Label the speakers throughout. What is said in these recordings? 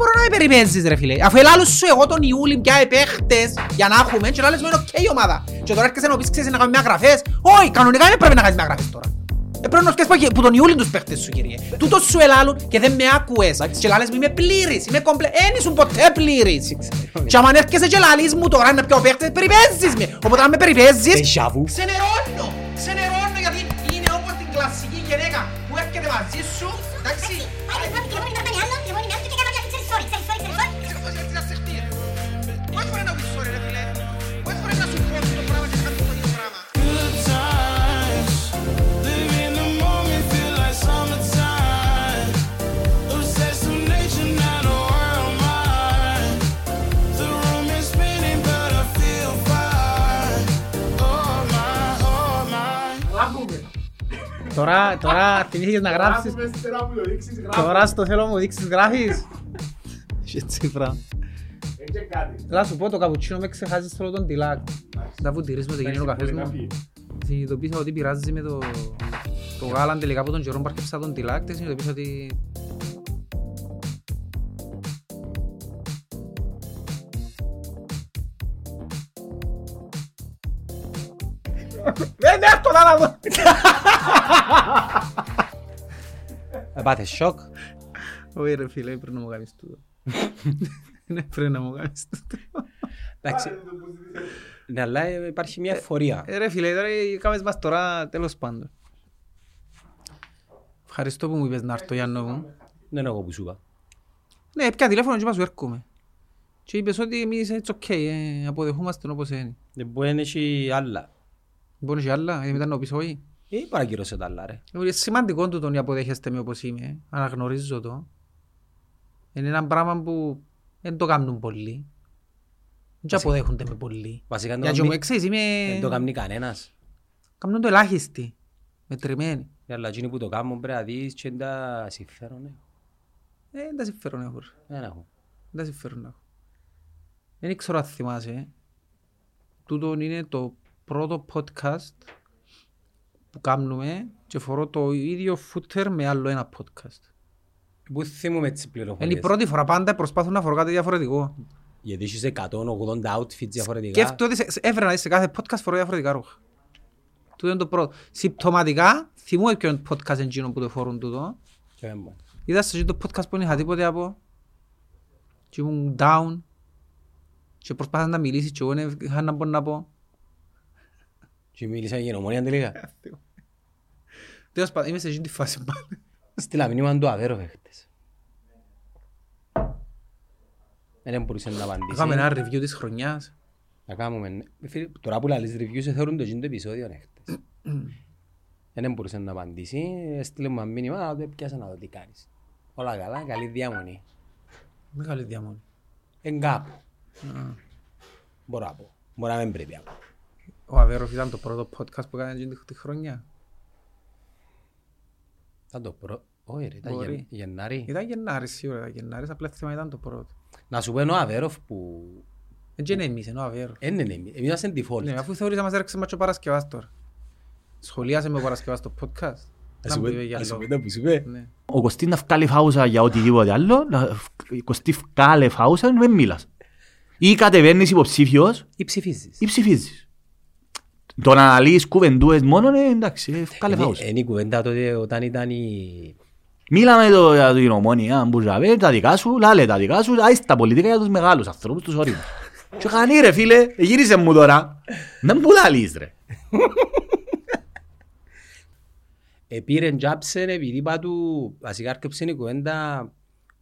Speaker 1: μπορώ να με περιπέζεις ρε φίλε. Αφού ελάλους σου εγώ τον Ιούλη πιάε παίχτες για να έχουμε και λάλες μου είναι οκ η ομάδα. Και τώρα έρχεσαι να πεις ξέρεις να κάνουμε μεταγραφές. Όχι, κανονικά δεν πρέπει να κάνεις μεταγραφές τώρα. Ε, πρέπει να σκέφτεσαι που τον Ιούλη τους παίχτες σου κύριε. Τούτος σου ελάλουν και δεν με άκουες. Και λάλες μου είμαι πλήρης, είμαι κομπλέ... Εν ήσουν ποτέ πλήρης. Και άμα έρχεσαι και λάλεις μου τώρα να πιάω παίχτες, περιπέζεις με. Οπότε αν με περιπέζεις,
Speaker 2: Déjà vu.
Speaker 1: Τώρα, τώρα θυμήθηκες να γράψεις. Τώρα στο θέλω μου δείξεις γράφεις. Είχε τσίφρα. Έλα σου πω το καπουτσίνο με ξεχάζεις θέλω τον τιλάκ. Τα βουτυρείς με το γίνει ο καφές μου. Συνειδητοποίησα ότι πειράζει με το... Το γάλα τελικά από τον καιρό πάρκεψα τον τιλάκ και συνειδητοποίησα ότι... Δεν έχω να δω!
Speaker 2: Πάτε σοκ.
Speaker 1: Όχι ρε φίλε, πρέπει να μου κάνεις τούτο. Ναι, πρέπει να μου κάνεις τούτο.
Speaker 2: Εντάξει. Ναι, αλλά ε, υπάρχει μια εφορία.
Speaker 1: Ε, Ρε φίλε, τώρα κάμες μας τώρα τέλος πάντων. Ευχαριστώ που μου είπες να έρθω Γιάννο μου.
Speaker 2: Δεν είναι εγώ που σου είπα.
Speaker 1: Ναι, πια τηλέφωνο και είπα σου έρχομαι. Και είπες ότι εμείς it's ok, ε, αποδεχόμαστε όπως είναι.
Speaker 2: Δεν μπορεί να έχει άλλα.
Speaker 1: Μπορείς και άλλα, ε, μετά να πεις όχι.
Speaker 2: Ε, παρακυρώσαι τα άλλα ρε.
Speaker 1: Είναι σημαντικό του τον αποδέχεστε με όπως είμαι, αναγνωρίζω το. Είναι ένα πράγμα που δεν το κάνουν πολλοί. Δεν αποδέχονται με πολλοί.
Speaker 2: Βασικά
Speaker 1: Για
Speaker 2: το
Speaker 1: και μου
Speaker 2: καμνεί-
Speaker 1: εξής, είμαι...
Speaker 2: δεν το κάνει κανένας.
Speaker 1: Κάνουν το ελάχιστοι, μετρημένοι.
Speaker 2: Αλλά εκείνοι που το κάνουν πρέπει να δεις και τα συμφέρον έχω.
Speaker 1: Ε, δεν τα συμφέρον έχω. ρε.
Speaker 2: Δεν έχω.
Speaker 1: Δεν τα συμφέρον έχω. Δεν ξέρω αν θυμάσαι. ε. Τούτο είναι το πρώτο podcast που κάνουμε και φορώ το ίδιο footer με άλλο ένα podcast.
Speaker 2: Πού θυμούμε τις
Speaker 1: Είναι η
Speaker 2: πληροφορίες.
Speaker 1: πρώτη φορά πάντα προσπάθω να φορώ κάτι διαφορετικό.
Speaker 2: Γιατί έχεις 180 outfits διαφορετικά.
Speaker 1: Σκέφτομαι ότι σε- σε- έφερα σε κάθε podcast φορώ διαφορετικά ρούχα. Τούτο είναι το πρώτο. Συμπτωματικά, θυμούμαι ποιον podcast είναι εκείνο που το φορούν τούτο.
Speaker 2: Και δεν μπορώ.
Speaker 1: Είδα σε αυτό το podcast που δεν είχα τίποτε από και ήμουν down και προσπάθησα να μιλήσεις και εγώ δεν είχα να πω να πω.
Speaker 2: Και μίλησα για γενομονία τελικά.
Speaker 1: Τέλος πάντων, είμαι σε αυτή τη φάση πάλι.
Speaker 2: Στείλα μήνυμα του Αβέροφ χτες. Δεν μπορούσε να απαντήσεις.
Speaker 1: Είχαμε ένα review της χρονιάς.
Speaker 2: Να κάνουμε... ναι. Φίλε, Τώρα που λαλείς review σε θεωρούν το εκείνο το επεισόδιο ναι, χτες. Δεν μπορούσε να απαντήσεις. Έστειλε μου ένα μήνυμα, «Α, δεν πιάσα να δω τι κάνεις. Όλα καλά, καλή διαμονή.
Speaker 1: Μεγάλη διαμονή.
Speaker 2: Εν κάπου. Μπορώ να πω. Μπορεί να μην πρέπει να πω.
Speaker 1: Ο Αβέροφ ήταν το πρώτο podcast που έκανε εκείνη τη χρονιά.
Speaker 2: Θα το προ... Όχι ρε, ήταν
Speaker 1: Μπορεί.
Speaker 2: Γεν- Γενάρη.
Speaker 1: Ήταν Γενάρης σίγουρα, ήταν Γενάρης, απλά θέμα ήταν το πρώτο.
Speaker 2: Να σου πω είναι ο Αβέροφ που...
Speaker 1: Έτσι είναι εμείς, είναι ο Αβέροφ.
Speaker 2: Εν είναι εμείς, εμείς είμαστε default.
Speaker 1: Ναι, αφού θεωρείς να μας έρξε μάτσο Παρασκευάς τώρα. Σχολίασε με ο Παρασκευάς το podcast.
Speaker 2: Ας σου
Speaker 1: Να μου
Speaker 2: πω-
Speaker 1: είπε για
Speaker 2: ας σου
Speaker 1: λόγο.
Speaker 2: πω τα που σου είπε.
Speaker 1: Ναι.
Speaker 3: Ο Κωστής να βγάλει φάουσα για οτιδήποτε άλλο, να Κωστή βγάλε φάουσα, δεν μιλάς. Ή κατεβαίνεις υποψήφιος
Speaker 2: Ή ψηφίζεις.
Speaker 3: ή ψηφίζεις. Το να αναλύεις κουβεντούες μόνο, ε, εντάξει, ε, βγάλε
Speaker 2: Είναι-
Speaker 3: φάουσα.
Speaker 2: Είναι η κουβέντα τότε όταν ήταν η...
Speaker 3: Μίλαμε το, για την ομόνια, μπουρζαβέ, τα δικά σου, λάλε τα δικά σου, άις τα πολιτικά για τους μεγάλους ανθρώπους, τους όριμους. Και χανεί ρε φίλε, γύρισε μου τώρα. Δεν μου λαλείς ρε.
Speaker 2: Επήρεν τζάψεν επειδή είπα του, βασικά άρκεψε η κουβέντα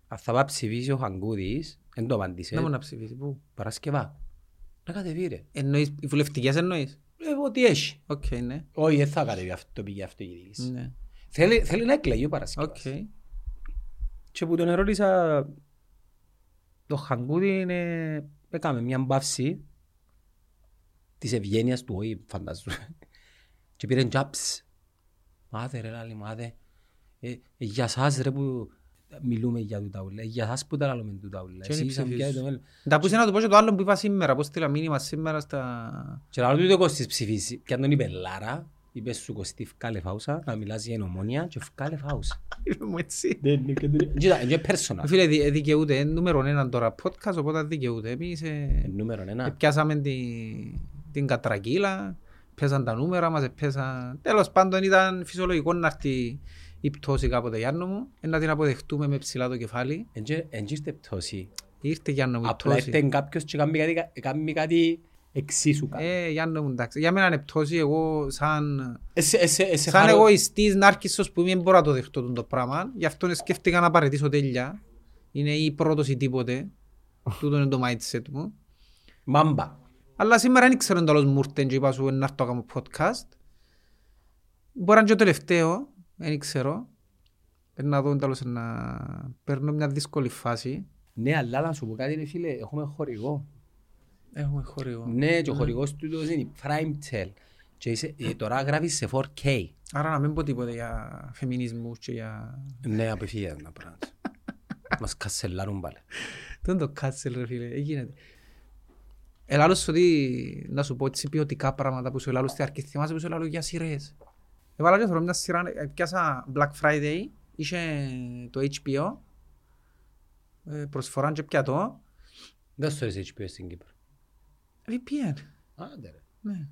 Speaker 2: αν θα πάει ψηφίσει ο Χαγκούδης, δεν το απάντησε.
Speaker 1: Να μου να ψηφίσει, πού;
Speaker 2: Παρασκευά. Να κατεβεί ρε.
Speaker 1: Εννοείς, οι βουλευτικές εννοείς;
Speaker 2: Ε, ό,τι έχει.
Speaker 1: Οκ, ναι.
Speaker 2: Όχι, δεν θα κατεβεί αυτό το πήγε αυτό η διοίκηση.
Speaker 1: Ναι.
Speaker 2: Θέλει, θέλει να εκλεγεί ο Παρασκευάς.
Speaker 1: Οκ.
Speaker 2: Και που τον ερώτησα, το Χαγκούδι είναι, έκαμε μια μπαύση της ευγένειας του, όχι φαντάζομαι. Και πήρε τζάψ. Μάθε ρε λάλη, μάθε. Ε, ε, για σας ρε που μιλούμε για τούτα ούλα. Ε, Για σας που τα λέμε τούτα ούλα.
Speaker 1: Και είναι
Speaker 2: Εσείς αν
Speaker 1: ψηφίσεις.
Speaker 2: πιάτε το μέλλον.
Speaker 1: Τα πούσε να το πω και το άλλο που είπα σήμερα, πώς στείλα μήνυμα σήμερα στα...
Speaker 2: Και λαλό του το Κώστης ψηφίσει. Κι αν τον είπε Λάρα, Είπες σου Κωστή φκάλε φάουσα, να μιλάς για ενομόνια και φκάλε φάουσα.
Speaker 1: Είπε μου έτσι.
Speaker 2: Κοίτα, είναι personal.
Speaker 1: Φίλε, δι- δικαιούται, είναι νούμερο έναν τώρα podcast, οπότε δικαιούται. Εμείς ε,
Speaker 2: Ε, Νούμερο ένα.
Speaker 1: πιάσαμε την, την κατρακύλα, πέσαν τα νούμερα μας, πέσαν... Τέλος πάντων ήταν φυσιολογικό να έρθει η πτώση κάποτε Γιάννο μου, ε, να την αποδεχτούμε με ψηλά το κεφάλι.
Speaker 2: Εν και- εν και είστε πτώση.
Speaker 1: Ήρθε Γιάννο μου η
Speaker 2: Απλά
Speaker 1: πτώση.
Speaker 2: ήρθε κάποιος και κάνει κάτι- κάνει κάτι εξίσου κάτι.
Speaker 1: Ε, Γιάννο μου, εντάξει. Για μένα είναι πτώση, εγώ σαν...
Speaker 2: Εσ- εσ- εσ-
Speaker 1: Σαν
Speaker 2: χαρώ-
Speaker 1: εγωιστής νάρκισσος που δεν μπορώ να το δεχτώ τον το πράγμα. Γι' αυτό σκέφτηκα να παραιτήσω τέλεια. Είναι ή πρώτος ή τίποτε. Τούτο είναι το mindset μου.
Speaker 2: Μάμπα.
Speaker 1: Αλλά σήμερα δεν ξέρω εντελώς μου ήρθε και είπα σου να έρθω να κάνω podcast. Μπορεί να είναι και το τελευταίο, δεν ξέρω. Πρέπει να δω εντελώς να παίρνω μια δύσκολη φάση.
Speaker 2: Ναι, αλλά να σου πω κάτι, ρε φίλε, έχουμε χορηγό.
Speaker 1: Έχουμε χωρίο.
Speaker 2: Ναι, και ο χορηγός του είναι η PrimeTel. Και είσαι- ε, τώρα γράφεις σε 4K.
Speaker 1: Άρα να μην πω τίποτε για φεμινισμούς και για...
Speaker 2: Ναι, απευθείας να πράγματα. Μας κασελάρουν πάλι.
Speaker 1: Δεν το κάτσελ ρε φίλε, δεν γίνεται. Ελάλος ότι να σου πω έτσι ποιοτικά πράγματα που σου ελάλω στη αρχή θυμάσαι που σου ελάλω για σειρές. Έβαλα και θέλω μια σειρά, ε, πιάσα Black Friday, είχε το HBO, ε, προσφοράν και πιατό,
Speaker 2: Δεν στο είσαι HBO στην Κύπρο.
Speaker 1: VPN.
Speaker 2: Άντε ρε.
Speaker 1: Ναι.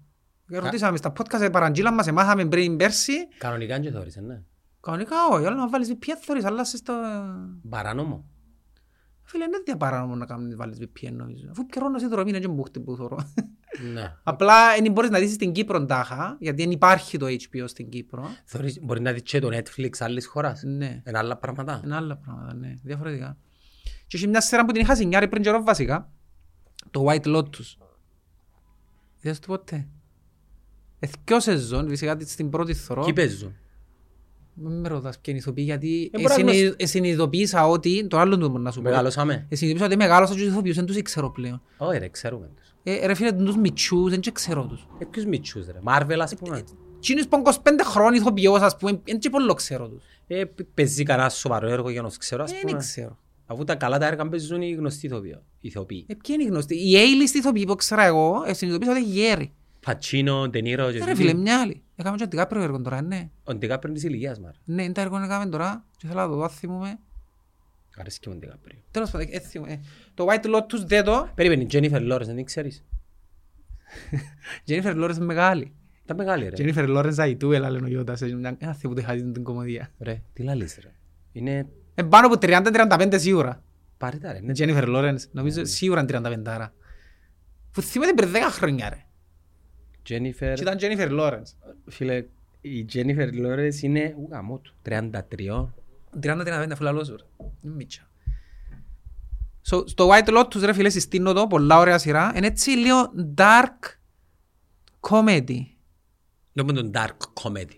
Speaker 1: Και Ρωτήσαμε στα podcast, ε, παραγγείλαν μας, εμάθαμε πριν πέρσι,
Speaker 2: Κανονικά και θωρείς, ναι.
Speaker 1: κανονικά όχι, αλλά να βάλεις VPN θωρείς, αλλά σε στο...
Speaker 2: Παράνομο.
Speaker 1: Φίλε, είναι διαπαράνομο να κάνεις, βάλεις VPN νομίζω. Αφού πιερώνω συνδρομή, είναι και μπούχτη που θωρώ.
Speaker 2: Ναι.
Speaker 1: Απλά δεν μπορείς να δεις στην Κύπρο τάχα, γιατί δεν υπάρχει το HBO στην Κύπρο.
Speaker 2: Θωρείς, μπορεί να δεις και το Netflix άλλης χώρας.
Speaker 1: Ναι,
Speaker 2: Είναι άλλα πράγματα.
Speaker 1: είναι άλλα πράγματα, ναι, διαφορετικά. Και έχει μια σειρά που την είχα σινιάρει πριν καιρό βασικά, το White Lotus. Είδες το ποτέ. Εθκιό σεζόν, φυσικά στην πρώτη θωρώ.
Speaker 2: Κι παίζουν.
Speaker 1: Μην με ρωτάς ποιοι είναι ηθοποιοί, γιατί
Speaker 2: Ε, μπορεί να
Speaker 1: εσυνει- συνειδητοποίησα ότι, το άλλο του μπορώ να σου πω.
Speaker 2: Μεγαλώσαμε.
Speaker 1: Συνειδητοποίησα ότι μεγάλωσα και τους ηθοποιούς, δεν τους ήξερα πλέον.
Speaker 2: Όχι ρε, ξέρουμε τους.
Speaker 1: Ε, ρε φίλε, τους μητσούς, δεν και ξέρω τους.
Speaker 2: Ε, ποιους μητσούς ρε. Marvel ας πούμε.
Speaker 1: Τσίνους που είναι 25 χρόνια ηθοποιός, ας πούμε, δεν και πολύ ξέρω τους.
Speaker 2: Ε, π- παίζει κανένα σοβαρό έργο για να τους ξέρω ας
Speaker 1: Δεν
Speaker 2: πούμε.
Speaker 1: ξέρω.
Speaker 2: Αφού τα καλά τα έργα παίζουν οι γνωστοί ηθοποιοί- ηθοποιοί.
Speaker 1: Ε, ποιοι είναι οι γνωστοί; Οι A-list ηθοποιοί που ξέρω εγώ, ε, συνειδητοποίησα ότι είναι γέροι.
Speaker 2: Πατσίνο, Ντενίρο και
Speaker 1: Ε, ρε φίλε, μια άλλη. Έκαμε και αντικάπριο έργο τώρα, ναι.
Speaker 2: Ο Ντικάπριο είναι της ηλικίας μας. ρε.
Speaker 1: Ναι, είναι τα έργο που έκαμε τώρα και θέλω να το δω, θυμούμαι.
Speaker 2: Αρέσκει μου ο Ντικάπριο.
Speaker 1: Τέλος πάντων, ε, θυμούμαι. Το White Lotus δεν το.
Speaker 2: Περίμενε, η Jennifer Lawrence, δεν την ξέρεις;
Speaker 1: Jennifer Lawrence είναι μεγάλη.
Speaker 2: Ήταν μεγάλη ρε.
Speaker 1: Jennifer Lawrence αϊτού, έλα λένε ο Ιώτας. ε, Ένα θεό που δεν χάσει την κομμωδία.
Speaker 2: Ρε, τι λαλείς ρε. Είναι
Speaker 1: Ε, πάνω από 30-35 σίγουρα.
Speaker 2: πάρε τα ρε.
Speaker 1: Η
Speaker 2: είναι-
Speaker 1: Jennifer Lawrence, νομίζω σίγουρα είναι 35 άρα. Που θυμάται πριν 10 χρόνια ρε.
Speaker 2: Jennifer,
Speaker 1: Και ήταν Jennifer Lawrence.
Speaker 2: φίλε, η Jennifer Lawrence είναι ου, γαμό του. 33.
Speaker 1: 30-35 αφού λαλώ σου ρε. Είναι μίτσα. So, στο White Lotus ρε φίλε συστήνω το, πολλά ωραία σειρά. Είναι έτσι λίγο dark comedy.
Speaker 2: Δεν τον dark comedy.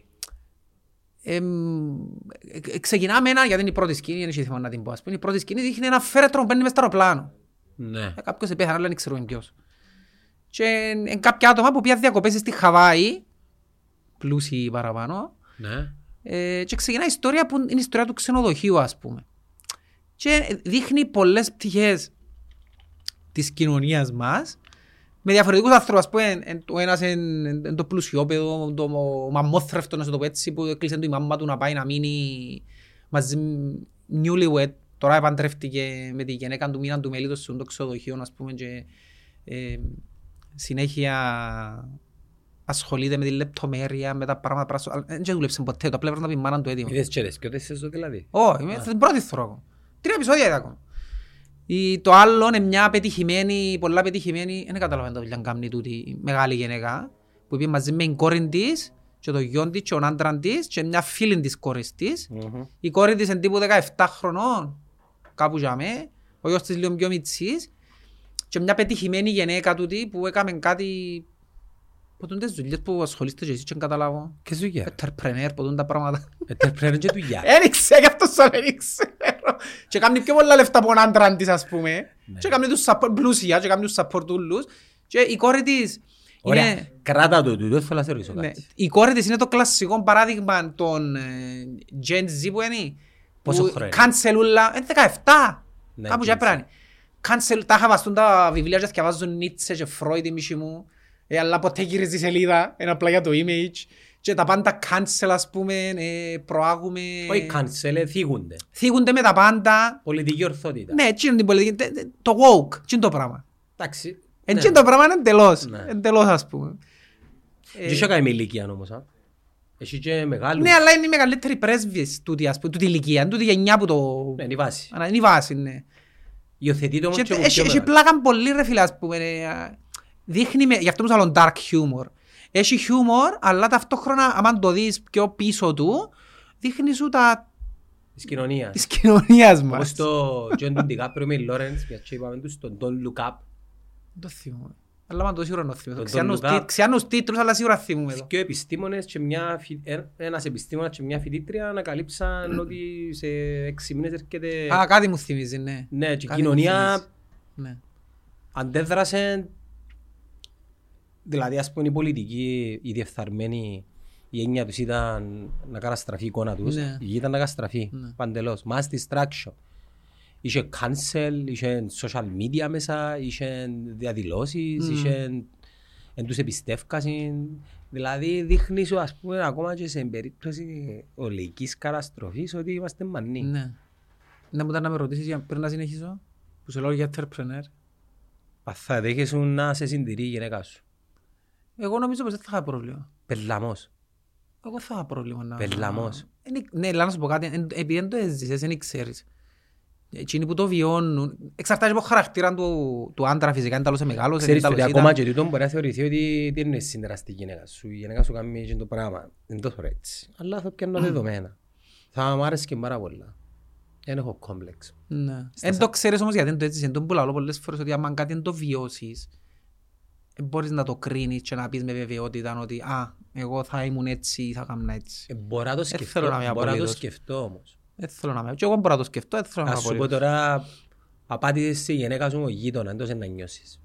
Speaker 1: Εμ, ε, ε, ξεκινά με ένα, γιατί είναι η πρώτη σκηνή, δεν έχει θέμα να την πω. Ας πούμε, η πρώτη σκηνή δείχνει ένα φέρετρο που μπαίνει μες στο αεροπλάνο.
Speaker 2: Ναι.
Speaker 1: Ε, Κάποιος επέθανε, αλλά δεν ξέρουμε ποιος. Και είναι κάποια άτομα που πήγαν διακοπές στη Χαβάη, πλούσιοι παραπάνω,
Speaker 2: Ναι.
Speaker 1: ε, και ξεκινά η ιστορία που είναι η ιστορία του ξενοδοχείου, ας πούμε. Και δείχνει πολλές πτυχές της κοινωνίας μας, με διαφορετικούς άνθρωπους, ας πούμε, εν- ο ένας είναι εν το πλουσιόπεδο, το μαμόθρευτος, να σου το πω έτσι, που έκλεισε του η μάμα του να πάει να μείνει μαζί με- newlywed, τώρα επαντρεύτηκε με τη γυναίκα του, μήναν του μέλητος σε το ξενοδοχείο, ας πούμε, και ε, συνέχεια ασχολείται με τη λεπτομέρεια, με τα πράγματα πράσο, αλλά δεν και δούλεψε ποτέ, το απλά έπρεπε να πει η μάνα του έτοιμο.
Speaker 2: Είδες και τις ποιότητες σου δηλαδή.
Speaker 1: Όχι, είμαι στην πρώτη θρόκο. Τρία επεισόδια είδα ακόμα. Η, το άλλο είναι μια πετυχημένη, πολλά πετυχημένη, δεν καταλαβαίνω το δουλειά κάνει τούτη η μεγάλη γυναίκα, που είπε μαζί με την κόρη της και το γιον της και τον άντρα της και μια φίλη της κόρης της. Η κόρη της είναι τύπου 17 χρονών, κάπου για με, ο γιος της λίγο πιο μητσής και μια πετυχημένη γυναίκα τούτη που έκαμε κάτι Ποτούν τις δουλειές που ασχολείστε και εσείς και δεν καταλάβω.
Speaker 2: Και σου γεια.
Speaker 1: Entrepreneur, ποτούν τα πράγματα.
Speaker 2: Ετέρπρεπε και δουλειά.
Speaker 1: Ένιξε, γι' αυτό σαν ένιξε. Και κάνει πιο πολλά λεφτά από έναν άντρα της, ας πούμε.
Speaker 2: Ναι.
Speaker 1: Και κάνει τους support πλούσια και κάνει τους support ούλους. Και η κόρη της
Speaker 2: Ωραία.
Speaker 1: είναι...
Speaker 2: Κράτα το του, δεν θέλω να σε ρωτήσω
Speaker 1: Ναι.
Speaker 2: κάτι.
Speaker 1: Η κόρη της είναι το κλασικό παράδειγμα των ε, Gen Z που είναι.
Speaker 2: Πόσο
Speaker 1: που
Speaker 2: χρόνο είναι;
Speaker 1: Κάνσελούλα, είναι 17.
Speaker 2: Ναι,
Speaker 1: Κάπου
Speaker 2: Gen
Speaker 1: και
Speaker 2: Z.
Speaker 1: έπρεπε. Κάνσελ, τα είχα βαστούν τα βιβλία και διαβάζουν Νίτσε και Φρόιντ η μισή μου. Ε, αλλά ποτέ γυρίζει η σελίδα, είναι απλά για το image. και τα πάντα cancel ας πούμε, ε, προάγουμε...
Speaker 2: Όχι cancel, θίγονται.
Speaker 1: Θίγονται με τα πάντα.
Speaker 2: Πολιτική ορθότητα.
Speaker 1: Ναι, έτσι είναι την πολιτική. τε- τε- Το woke, έτσι είναι το πράγμα.
Speaker 2: Εντάξει.
Speaker 1: Έτσι είναι το πράγμα είναι εντελώς.
Speaker 2: Ναι.
Speaker 1: Εντελώς ας πούμε.
Speaker 2: Δεν είχε κάνει με ηλικία όμως. α. Έχει και μεγάλους.
Speaker 1: Ναι, αλλά είναι οι μεγαλύτεροι πρέσβεις τούτη, ας πούμε, τούτη ηλικία, είναι τούτη γενιά που το...
Speaker 2: Ναι, είναι η βάση.
Speaker 1: Αλλά είναι η βάση, ναι.
Speaker 2: Υιοθετείται όμως
Speaker 1: Και
Speaker 2: και από
Speaker 1: Έχει
Speaker 2: πιο
Speaker 1: έχει
Speaker 2: μεγάλους.
Speaker 1: πλάκα πολύ ρε φίλε, ας πούμε. ε, α, Δείχνει, με- γι' αυτό μου άλλο dark humor. Έχει humor, αλλά ταυτόχρονα, άμα το δεις πιο πίσω του, δείχνει σου τα
Speaker 2: Της κοινωνίας.
Speaker 1: της κοινωνίας
Speaker 2: Όπως
Speaker 1: μας.
Speaker 2: το John του DiCaprio με η Lawrence, μια και είπαμε τους, το Don't Look Up.
Speaker 1: Το θυμούμαι. Αλλά μα το σίγουρα να θυμούμαι.
Speaker 2: Το
Speaker 1: Ξιάνους
Speaker 2: Don't Look Up.
Speaker 1: τί- Ξιάνους τίτλους, αλλά σίγουρα θυμούμαι το.
Speaker 2: Και επιστήμονες και μια, φοι- ε- ένας επιστήμονας και μια φοιτήτρια ανακαλύψαν ότι σε έξι μήνες έρχεται...
Speaker 1: Α, κάτι μου θυμίζει, ναι.
Speaker 2: Ναι, και η
Speaker 1: κάτι μου
Speaker 2: κοινωνία
Speaker 1: θυμίζει. Ναι.
Speaker 2: αντέδρασε, δηλαδή ας πούμε η πολιτική, η διεφθαρμένη, η έννοια τους ήταν να καταστραφεί η εικόνα τους,
Speaker 1: Ναι.
Speaker 2: η γη ήταν να καταστραφεί,
Speaker 1: Ναι.
Speaker 2: παντελώς, mass distraction. Είχε cancel, είχε social media μέσα, είχε διαδηλώσεις,
Speaker 1: Μμμ.
Speaker 2: είχε εν τους εμπιστεύκασιν. Δηλαδή δείχνεις σου ας πούμε ακόμα και σε περίπτωση ολικής καταστροφής ότι είμαστε μανοί.
Speaker 1: Ναι. Να μου τα να με ρωτήσεις για- πριν να συνεχίσω, που σε λέω για entrepreneur.
Speaker 2: Α, Θα δέχεσαι να σε συντηρεί η γυναίκα σου.
Speaker 1: Εγώ νομίζω πως δεν θα είχα πρόβλημα.
Speaker 2: Πελαμός.
Speaker 1: Εγώ θα είχα πρόβλημα να...
Speaker 2: Πελαμός.
Speaker 1: Είναι- Ναι, αλλά να σου πω κάτι, εν- επειδή δεν το έζησες, δεν ξέρεις. Εκείνοι που το βιώνουν, εξαρτάται από το χαρακτήρα του, του άντρα φυσικά, είναι τέλος μεγάλος,
Speaker 2: Ξέρεις
Speaker 1: είναι
Speaker 2: ότι
Speaker 1: τέλος
Speaker 2: ακόμα
Speaker 1: ήταν.
Speaker 2: και τούτο μπορεί να θεωρηθεί ότι δεν είναι συνδραστή η γυναίκα σου. Η γυναίκα σου κάνει εκείνο το πράγμα. Δεν το θεωρώ έτσι. Αλλά θα πιάνω δεδομένα. Θα μου άρεσε και πάρα πολλά. Δεν έχω κόμπλεξ.
Speaker 1: Ναι. Εν το ξέρεις όμως γιατί δεν το έτσι, εν το που λαλώ πολλές φορές ότι άμα κάτι δεν το βιώσεις, δεν μπορείς να το κρίνεις και να πεις με βεβαιότητα ότι «Α, εγώ θα ήμουν έτσι ή θα κάνω έτσι».
Speaker 2: Ε, μπορώ να το
Speaker 1: θέλω
Speaker 2: σκεφτώ,
Speaker 1: να είμαι
Speaker 2: μπορώ να το
Speaker 1: απολύτως.
Speaker 2: σκεφτώ όμως.
Speaker 1: Δεν θέλω να είμαι. Και εγώ μπορώ να το σκεφτώ, δεν θέλω να είμαι
Speaker 2: Ας σου πω
Speaker 1: απολύτως.
Speaker 2: τώρα, απάτησες στη γυναίκα σου ο γείτονα, εντός να νιώσεις.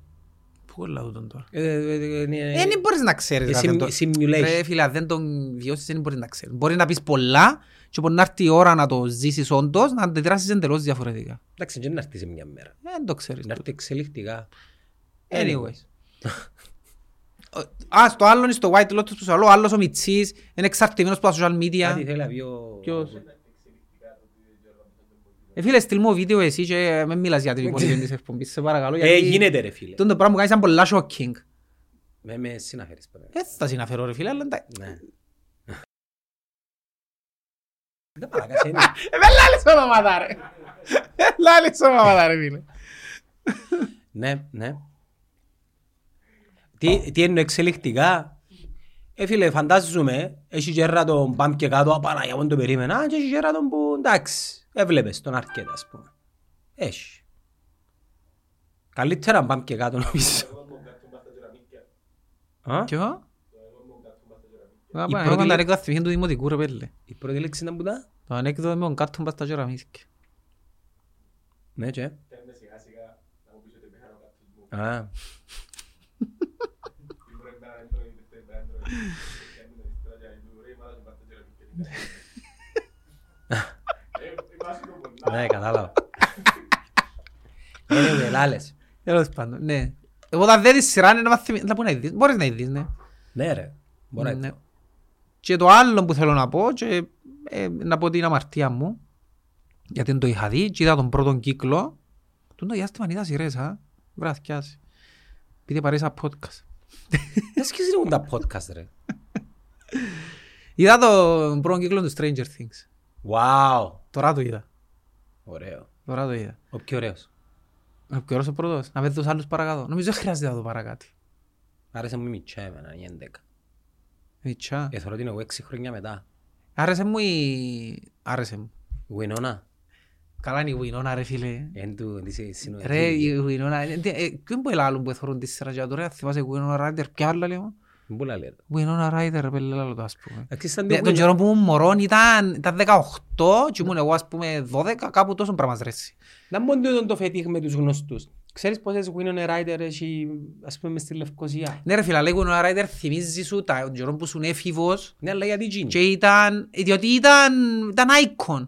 Speaker 1: Πού λαού τον τώρα;
Speaker 2: Ε, ε, ε, ε,
Speaker 1: Ε, Δεν μπορείς να ξέρεις.
Speaker 2: Ε,
Speaker 1: αν δεν
Speaker 2: sim-
Speaker 1: το-
Speaker 2: simulation.
Speaker 1: Ρε φίλε, αν δεν τον βιώσεις δεν μπορείς να ξέρεις. Μπορεί να πεις πολλά και μπορεί να έρθει η ώρα να το ζήσεις όντως, να αντιδράσεις εντελώς διαφορετικά.
Speaker 2: Εντάξει, δεν να έρθει σε μια μέρα.
Speaker 1: Ε, Δεν το ξέρεις.
Speaker 2: Να έρθει εξελιχτικά.
Speaker 1: Anyways. Α, στο άλλο είναι στο White Lotus που σου λέω, ο άλλος ο Μιτσής, είναι εξαρτημένος από τα social
Speaker 2: Κάτι
Speaker 1: media.
Speaker 2: θέλει να πει ο...
Speaker 1: Ποιος; Ε, φίλε, στείλ μου βίντεο εσύ και με μιλάς για την πολιτική της εκπομπής, σε παρακαλώ.
Speaker 2: Ε,
Speaker 1: γιατί
Speaker 2: γίνεται ρε φίλε.
Speaker 1: τούτο Το πράγμα που κάνεις ήταν πολλά shocking.
Speaker 2: Με με συναφέρεις πέρα.
Speaker 1: Ε, θα συναφέρω ρε φίλε, αλλά εντάξει.
Speaker 2: Ναι. Δεν παρακάσε είναι.
Speaker 1: Ε, με λάλες ονόματα ρε. Ε, Λάλες ονόματα ρε φίλε.
Speaker 2: Ναι, ναι. Τι, τι είναι εξελιχτικά. Ε, φίλε, φαντάζομαι, έχει γέρα τον πάμε και κάτω, απαναγιά μου το περίμενα, και έχει γέρα τον που, εντάξει, έβλεπες τον αρκετά, ας πούμε. Έχει. Καλύτερα να πάμε και κάτω, νομίζω. Α,
Speaker 1: Ποιο; Εγώ;
Speaker 2: Πρώτη
Speaker 1: έχω τα
Speaker 2: λέ-
Speaker 1: ανέκδοτα θυμίχεν του Δημοτικού ρε πέλε.
Speaker 2: Η πρώτη λέξη ήταν που τα.
Speaker 1: Το ανέκδοτο με τον κάτω μπας στα κεραμίδια.
Speaker 2: Ναι, και. Α, ναι, κατάλαβα. Anyway, λάλες.
Speaker 1: Τέλος πάντων, ναι. Εγώ θα δει τη σειρά είναι να μάθει... Θα πω να δεις. Μπορείς να δεις, ναι.
Speaker 2: Ναι, ρε. Μπορεί
Speaker 1: Ναι.
Speaker 2: να
Speaker 1: Και το άλλο που θέλω να πω, και, ε, να πω την αμαρτία μου, γιατί δεν το είχα δει, και είδα τον πρώτο κύκλο, τον το διάστημα είδα σειρές, α, βραθιάσει. Επειδή παρέσα podcast.
Speaker 2: Δεν σκέφτεσαι τα podcast, ρε.
Speaker 1: Είδα τον πρώτο κύκλο του Stranger Things.
Speaker 2: Wow.
Speaker 1: Τώρα το είδα.
Speaker 2: Ωραίο.
Speaker 1: Τώρα το είδα.
Speaker 2: Ο πιο ωραίος.
Speaker 1: Ο πιο ωραίος ο πρώτος. Να πέτω τους άλλους παρακάτω. Νομίζω δεν χρειάζεται να το παρακάτω.
Speaker 2: Άρεσε μου η μητσά εμένα, η 11.
Speaker 1: Μιτσά.
Speaker 2: Ε, θεωρώ την εγώ 6 χρόνια μετά.
Speaker 1: Άρεσε μου η... Άρεσε μου.
Speaker 2: Winona.
Speaker 1: Καλά είναι η Winona ρε φίλε.
Speaker 2: Εν του, εν της συνοδευτή.
Speaker 1: Ρε η Winona. ε, τι- ε, Ποιον που είναι άλλο που εθωρούν τη σειρά και τώρα θυμάσαι Winona Ryder. Ποια άλλα λέω;
Speaker 2: Πού la λέτε.
Speaker 1: Winona Ryder ρε πέλε άλλο το ας πούμε.
Speaker 2: Εντάξει, σαν
Speaker 1: Ναι,
Speaker 2: το
Speaker 1: Τον
Speaker 2: Winona.
Speaker 1: καιρό που ήμουν μωρόν ήταν, ήταν 18 και ήμουν εγώ ας πούμε 12 κάπου τόσο πράγμα ρέσει.
Speaker 2: Να μόνο τούτο το φετίχ με τους γνωστούς. Ξέρεις πόσες Winona Ryder έχει, ας πούμε, μες στη Λευκοσία;
Speaker 1: Ναι ρε φίλα, λέει Winona Ryder θυμίζει σου τα- τον καιρό που ήσουν έφηβος
Speaker 2: Ναι, αλλά γιατί
Speaker 1: και
Speaker 2: εκείνη.
Speaker 1: ήταν, διότι ήταν, ήταν icon.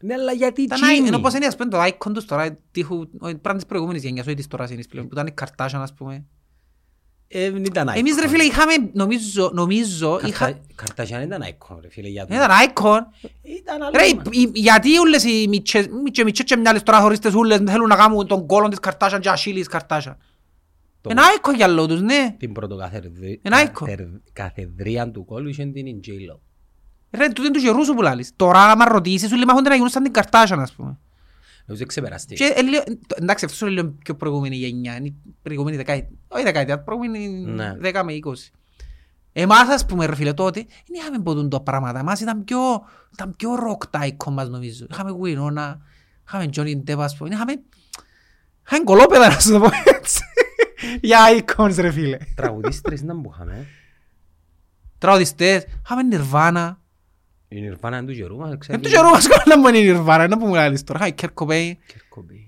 Speaker 2: Ναι, αλλά γιατί
Speaker 1: Ήταν icon,
Speaker 2: εκείνη.
Speaker 1: ενώ πώς είναι ας πούμε το icon τους τώρα, τύχου, όχι, πράγμα της προηγούμενης γενιάς, όχι της τώρα είναι πλέον, που ήταν η Kardashian ας πούμε.
Speaker 2: Ε, δεν ήταν
Speaker 1: Εμείς ρε
Speaker 2: icon.
Speaker 1: φίλε είχαμε, νομίζω, νομίζω, είχα...
Speaker 2: Καρτα- Καρταζιάν ήταν icon ρε φίλε για το-
Speaker 1: Ήταν icon.
Speaker 2: Ήταν άλλο
Speaker 1: Ρε,
Speaker 2: μα.
Speaker 1: οι- οι- γιατί όλες οι μιτσές, μιτσές, μιτσές και μυαλές τώρα χωρίς τις ούλες θέλουν να κάνουν τον κόλον της Καρτάσιαν και ασύλη της Καρτάσιαν.
Speaker 2: Το-
Speaker 1: Ένα icon για λόγω τους, ναι.
Speaker 2: Την πρωτοκαθεδρία
Speaker 1: Ένα icon.
Speaker 2: καθεδρία του κόλου είχε την J-Lo.
Speaker 1: Ρε, τούτο είναι του Γερούσου που λάλλεις. Τώρα, άμα ρωτήσεις, σου λέει μάχονται να γίνουν σαν την Καρτάσιαν, ας πούμε.
Speaker 2: Νομίζω ξεπεραστεί.
Speaker 1: Και, ε, λίγο- το- εντάξει, αυτός είναι λίγο πιο προηγούμενη γενιά, είναι η προηγούμενη δεκαετία. Όχι δεκαετία, προηγούμενη
Speaker 2: Ναι.
Speaker 1: 10 με 20. Εμάς, ας πούμε, ρε φίλε, τότε, δεν είχαμε ποτούν τα πράγματα. Εμάς ήταν πιο, ήταν πιο rock τα icon μας, νομίζω. Είχαμε Winona, είχαμε Johnny Depp, ας πούμε. Είχαμε, είχαμε κολόπεδα, να σου το πω έτσι. Για icons, ρε φίλε.
Speaker 2: Τραγουδίστρες ήταν που είχαμε.
Speaker 1: Τραγουδιστές, είχαμε Nirvana.
Speaker 2: Η Nirvana είναι του γερού μας,
Speaker 1: Δεν
Speaker 2: ξέρεις.
Speaker 1: το χαιρό μας καλά μου είναι η Nirvana, να που μου λάλλεις τώρα. Είχαμε Kurt Cobain.
Speaker 2: Kurt Cobain.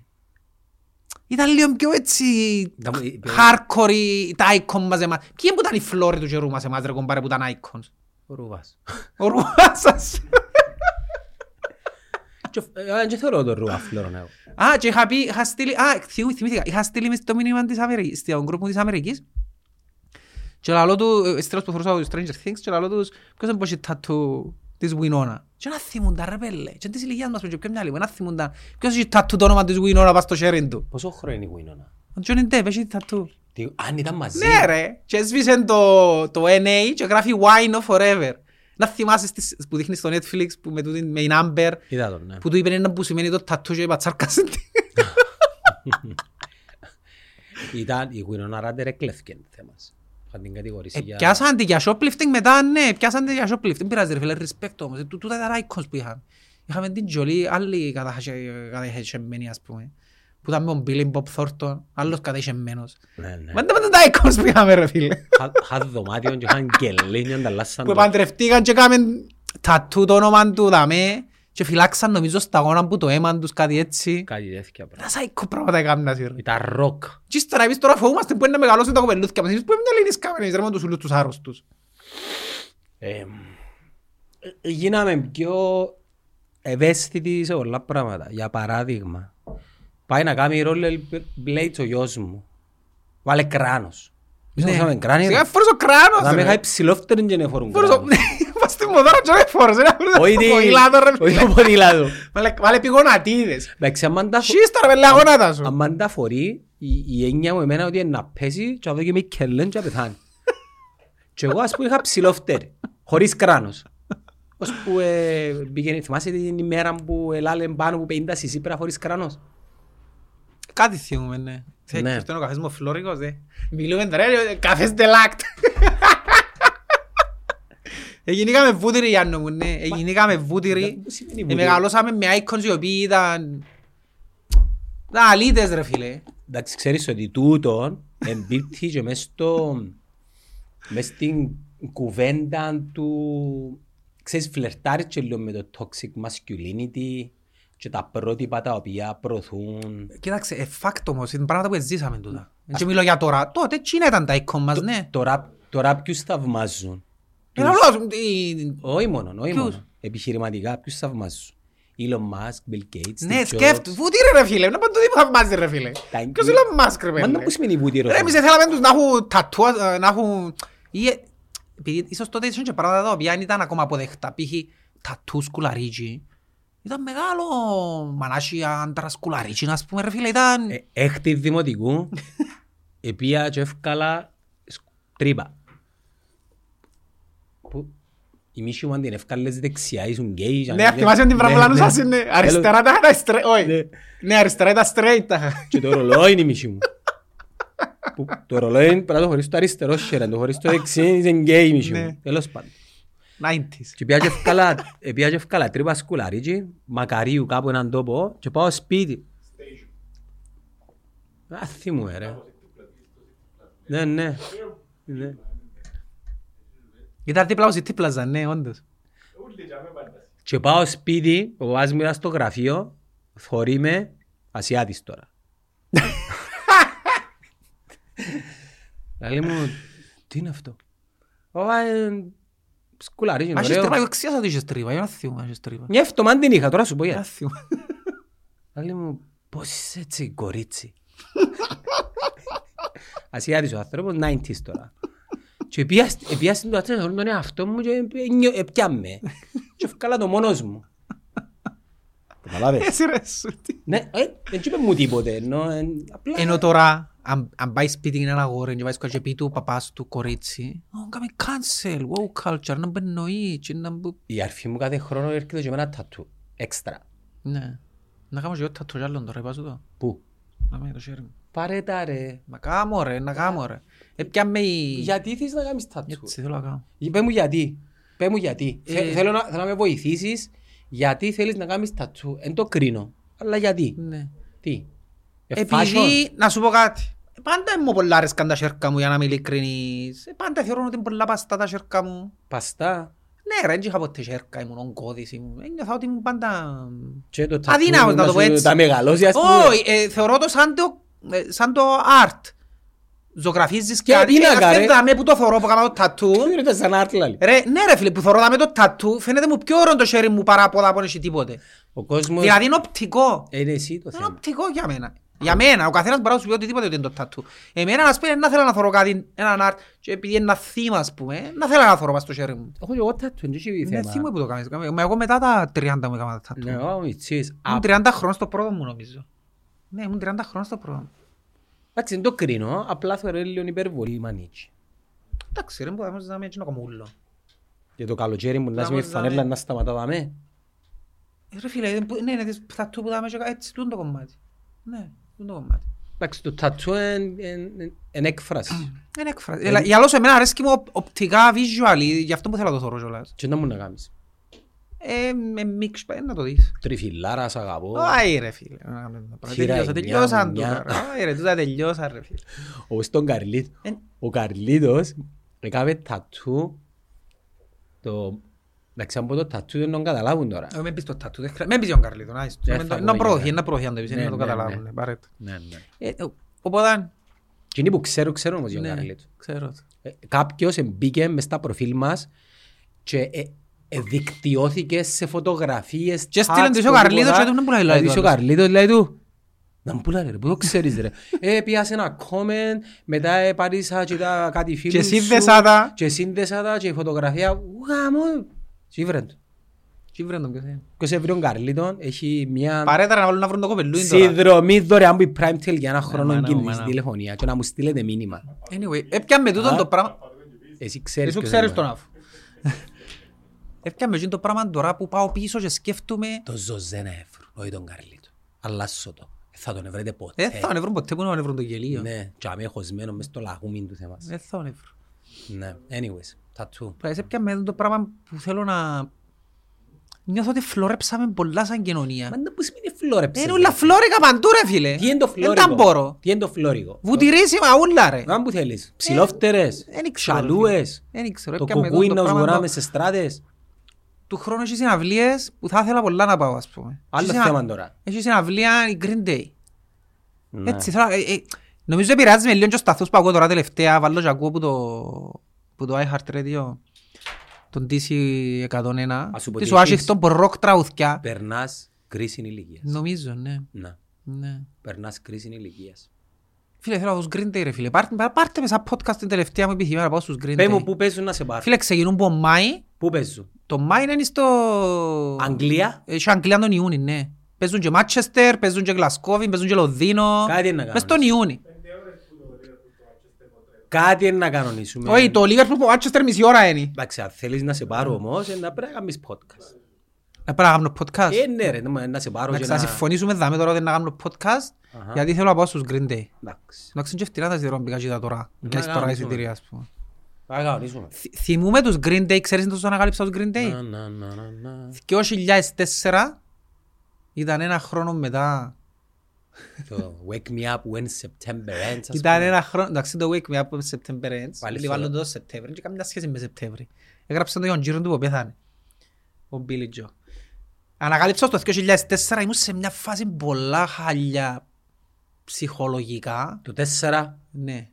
Speaker 1: Ήταν λίγο πιο έτσι
Speaker 2: Ήταν μου- ε,
Speaker 1: hardcore οι- τα icon μας εμάς. Ποιοι είναι που ήταν οι φλόροι του καιρού μας εμάς ρε κομπάρε που ήταν icons;
Speaker 2: Ο Ρούβας.
Speaker 1: Ο Ρουάσας.
Speaker 2: Και- ε, Δεν θεωρώ τον Ρούβα φλόρον εγώ.
Speaker 1: Α, και είχα πει, είχα στείλει, α, θυμ- θυμήθηκα, είχα στείλει μες το μήνυμα της Αμερικής, στον γκρουπ μου της Αμερικής. Και λαλό του, ε, στέλνος που φορούσα το Stranger Things, και λαλό τους, ποιος είναι πως έχει tattoo της Winona. Και να θυμούνταν ρε πέλε, και της ηλικίας μας, και πιο μυαλί μου, να θυμούνταν, ποιος έχει tattoo το όνομα της Winona πας στο sharing του.
Speaker 2: Πόσο χρόνο είναι η Winona;
Speaker 1: Ο Johnny Depp έχει tattoo.
Speaker 2: Τι- Αν ήταν μαζί;
Speaker 1: Ναι ρε, και έσβησε το, το NA και γράφει Wine of Forever. Να θυμάσαι στις, που δείχνεις στο Netflix που με, τούτη, με την Amber
Speaker 2: Είδα τον, ναι.
Speaker 1: που του είπε ένα που σημαίνει το τατού και πατσάρκασε την.
Speaker 2: Ήταν η Winona Ryder εκλέφκε θέμας. Είχαν την κατηγορήσει
Speaker 1: Ε,
Speaker 2: για...
Speaker 1: Πιάσαν τη για shoplifting μετά, ναι, πιάσαν τη για shoplifting. Δεν πειράζει ρε φίλε, respect όμως. Ε, τού- Τούτα ήταν icons που είχαν. Είχαμε την Jolie, άλλη καταχεσεμένη ας πούμε. Που ήταν με τον Billy Bob Thornton, άλλος καταχεσεμένος.
Speaker 2: Ναι, ναι.
Speaker 1: Μα δεν τα icons που είχαμε ρε φίλε.
Speaker 2: Είχα- Είχαν δωμάτιο και είχαν κελίνια, ανταλλάσσαν
Speaker 1: Που
Speaker 2: το-
Speaker 1: επαντρευτήκαν και έκαμε τατού το όνομα του δαμέ και φυλάξαν νομίζω σταγόνα που το αίμα τους κάτι έτσι.
Speaker 2: Κάτι τέτοια πράγματα.
Speaker 1: Τα σάικο πράγματα έκαναν ρε.
Speaker 2: Ήταν ροκ.
Speaker 1: Και ύστερα εμείς τώρα φοβούμαστε που είναι να μεγαλώσουν τα κοπελούθια μας. Εμείς που είναι μυαλίνες κάμενες εμείς ρε με τους ούλους τους άρρωστους.
Speaker 2: Ε, ε, Γίναμε πιο ευαίσθητοι σε πολλά πράγματα. Για παράδειγμα, πάει να κάνει ρόλο Blades ο γιος μου. Βάλε κράνος. Εμείς είχαμε κράνη.
Speaker 1: Σιγά φορές ο κράνος
Speaker 2: Θα με
Speaker 1: ρε.
Speaker 2: είχα υψηλόφτερη και να φορούν
Speaker 1: Φορές ο...
Speaker 2: κράνος.
Speaker 1: Μας στη μοδάρα και δεν φορές. ρε.
Speaker 2: Όχι
Speaker 1: Το
Speaker 2: τι-
Speaker 1: ποδήλατο, ρε,
Speaker 2: όχι
Speaker 1: φίλε.
Speaker 2: το ποδήλατο.
Speaker 1: Βάλε- Βάλε πηγονατίδες.
Speaker 2: Εντάξει, άμα τα φο-
Speaker 1: Σίστα ρε με λαγονάτα σου.
Speaker 2: άμα τα φορεί, η- η έννοια μου εμένα ότι είναι να πέσει και να δω και με κελέν και να πεθάνει. Και εγώ ας πούμε είχα ψηλόφτερη, χωρίς κράνος. Ως που ε, πήγαινε, θυμάσαι την ημέρα που ελάλε πάνω που 50 σισίπρα χωρίς κράνος;
Speaker 1: Κάτι θυμούμε, ναι.
Speaker 2: Ναι.
Speaker 1: Ναι. Αυτό είναι ο καφές μου φλόρικος, δε. Μιλούμε τώρα, ρε, καφές ντελάκτ. Εγινήκαμε βούτυροι, Γιάννο μου, ναι. Εγινήκαμε βούτυροι.
Speaker 2: Πού σημαίνει
Speaker 1: Ε,
Speaker 2: βούτυροι;
Speaker 1: Μεγαλώσαμε με icons οι οποίοι ήταν... Ήταν αλήτες, ρε φίλε.
Speaker 2: Εντάξει, ξέρεις ότι τούτο εμπίπτει και μες στο... μες στην κουβέντα του... Ξέρεις, φλερτάρεις και λίγο με το toxic masculinity και τα πρότυπα τα οποία προωθούν.
Speaker 1: Κοίταξε, ε, fact όμως, είναι πράγματα που ζήσαμε τούτα. Και μιλώ για τώρα. Τότε τσίνα ήταν τα icon μας, ναι.
Speaker 2: Τώρα, τώρα ποιους θαυμάζουν;
Speaker 1: Είναι απλώς, η-
Speaker 2: Όχι μόνο, όχι
Speaker 1: Ποιους;
Speaker 2: μόνο. Επιχειρηματικά ποιους θαυμάζουν. Elon Musk, Bill Gates,
Speaker 1: Ναι,
Speaker 2: Steve
Speaker 1: σκέφτου.
Speaker 2: Jobs.
Speaker 1: Βούτυρε ρε φίλε, να παντού τι θαυμάζει ρε φίλε.
Speaker 2: Τα-
Speaker 1: Ποιος είναι ο Μάσκ ρε
Speaker 2: Μα να
Speaker 1: φίλε.
Speaker 2: πού σημαίνει βούτυρο.
Speaker 1: Ρε εμείς δεν θέλαμε τους να έχουν τατούα, να έχουν... ή, ε, Επειδή ίσως τότε ήσουν και πράγματα τα οποία δεν ήταν ακόμα αποδεχτά. Π.χ. τατού σκουλαρίτσι. Ήταν μεγάλο μανάσι άντρα σκουλαρίτσι, ας πούμε ρε φίλε. Ήταν...
Speaker 2: Ε, Έκτη δημοτικού, επία και εύκαλα σκ- τρύπα. Που η μίση μου αν την εύκαλες δεξιά, ήσουν γκέι. και αν
Speaker 1: Ναι,
Speaker 2: έλεγες-
Speaker 1: θυμάσαι την
Speaker 2: Ναι,
Speaker 1: πραγμαλανούσας
Speaker 2: ναι.
Speaker 1: είναι. Αριστερά τα είχα straight. Όχι.
Speaker 2: Ναι.
Speaker 1: Ναι, αριστερά ήταν straight τα είχα.
Speaker 2: Και το ρολόι είναι η μίση μου. Που Το ρολόι είναι πρέπει να το χωρίς το αριστερό χέρι, αν το χωρίς το δεξί είναι γκέι η μίση
Speaker 1: Ναι.
Speaker 2: μου. Τέλος πάντων.
Speaker 1: 90s.
Speaker 2: Και πήγα και ευκάλα- ε, πήγα και ευκάλα τρύπα σκουλαρίτσι, μακαρίου κάπου έναν τόπο και πάω σπίτι. Α, θυμούμαι ρε. Ναι, ναι. Ναι.
Speaker 1: Ήταν δίπλα όσοι τίπλαζαν, ναι, όντως.
Speaker 2: Και πάω σπίτι, ο παπάς μου ήταν στο γραφείο, θωρεί με, Ασιάτης τώρα. Λέει μου, τι είναι αυτό; Ω, ε, σκουλαρίζεις, είναι
Speaker 1: Μα έχεις
Speaker 2: ωραίο.
Speaker 1: τρύπα, εγώ ξέρεις ότι είχες τρύπα. Για να θυμούμαι, έχεις τρύπα.
Speaker 2: Μια εβδομάδα την είχα, τώρα σου πω
Speaker 1: Για να
Speaker 2: γιατί.
Speaker 1: θυμούμαι.
Speaker 2: Λέει μου, πώς είσαι έτσι κορίτσι; Ασιάτης ο άνθρωπος, 90s τώρα. Και πήγα σ- πήγα στην τουαλέτα να θεωρώ τον εαυτό μου και νιώ- έπιαμε. Και έφκαλα το μόνος μου. Καταλάβες.
Speaker 1: Εσύ ρε σου. τι.
Speaker 2: Ναι, ε, δεν είπε μου τίποτε, ενώ ε, απλά...
Speaker 1: Ενώ τώρα, αν, αν πάει σπίτι είναι ένα αγόρι και πάει σκοτ και πει του ο παπάς του κορίτσι «Ω, κάμε cancel, wow culture, να μπαιννοεί και να μπου...»
Speaker 2: Η αρφή μου κάθε χρόνο έρχεται και με ένα τατού. Έξτρα.
Speaker 1: Ναι. Να κάνω και εγώ τατού κι άλλον τώρα, είπα σου το.
Speaker 2: Πού;
Speaker 1: Να με το χέρι μου.
Speaker 2: Πάρε τα ρε.
Speaker 1: Να κάνω ρε, να κάνω ρε. Έπιαμε η...
Speaker 2: Γιατί θέλεις να κάνεις τατού.
Speaker 1: Έτσι θέλω να κάνω.
Speaker 2: Πες μου γιατί. Πες μου γιατί.
Speaker 1: Ε,
Speaker 2: Θε- Θέλω να, θέλω να με βοηθήσεις γιατί θέλεις να κάνεις τατσού. Εν το κρίνω. Αλλά γιατί;
Speaker 1: Ναι.
Speaker 2: Τι; Ε, fashion.
Speaker 1: Επειδή, να σου πω κάτι, πάντα μου πολλά αρέσκαν τα σέρκα μου για να είμαι ειλικρινής. Ε, Πάντα θεωρώ ότι είναι πολλά παστά τα σέρκα μου.
Speaker 2: Παστά;
Speaker 1: Ναι ρε, δεν είχα ποτέ σέρκα, ήμουν ογκώδης, ήμουν. Ένιωθα ότι ήμουν πάντα...
Speaker 2: Και το τατσού
Speaker 1: Αδύναμος να το
Speaker 2: σου
Speaker 1: πω έτσι.
Speaker 2: Τα μεγαλώσεις ας πούμε.
Speaker 1: Όχι, ε, θεωρώ το σαν το, ε, σαν το art. Ζωγραφίζεις
Speaker 2: Και
Speaker 1: κάτι.
Speaker 2: πίνακα,
Speaker 1: ε,
Speaker 2: ρε.
Speaker 1: αυτό δάμε που το θεωρώ που έκανα το τατού.
Speaker 2: Τι είναι το σαν άρτλα.
Speaker 1: Ρε, ναι ρε φίλε, που θεωρώ δάμε το τατού, φαίνεται μου πιο ωραίο το χέρι μου παρά από εδώ που έχει τίποτε.
Speaker 2: Ο κόσμος
Speaker 1: Δηλαδή είναι οπτικό.
Speaker 2: είναι εσύ το
Speaker 1: Είναι
Speaker 2: θέμα.
Speaker 1: οπτικό για μένα. Για μένα, ο καθένας μπορεί να σου πει οτιδήποτε ότι είναι το τατού. Εμένα, ας πούμε, να θέλω να θεωρώ κάτι, έναν art, και επειδή είναι ένα θύμα, ας πούμε, να θέλω να θεωρώ πας στο χέρι μου.
Speaker 2: Έχω και εγώ τατού. Δεν έχει
Speaker 1: Είναι
Speaker 2: θέμα.
Speaker 1: θύμα που το κάνεις. Μα εγώ μετά τα 30 μου έκανα τατού.
Speaker 2: Ναι, εγώ μητσής. Α,
Speaker 1: Ήμουν 30 χρόνια στο πρώτο μου, νομίζω. Ναι, ήμουν 30 χρόνια στο πρώτο μου.
Speaker 2: Εντάξει, δεν το κρίνω. Απλά θεωρώ λίγο υπερβολή η μανίτσι.
Speaker 1: Εντάξει, ρε, μπορούμε να μην έτσι να κάνω ούλο.
Speaker 2: Και το καλοκαίρι μου να
Speaker 1: Να
Speaker 2: είσαι με
Speaker 1: μας
Speaker 2: φανέλα
Speaker 1: δάμε.
Speaker 2: να σταματά δάμε.
Speaker 1: Ε, Ρε φίλε, δεν μπο- ναι, είναι τις τατού που δάμε και έτσι, τούτο το κομμάτι. Ναι, τούτο το κομμάτι.
Speaker 2: Εντάξει, το τατού είναι έκφραση.
Speaker 1: Είναι έκφραση. Ελα- Για λόγω εμένα αρέσκει μου οπ- οπτικά, visual, γι' αυτό που θέλω να το θωρώ κιόλας.
Speaker 2: Και να μου να κάνεις.
Speaker 1: Ε, με μίξ, ε, να το δεις.
Speaker 2: Τριφυλάρα, σ' αγαπώ.
Speaker 1: Άι ρε φίλε. να κάνουμε τα πράγματα.
Speaker 2: Χειρά
Speaker 1: Τελειώσα,
Speaker 2: εννιά,
Speaker 1: τελειώσαν
Speaker 2: εννιά.
Speaker 1: τούτα. Άι ρε, τούτα τελειώσαν ρε φίλε.
Speaker 2: Όπως τον Καρλίτο.
Speaker 1: Ε,
Speaker 2: Ο Καρλίτος έκαμε τατού το... Εντάξει, αν πω το τατού δεν τον καταλάβουν τώρα.
Speaker 1: ε, Μην πεις το τατού, δεν χρειάζεται. Μην πεις για τον Καρλίτο, να είσαι.
Speaker 2: Δεν
Speaker 1: Να
Speaker 2: θα
Speaker 1: το-
Speaker 2: πω
Speaker 1: Να προωθεί,
Speaker 2: για-
Speaker 1: να προωθεί αν το πεις,
Speaker 2: Ναι,
Speaker 1: να το
Speaker 2: ναι,
Speaker 1: καταλάβουν.
Speaker 2: ναι.
Speaker 1: παρέτο.
Speaker 2: Ναι, ναι.
Speaker 1: Ε, ο- Οπότε,
Speaker 2: Και είναι που ξέρω, ξέρω όμως για τον
Speaker 1: ναι,
Speaker 2: Καρλίτο.
Speaker 1: ξέρω. το.
Speaker 2: Ε, Κάποιος μπήκε μες στα προφίλ μας και ε, ε, δικτυώθηκε σε φωτογραφίες
Speaker 1: Και
Speaker 2: chats,
Speaker 1: στείλαν της ο
Speaker 2: το
Speaker 1: Καρλίτος
Speaker 2: τίποτα.
Speaker 1: και του, «Να πουλάει, λέει,
Speaker 2: Δηλαδή,
Speaker 1: του
Speaker 2: ο
Speaker 1: άλλος».
Speaker 2: Καρλίτος λέει του να μου πουλάει ρε, πού το ξέρεις ρε. Ε, πιάσε ένα comment, μετά επαρήσα και τα κάτι φίλους
Speaker 1: Και
Speaker 2: σου
Speaker 1: σύνδεσα τα.
Speaker 2: Και σύνδεσα τα και η φωτογραφία, γάμο. Και βρε του.
Speaker 1: Τι βρε τον ποιος είναι.
Speaker 2: Ποιος έβρε τον Καρλίτον, έχει μια
Speaker 1: Παρέταρα να βάλουν να βρουν το κοπελούιν τώρα.
Speaker 2: συνδρομή δωρεάν που η Primetel για ένα χρόνο
Speaker 1: μάνα μου,
Speaker 2: κινητής
Speaker 1: μάνα μου.
Speaker 2: τηλεφωνία και να μου στείλετε μήνυμα.
Speaker 1: Anyway, έπιαμε τούτον
Speaker 2: Α.
Speaker 1: το πράγμα.
Speaker 2: Εσύ ξέρεις
Speaker 1: Εσύ
Speaker 2: ποιος
Speaker 1: ξέρεις
Speaker 2: είναι.
Speaker 1: τον αφού. Έπιαμε εκείνο το πράγμα τώρα που πάω πίσω και σκέφτομαι
Speaker 2: Το Ζωζέ να έβρουν, όχι τον Καρλίτο. Αλλάσσω το. Ε, Θα τον ευρέτε ποτέ.
Speaker 1: Δεν θα τον βρουν ποτέ που να βρουν το γελίο.
Speaker 2: Ναι, και αμέ χωσμένο μες στο λαγούμιν του θέμας.
Speaker 1: Δεν θα τον βρουν.
Speaker 2: Ναι, anyways, τατσού.
Speaker 1: Πρέπει έπιαμε το πράγμα που θέλω να... Νιώθω ότι φλόρεψαμε πολλά σαν κοινωνία.
Speaker 2: Μα δεν που σημαίνει φλόρεψες.
Speaker 1: Είναι όλα φλόρικα παντού ρε φίλε.
Speaker 2: Τι είναι το
Speaker 1: Δεν
Speaker 2: φλόρικο;
Speaker 1: τα μπορώ.
Speaker 2: Τι είναι το φλόρικο;
Speaker 1: Βουτυρίσιμα ούλα ρε.
Speaker 2: Αν που θέλεις. Ψηλόφτερες.
Speaker 1: δεν ξέρω, ρε
Speaker 2: Σαλούες.
Speaker 1: Δεν ξέρω.
Speaker 2: Το
Speaker 1: έπιαμε
Speaker 2: κουκούι
Speaker 1: το
Speaker 2: να
Speaker 1: πράγμα
Speaker 2: σγουράμε
Speaker 1: το-
Speaker 2: σε στράτες.
Speaker 1: Του χρόνου έχεις συναυλίες που θα ήθελα πολλά να πάω ας πούμε.
Speaker 2: Άλλο
Speaker 1: Έχεις συνα-
Speaker 2: θέμα τώρα.
Speaker 1: Έχεις συναυλία η Green Day.
Speaker 2: Ναι.
Speaker 1: Έτσι, θέλω, ε, ε, νομίζω επηρεάζει με λίγο και ο σταθούς που ακούω τώρα τελευταία, βάλω και ακούω που το, που το iHeart Radio, τον DC101,
Speaker 2: Ας σου πω
Speaker 1: της
Speaker 2: τι έχεις.
Speaker 1: Washington, που ροκ τραγουθιά.
Speaker 2: Περνάς κρίση ηλικίας.
Speaker 1: Νομίζω, ναι.
Speaker 2: Να.
Speaker 1: ναι.
Speaker 2: Περνάς κρίση ηλικίας.
Speaker 1: Φίλε, θέλω να τους Green Day ρε φίλε. Πάρτε, πά- πάρτε με σαν podcast την τελευταία μου επιθυμία να πάω στους Green
Speaker 2: Πες
Speaker 1: Day.
Speaker 2: μου πού παίζουν να σε πάρουν.
Speaker 1: Φίλε, ξεκινούν από Μάη.
Speaker 2: Πού παίζουν.
Speaker 1: Το Μάη είναι στο...
Speaker 2: Αγγλία;
Speaker 1: Έχει Αγγλία τον Ιούνι, ναι. Παίζουν και Μάτσεστερ, παίζουν και Γλασκόβι, παίζουν και Λονδίνο.
Speaker 2: Κάτι είναι να
Speaker 1: Μες
Speaker 2: κάνουν.
Speaker 1: τον Ιούνι.
Speaker 2: Κάτι είναι να κανονίσουμε.
Speaker 1: Όχι, το Liverpool που Μάτσεστερ μισή ώρα είναι.
Speaker 2: Εντάξει, αν θέλεις να σε πάρω όμως, ε, να πρέπει να κάνεις podcast.
Speaker 1: Να πρέπει να κάνουμε podcast.
Speaker 2: Ε, ναι ρε, να- να σε πάρω και
Speaker 1: Εντάξει, θα
Speaker 2: να...
Speaker 1: συμφωνήσουμε δάμε τώρα ότι να κάνουμε podcast
Speaker 2: Αχα.
Speaker 1: γιατί θέλω να πάω στους Green Day.
Speaker 2: Εντάξει.
Speaker 1: Εντάξει, είναι και φτηνά τα εισιτήρια που μπήκα και τα τώρα.
Speaker 2: Να
Speaker 1: Πιάσεις τώρα
Speaker 2: κάνουμε.
Speaker 1: εισιτήρια, ας πούμε.
Speaker 2: Θα κανονίσουμε.
Speaker 1: Θυ- Θυμούμε τους Green Day, ξέρεις να τους ανακάλυψα τους Green
Speaker 2: Να,
Speaker 1: Day.
Speaker 2: να, να, να, να.
Speaker 1: 2004 ήταν ένα χρόνο μετά.
Speaker 2: Το Wake Me Up When September Ends. ας
Speaker 1: Ήταν
Speaker 2: πούμε.
Speaker 1: ένα χρόνο, εντάξει το Wake Me Up with September Ends.
Speaker 2: Πάλι
Speaker 1: Λίγο
Speaker 2: στο-
Speaker 1: άλλο το Σεπτέμβρη και καμιά σχέση με Σεπτέμβρη. Έγραψε το Ιον Τζίρον του που πέθανε. Ο Billy Joe. Ανακάλυψα το 2004, ήμουν σε μια φάση πολλά χαλιά ψυχολογικά.
Speaker 2: Το 4.
Speaker 1: Ναι.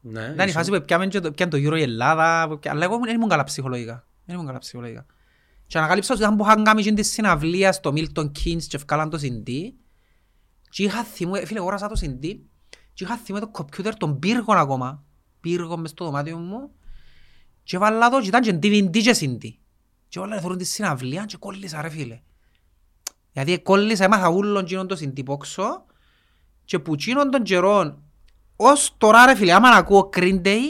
Speaker 2: Ναι,
Speaker 1: Ήταν η
Speaker 2: ήσουν-
Speaker 1: φάση που πιάμε και το- πιάνε το Euro η Ελλάδα, που πια- αλλά εγώ δεν ήμουν καλά ψυχολογικά. Δεν ήμουν καλά ψυχολογικά. Και ανακαλύψα ότι ήταν που είχαν κάνει και τη συναυλία στο Milton Keynes και ευκάλαν το CD. Και είχα θυμού, φίλε, αγόρασα το CD Και είχα θυμό το κομπιούτερ των πύργων ακόμα. Πύργων μες στο δωμάτιο μου. Και βάλα το και ήταν και DVD και CD. Και όλα θεωρούν τη συναυλία και κόλλησα ρε φίλε. Γιατί κόλλησα, έμαθα ούλον γίνον το CD πόξο και που γίνον των καιρών ως τώρα ρε φίλε, άμα να ακούω Green Day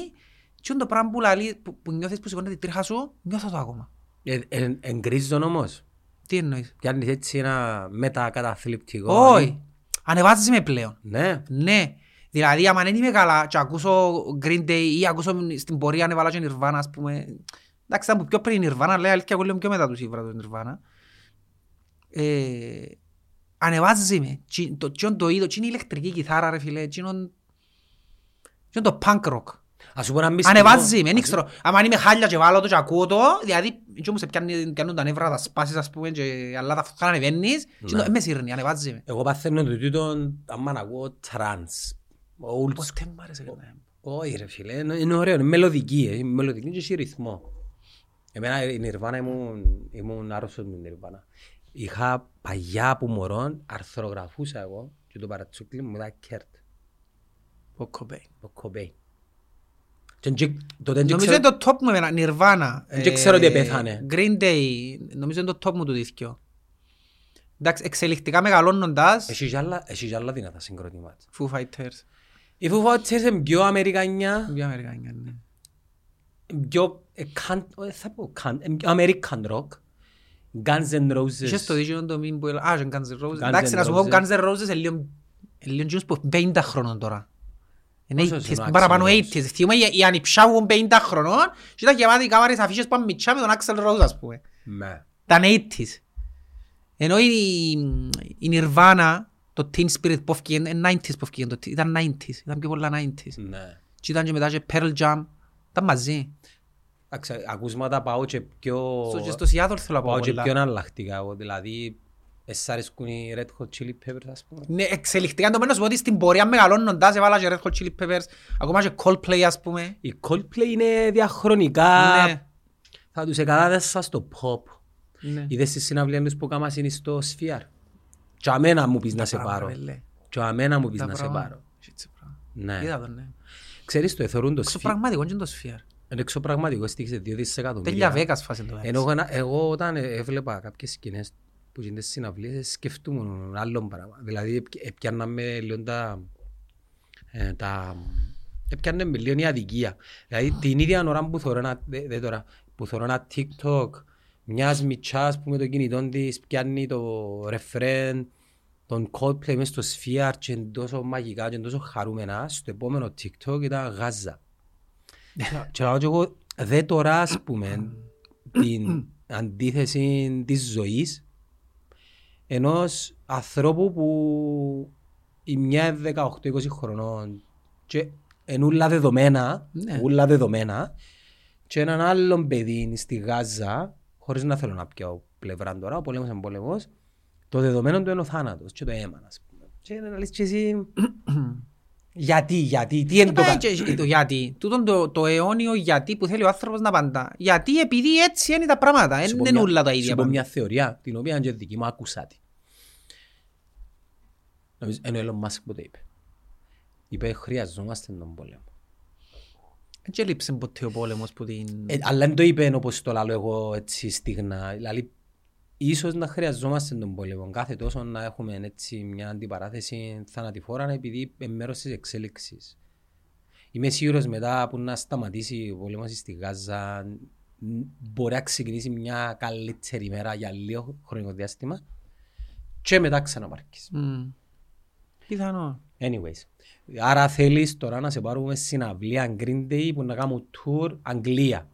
Speaker 1: και είναι το πράγμα που, λαλεί, που, που νιώθεις που σηκώνεται τη τρίχα σου, νιώθω το ακόμα.
Speaker 2: Ε, ε, Εγκρίζεις τον όμως;
Speaker 1: Τι εννοείς;
Speaker 2: Πιάνεις έτσι ένα μετακαταθλιπτικό.
Speaker 1: Όχι. Ανεβάζεις με πλέον.
Speaker 2: Ναι.
Speaker 1: Ναι. Δηλαδή, άμα δεν είμαι καλά και ακούσω Green Day ή ακούσω στην πορεία ανεβάλα και Nirvana, ας πούμε. Εντάξει, ήταν που πιο πριν η Nirvana, λέει αλήθεια, εγώ λέω πιο μετά τους ήβρα τους Nirvana. Ε, ανεβάζει με. Τσι- Το, τσι- το είδο, τσι είναι η ηλεκτρική κιθάρα, ρε φίλε, τσι είναι τσι είναι το punk rock.
Speaker 2: Ας σου πω ένα μυστικό.
Speaker 1: Ανεβάζει με, δεν ξέρω. Άμα αν είμαι χάλια και βάλω το και ακούω το, δηλαδή, τσι όμως σε πιάνει- πιάνουν τα νεύρα, τα σπάσεις, ας πούμε, και αλλά τα φτωχά ανεβαίνεις, τσι
Speaker 2: Ναι.
Speaker 1: το- ε, μες σύρνει, ανεβάζει με.
Speaker 2: Εγώ παθαίνω το τούτο, άμα να ακούω trance. Old school.
Speaker 1: Ποτέ μου άρεσε κανένα.
Speaker 2: Όχι ρε φίλε, είναι είναι ωραίο, είναι μελωδική, ε, είναι μελωδική και έχει ρυθμό. Εμένα η Nirvana ήμουν, ήμουν άρρωστος με την Nirvana. Είχα παγιά που μωρών, αρθρογραφούσα εγώ και το παρατσούκλι μου ήταν Κέρτ,
Speaker 1: Ο Cobain.
Speaker 2: το Cobain. Και εν- τότε δεν
Speaker 1: Νομίζω
Speaker 2: ξέρω-
Speaker 1: είναι το top μου εμένα, Nirvana.
Speaker 2: Δεν ξέρω τι επέθανε.
Speaker 1: Green Day, νομίζω είναι το top μου του δίθκιο. Εντάξει, εξελιχτικά μεγαλώνοντας,
Speaker 2: Έχει κι άλλα- έχει κι άλλα δυνατά συγκροτήματα.
Speaker 1: Foo Fighters.
Speaker 2: Οι Foo Fighters είναι πιο Αμερικανιά,
Speaker 1: Πιο Αμερικάνια, ναι.
Speaker 2: Πιο ε, καν- ε, θα πω καν- ε, American rock. Guns N' Roses.
Speaker 1: Είχες το δίκιο το μήνυμα που έλεγα, α, είναι Guns N' Roses.
Speaker 2: Guns
Speaker 1: Εντάξει,
Speaker 2: N'
Speaker 1: να σου πω,
Speaker 2: Roses.
Speaker 1: Guns N' Roses είναι λίγο, είναι λίγο κοινούς που 50 χρόνων τώρα. Είναι
Speaker 2: Πόσος
Speaker 1: 80s,
Speaker 2: είναι ο
Speaker 1: παραπάνω
Speaker 2: Axl Rose?
Speaker 1: 80s. Θυμούμαι οι- οι ανιψάβουν 50 χρονών και ήταν γεμάτοι οι κάμαρες αφήσεις που μιτσά με τον Axl Rose, ας πούμε.
Speaker 2: Ναι.
Speaker 1: Ήταν 80s. Ενώ η, η Nirvana, το Teen Spirit που έφυγε, είναι 90s που έφυγε, το- ήταν 90s, ήταν πιο πολλά 90s.
Speaker 2: Ναι.
Speaker 1: Και ήταν και μετά και Pearl Jam, ήταν μαζί.
Speaker 2: Εντάξει, Ακούσματα πάω και πιο...
Speaker 1: Στο, και στο Seattle θέλω να
Speaker 2: Πάω
Speaker 1: πω
Speaker 2: και
Speaker 1: πολλά.
Speaker 2: πιο εναλλακτικά. εγώ, Δηλαδή, εσάς αρέσκουν οι Red Hot Chili Peppers, ας πούμε.
Speaker 1: Ναι, εξελιχτικά το μένω σου πω ότι στην πορεία μεγαλώνοντας έβαλα και Red Hot Chili Peppers, ακόμα και Coldplay ας πούμε.
Speaker 2: Οι Coldplay είναι διαχρονικά.
Speaker 1: Ναι.
Speaker 2: Θα τους εκατάδεσα στο pop.
Speaker 1: Ναι.
Speaker 2: Είδες στη συναυλία τους που κάμας είναι στο Sphere. Και αμένα μου πεις να σε πάρω.
Speaker 1: Πράγμα,
Speaker 2: Και αμένα μου πεις
Speaker 1: Τα
Speaker 2: να σε
Speaker 1: πράγμα.
Speaker 2: πάρω.
Speaker 1: Έτσι, πράγμα.
Speaker 2: Ναι.
Speaker 1: Είδα το, ναι.
Speaker 2: Ξέρεις το, εθωρούν το
Speaker 1: Εξω
Speaker 2: Sphere.
Speaker 1: πραγματικό και το Sphere.
Speaker 2: Είναι εξωπραγματικό, στήχησε 2
Speaker 1: Τέλεια
Speaker 2: δισεκατομμύρια.
Speaker 1: Βέγας φάση το
Speaker 2: Ενώ εγώ, ένα- εγώ όταν έβλεπα κάποιες σκηνές που γίνονται στις συναυλίες σκεφτούμουν άλλον πράγμα. Δηλαδή έπι- έπιαναμε λίγο τα... Ε, τα έπιαναμε λίγο η αδικία. Δηλαδή την ίδια ώρα που θωρώ ένα, δε, δε τώρα, που θωρώ ένα TikTok μιας μητσάς που με το κινητό της πιάνει το ρεφρέν τον Coldplay μες στο Sphere και είναι τόσο μαγικά και είναι τόσο χαρούμενα στο επόμενο TikTok ήταν Γάζα. Και λέω και εγώ, δε τώρα ας πούμε την αντίθεση της ζωής ενός ανθρώπου που η μια είναι 18-20 χρονών και είναι ούλα δεδομένα,
Speaker 1: Ναι.
Speaker 2: ούλα δεδομένα και έναν άλλον παιδί στη Γάζα, χωρίς να θέλω να πιάω πλευρά τώρα, ο πόλεμος είναι πόλεμος, το δεδομένο του είναι ο θάνατος και το αίμα, ας πούμε. Και να λες και εσύ, γιατί, γιατί, τι είναι το
Speaker 1: Ε,
Speaker 2: κα-
Speaker 1: και το γιατί. Τούτον το, το αιώνιο γιατί που θέλει ο άνθρωπος να απαντά. Γιατί επειδή έτσι είναι τα πράγματα.
Speaker 2: Σου
Speaker 1: Δεν
Speaker 2: πω
Speaker 1: είναι
Speaker 2: μια-
Speaker 1: όλα τα
Speaker 2: σου
Speaker 1: ίδια
Speaker 2: πω
Speaker 1: πάντα.
Speaker 2: μια θεωρία, την οποία και δική μου άκουσα τη. Νομίζω, είναι ο Elon Musk που το είπε. Είπε, χρειαζόμαστε τον πόλεμο.
Speaker 1: Έτσι έλειψε ποτέ ο πόλεμος που την...
Speaker 2: Ε, αλλά δεν το είπε όπως το λαλώ εγώ έτσι στιγνά. Δηλαδή, ίσως να χρειαζόμαστε τον πόλεμο. Κάθε τόσο να έχουμε έτσι μια αντιπαράθεση θανατηφόρα επειδή είναι μέρος της εξέλιξης. Είμαι σίγουρος μετά που να σταματήσει ο πόλεμος στη Γάζα ν- μπορεί να ξεκινήσει μια καλύτερη μέρα για λίγο χρονικό διάστημα και μετά ξαναπάρκεις.
Speaker 1: Μμ. Πιθανό.
Speaker 2: Anyways. Άρα θέλεις τώρα να σε πάρουμε συναυλία Green Day που να κάνουμε tour Αγγλία.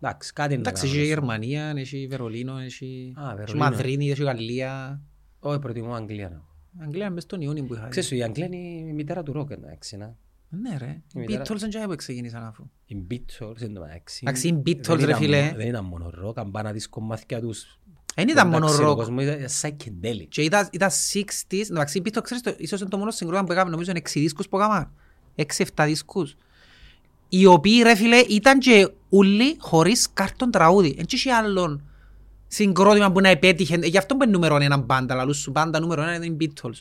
Speaker 2: Εντάξει, κάτι να
Speaker 1: Εντάξει, έχει
Speaker 2: κάνουμε.
Speaker 1: Γερμανία, έχει Βερολίνο, έχει
Speaker 2: Α,
Speaker 1: έχει
Speaker 2: Βερολίνο.
Speaker 1: Μαδρίτη, έχει Γαλλία.
Speaker 2: Όχι, προτιμώ Αγγλία. να.
Speaker 1: Αγγλία μες στον Ιούνιο που είχα.
Speaker 2: Ξέρεις, η Αγγλία είναι η μητέρα του ροκ, εντάξει, να.
Speaker 1: Ναι ρε. Οι
Speaker 2: μητέρα-
Speaker 1: Beatles δεν ξέρω που ξεκίνησαν αφού.
Speaker 2: Οι Beatles, εν τω μεταξύ.
Speaker 1: Εντάξει, οι Beatles,
Speaker 2: δεν
Speaker 1: ρε
Speaker 2: ήταν
Speaker 1: φίλε.
Speaker 2: μόνο- Δεν ήταν μόνο ροκ, αν πάνε να δεις κομμάτια τους.
Speaker 1: Δεν ήταν μόνο
Speaker 2: εντάξει, ο
Speaker 1: ροκ.
Speaker 2: κόσμος ήταν psychedelic.
Speaker 1: Και ήταν, ήταν 60s, εντάξει, πίσω, ξέρεις, το, ίσως είναι το μόνο συγκρότημα που έκαμε, νομίζω είναι 6 δίσκους που έκαμε. 6-7 δίσκους. Οι οποίοι, ρε φίλε, ήταν και ούλοι χωρίς κάρτον τραγούδι. Εν είχε άλλον συγκρότημα που να επέτυχε. Ε, Γι' αυτό που είναι νούμερο ένα μπάντα, λαλούς σου μπάντα νούμερο ένα είναι οι Beatles.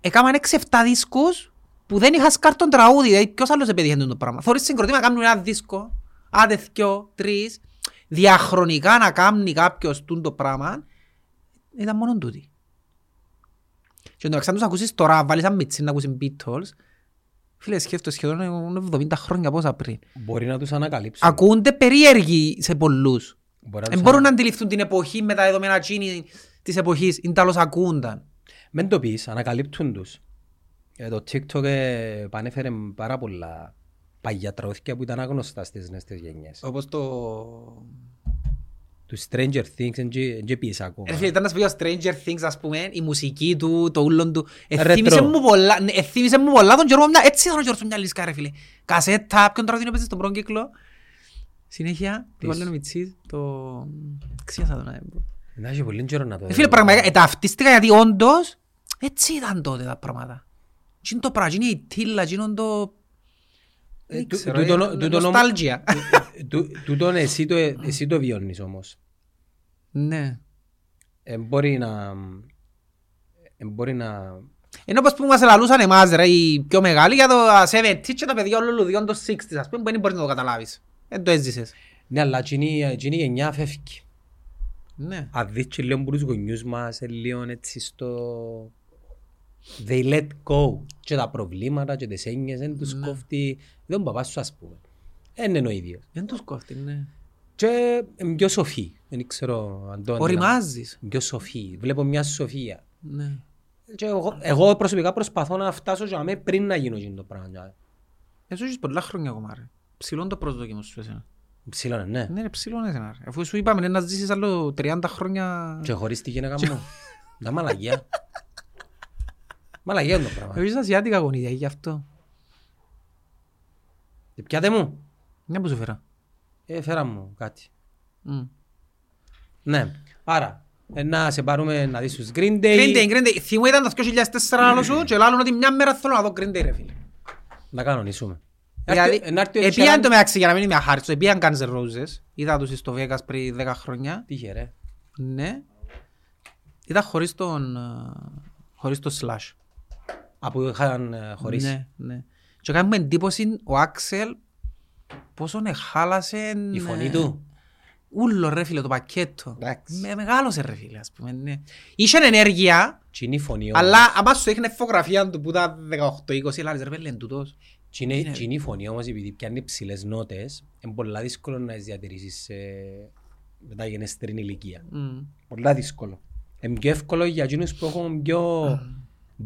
Speaker 1: Έκαναν 6-7 δίσκους που δεν είχα σκάρτον τραγούδι, δηλαδή ποιος άλλος επέτυχε το πράγμα. Θωρείς συγκροτήμα να κάνουν ένα δίσκο, άντε δυο, τρεις, διαχρονικά να κάνει κάποιος τούν το πράγμα, ήταν μόνο τούτοι. Και εντάξει, αν τους ακούσεις τώρα, βάλεις ένα μιτσί να ακούσεις Beatles, φίλε, σκέφτομαι σχεδόν είναι 70 χρόνια πόσα πριν.
Speaker 2: Μπορεί να τους ανακαλύψουν.
Speaker 1: Ακούνται περίεργοι σε πολλούς.
Speaker 2: Μπορεί να
Speaker 1: Δεν
Speaker 2: τους
Speaker 1: μπορούν να αντιληφθούν την εποχή με τα δεδομένα τσίνη της εποχής, είναι τέλος ακούνταν.
Speaker 2: Μεν το πεις, ανακαλύπτουν τους. Ε, το TikTok ε, πανέφερε πάρα πολλά παγιά τραγούδια που ήταν άγνωστα στις νέες τις γενιές.
Speaker 1: Όπως το...
Speaker 2: Του Stranger Things δεν και- δεν και πεις ακόμα.
Speaker 1: Ρε φίλε, ήταν να σου πει ο Stranger Things, ας πούμε, η μουσική του, το ούλον του.
Speaker 2: Retro.
Speaker 1: Εθύμισε μου πολλά, ναι, εθύμισε μου πολλά τον Γιώργο Μιά, έτσι ήταν ο Γιώργος Μιαλίσκα, ρε φίλε. Κασέτα, ποιον τραγούδι έπαιζε στον πρώτο κύκλο. Συνέχεια, τι
Speaker 2: Της.
Speaker 1: βάλει ο Μιτσής, το... Ξίασα το να πω.
Speaker 2: Να έχει πολύ καιρό να το
Speaker 1: Ε, Φίλε, πραγματικά, ε, ταυτίστηκα γιατί όντως, έτσι ήταν τότε τα πράγματα. Τι είναι το πράγμα, τι είναι η τίλα, τι είναι το...
Speaker 2: Ε,
Speaker 1: Δεν
Speaker 2: του-
Speaker 1: ξέρω,
Speaker 2: τούτον-
Speaker 1: ε,
Speaker 2: τούτον όμως-
Speaker 1: νοστάλγια.
Speaker 2: Ε, του- Τούτον εσύ το, εσύ το βιώνεις όμως.
Speaker 1: Ναι.
Speaker 2: Ε, μπορεί να... ε, μπορεί να...
Speaker 1: Ενώ πως που μας λαλούσαν εμάς ρε, οι πιο μεγάλοι για το 70 και τα παιδιά όλων λουδιών των 60 ας πούμε, που δεν μπορείς να το καταλάβεις. Δεν το έζησες.
Speaker 2: Ναι, αλλά εκείνη εκείνη η γενιά φεύγει.
Speaker 1: Ναι.
Speaker 2: Αν δεις και λίγο που τους γονιούς μας, ε, λίγο έτσι στο... They let go. Και τα προβλήματα και τις έννοιες δεν τους
Speaker 1: Ναι.
Speaker 2: κόφτει. Δεν ο παπάς σου ας πούμε. Δεν είναι ο ίδιος.
Speaker 1: Δεν τους κόφτει, ναι.
Speaker 2: Και είναι πιο σοφή. Δεν ξέρω αν το
Speaker 1: Οριμάζεις.
Speaker 2: Πιο σοφή. Βλέπω μια σοφία.
Speaker 1: Ναι.
Speaker 2: Και εγώ, εγώ προσωπικά προσπαθώ να φτάσω για μέ πριν να γίνω εκείνο το πράγμα.
Speaker 1: Εσύ έχεις πολλά χρόνια ακόμα ρε. Ψηλόν το προσδόκιμο σου εσένα.
Speaker 2: Ψηλό είναι, ναι.
Speaker 1: Ναι ρε ψηλόν εσένα ρε. Αφού σου είπαμε ναι, να ζήσεις άλλο 30 χρόνια.
Speaker 2: Και χωρίς τη γυναίκα μου. Να μαλαγία. Μαλαγία είναι το πράγμα.
Speaker 1: Εγώ είσαι ασιάτικα γονίδια γι' αυτό.
Speaker 2: Και Πιάτε μου.
Speaker 1: Μια που σου φέρα;
Speaker 2: Ε, φέρα μου κάτι.
Speaker 1: Μμ.
Speaker 2: Ναι. Άρα, ε, να σε πάρουμε να δεις τους Green Day.
Speaker 1: Green Day, Green Day. Θυμού ήταν το 2004 άλλο σου και λάλλον ότι μια μέρα θέλω να δω Green Day ρε φίλε.
Speaker 2: Να κανονίσουμε.
Speaker 1: Δηλαδή,
Speaker 2: Ε, να έρθει ο
Speaker 1: επίαν
Speaker 2: Sheeran-
Speaker 1: το μεταξύ για να μην είμαι αχάριστος, επίαν Guns N' Roses. Είδα τους στο Vegas πριν 10 χρόνια.
Speaker 2: Τύχε ρε.
Speaker 1: Ναι. Ήταν χωρίς τον... ε, χωρίς τον Slash.
Speaker 2: Από είχαν ε, χωρίσει.
Speaker 1: Ναι, ναι. Και κάνουμε εντύπωση ο Άξελ πόσο εχάλασε...
Speaker 2: Η φωνή
Speaker 1: ε,
Speaker 2: του.
Speaker 1: Ούλο ρε φίλε το πακέτο.
Speaker 2: Εντάξει.
Speaker 1: Με μεγάλωσε ρε φίλε ας πούμε. Ναι. Είχε ενέργεια,
Speaker 2: Τι είναι η φωνή όμως.
Speaker 1: αλλά άμα σου έχνε φωτογραφία του που ήταν 18-20, λάλες ρε φίλε είναι τούτος.
Speaker 2: Τι είναι, τι είναι η φωνή όμως επειδή πιάνει ψηλές νότες, είναι πολλά δύσκολο να τις διατηρήσεις σε μεταγενέστερη ηλικία.
Speaker 1: Μμ.
Speaker 2: Πολλά δύσκολο. Είναι πιο εύκολο για εκείνους που έχουν πιο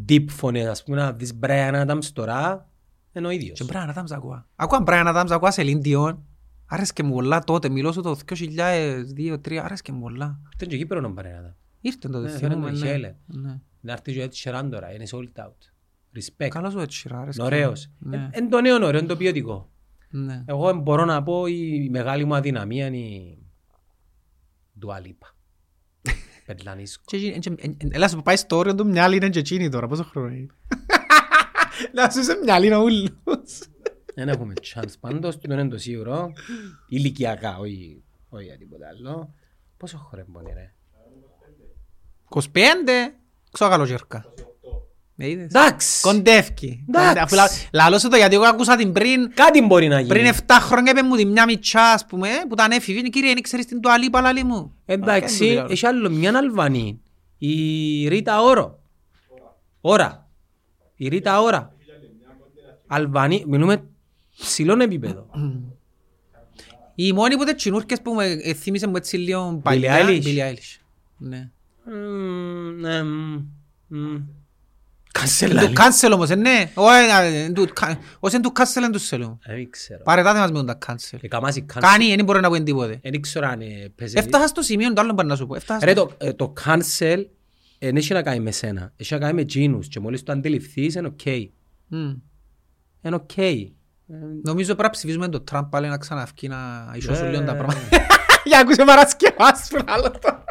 Speaker 2: deep φωνές. Ας πούμε να δεις Brian Adams τώρα, είναι ο ίδιος.
Speaker 1: Και Brian Adams ακούα. Ακούα Brian Adams, ακούα Celine Dion. Άρεσκε μου πολλά τότε, μιλώ σου το 2002-2003, άρεσκε μου πολλά.
Speaker 2: Ήταν και Κύπρος ο Brian Adams.
Speaker 1: Ήρθε τότε,
Speaker 2: Ναι,
Speaker 1: θυμούμαι,
Speaker 2: φαίνεται,
Speaker 1: ναι.
Speaker 2: χέλε.
Speaker 1: Ναι.
Speaker 2: Να έρθει και ο Ed Sheeran τώρα, είναι sold out. Respect.
Speaker 1: Καλός ο έτσι, άρεσκε
Speaker 2: Είναι
Speaker 1: μου.
Speaker 2: ωραίος.
Speaker 1: Ναι,
Speaker 2: Είναι το νέο ωραίο, είναι το ποιοτικό.
Speaker 1: ναι.
Speaker 2: Εγώ μπορώ να πω η μεγάλη μου αδυναμία είναι η Dua Lipa. Πετλανίσκο.
Speaker 1: Και εκείνη- και- ε, ε, Έλα σου πάει στο όριο του μυάλι είναι και εκείνη τώρα, πόσο χρόνο είναι. Να σου σε μυάλι είναι ούλους.
Speaker 2: Δεν έχουμε chance. Πάντως, το είναι το σίγουρο. Ηλικιακά, όχι όχι για τίποτα άλλο. Πόσο χρόνο μπορεί ρε;
Speaker 1: 25, ξέρω καλοκαιρικά. Με είδες.
Speaker 2: Εντάξει.
Speaker 1: Κοντεύκει.
Speaker 2: Εντάξει.
Speaker 1: Αφού λα- Λαλώ σου το γιατί εγώ άκουσα την πριν,
Speaker 2: Κάτι μπορεί να γίνει.
Speaker 1: πριν 7 χρόνια είπε μου τη μια μητσά ας πούμε, που ήταν έφηβη, κύριε, δεν ξέρεις την τουαλίπα λαλή μου.
Speaker 2: Εντάξει,
Speaker 1: Α,
Speaker 2: έχει άλλο μια Αλβανή. Η Ρίτα Όρο. Ωρα. Η Ρίτα Ωρα. Αλβανή. Μιλούμε ψηλών επίπεδο.
Speaker 1: Οι μόνοι που ήταν τσινούρκες που με ε, θύμισε μου έτσι λίγο παλιά.
Speaker 2: Eilish.
Speaker 1: Billie Eilish. Ναι.
Speaker 2: Μμμ, ναι, μμμ, μμμ.
Speaker 1: Του
Speaker 2: Κανσελάρι.
Speaker 1: cancel όμως, ε, ναι. Όχι, ε, ε, του κα- Όσοι είναι του cancel, είναι του σελού.
Speaker 2: Δεν ξέρω.
Speaker 1: Παρετάτε μας με τον τα cancel.
Speaker 2: Και καμάσει cancel.
Speaker 1: Κάνει, δεν μπορεί να πει τίποτε.
Speaker 2: Δεν ξέρω αν ε, παίζει.
Speaker 1: Έφτασα στο σημείο, το άλλο μπορεί να σου πω. Έφτασα
Speaker 2: Ρε
Speaker 1: στο-
Speaker 2: το, ε, το cancel ε, δεν έχει να κάνει με σένα. Έχει να κάνει με τζείνους και μόλις το αντιληφθείς είναι οκ.
Speaker 1: Μμ.
Speaker 2: Είναι οκ.
Speaker 1: Νομίζω πρέπει να ψηφίσουμε τον Τραμπ πάλι να ξαναυκεί να ισώσουν
Speaker 2: Ναι.
Speaker 1: λίγο τα πράγματα. Για ακούσε Παρασκευάς που άλλο τώρα.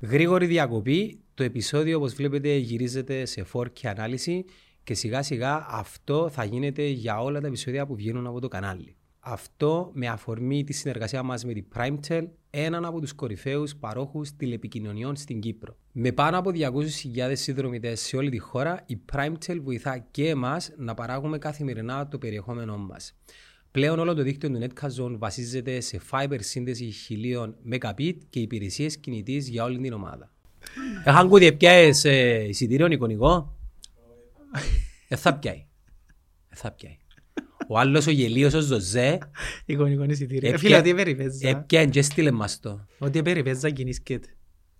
Speaker 2: Γρήγορη διακοπή. Το επεισόδιο όπως βλέπετε γυρίζεται σε 4K ανάλυση και σιγά σιγά αυτό θα γίνεται για όλα τα επεισόδια που βγαίνουν από το κανάλι. Αυτό με αφορμή τη συνεργασία μας με την PrimeTel, έναν από τους κορυφαίους παρόχους τηλεπικοινωνιών στην Κύπρο. Με πάνω από 200.000 συνδρομητές σε όλη τη χώρα, η PrimeTel βοηθά και εμάς να παράγουμε καθημερινά το περιεχόμενό μας. Πλέον όλο το δίκτυο του Netcazone βασίζεται σε fiber σύνδεση χιλίων Mbit και υπηρεσίες κινητής για όλη την ομάδα. Έχαν κούδι πιάες ε, εισιτήριο εικονικό; Δεν θα πιάει. Δεν θα πιάει. Ο άλλος ο γελίος ο Ζωζέ
Speaker 1: Εικονικό εισιτήριο.
Speaker 2: Ε,
Speaker 1: Ε, Φίλε,
Speaker 2: ποια-
Speaker 1: ότι περιπέζα.
Speaker 2: έπιανε και έστειλε μας το.
Speaker 1: Ότι περιπέζα κινήσκεται.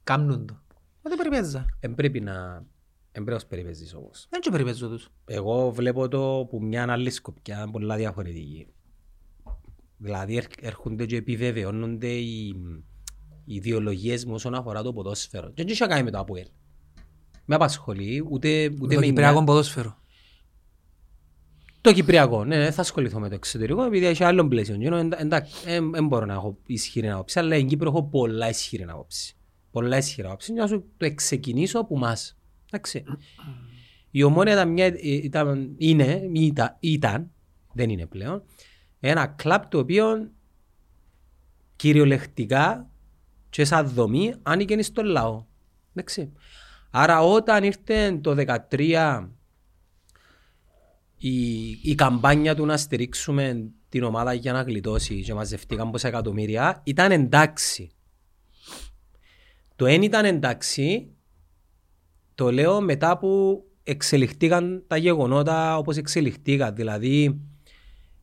Speaker 1: Κάμνουν το. Ότι περιπέζα.
Speaker 2: Εν πρέπει να... Εν πρέπει να τους περιπέζεις όμως.
Speaker 1: Δεν και περιπέζω τους.
Speaker 2: Εγώ βλέπω το που μια άλλη σκοπιά πολλά διαφορετική. Δηλαδή έρχ- έρχονται και επιβεβαιώνονται οι, οι ιδεολογίες μου όσον αφορά το ποδόσφαιρο. Και δεν είχε να κάνει με το ΑΠΟΕΛ. Με απασχολεί, ούτε, ούτε
Speaker 1: Το
Speaker 2: με
Speaker 1: Κυπριακό
Speaker 2: νοιάζει.
Speaker 1: ποδόσφαιρο.
Speaker 2: Το Κυπριακό, ναι, δεν θα ασχοληθώ με το εξωτερικό επειδή έχει άλλο πλαίσιο. You know, εντα- Εντάξει, δεν μπορώ να έχω ισχυρή άποψη, αλλά στην Κύπρο έχω πολλά ισχυρή άποψη. Πολλά ισχυρή άποψη. Να σου το ξεκινήσω από εμάς. Εντάξει. Η ομόνια ήταν, μια, ήταν, είναι, ήταν, ήταν, δεν είναι πλέον, ένα κλαμπ το οποίο κυριολεκτικά και σαν δομή άνοιγε στον λαό. Εντάξει. Άρα όταν ήρθε το 2013 η, η καμπάνια του να στηρίξουμε την ομάδα για να γλιτώσει και μαζευτήκαν πόσα εκατομμύρια ήταν εντάξει. Το εν ήταν εντάξει το λέω μετά που εξελιχτήκαν τα γεγονότα όπως εξελιχτήκαν. Δηλαδή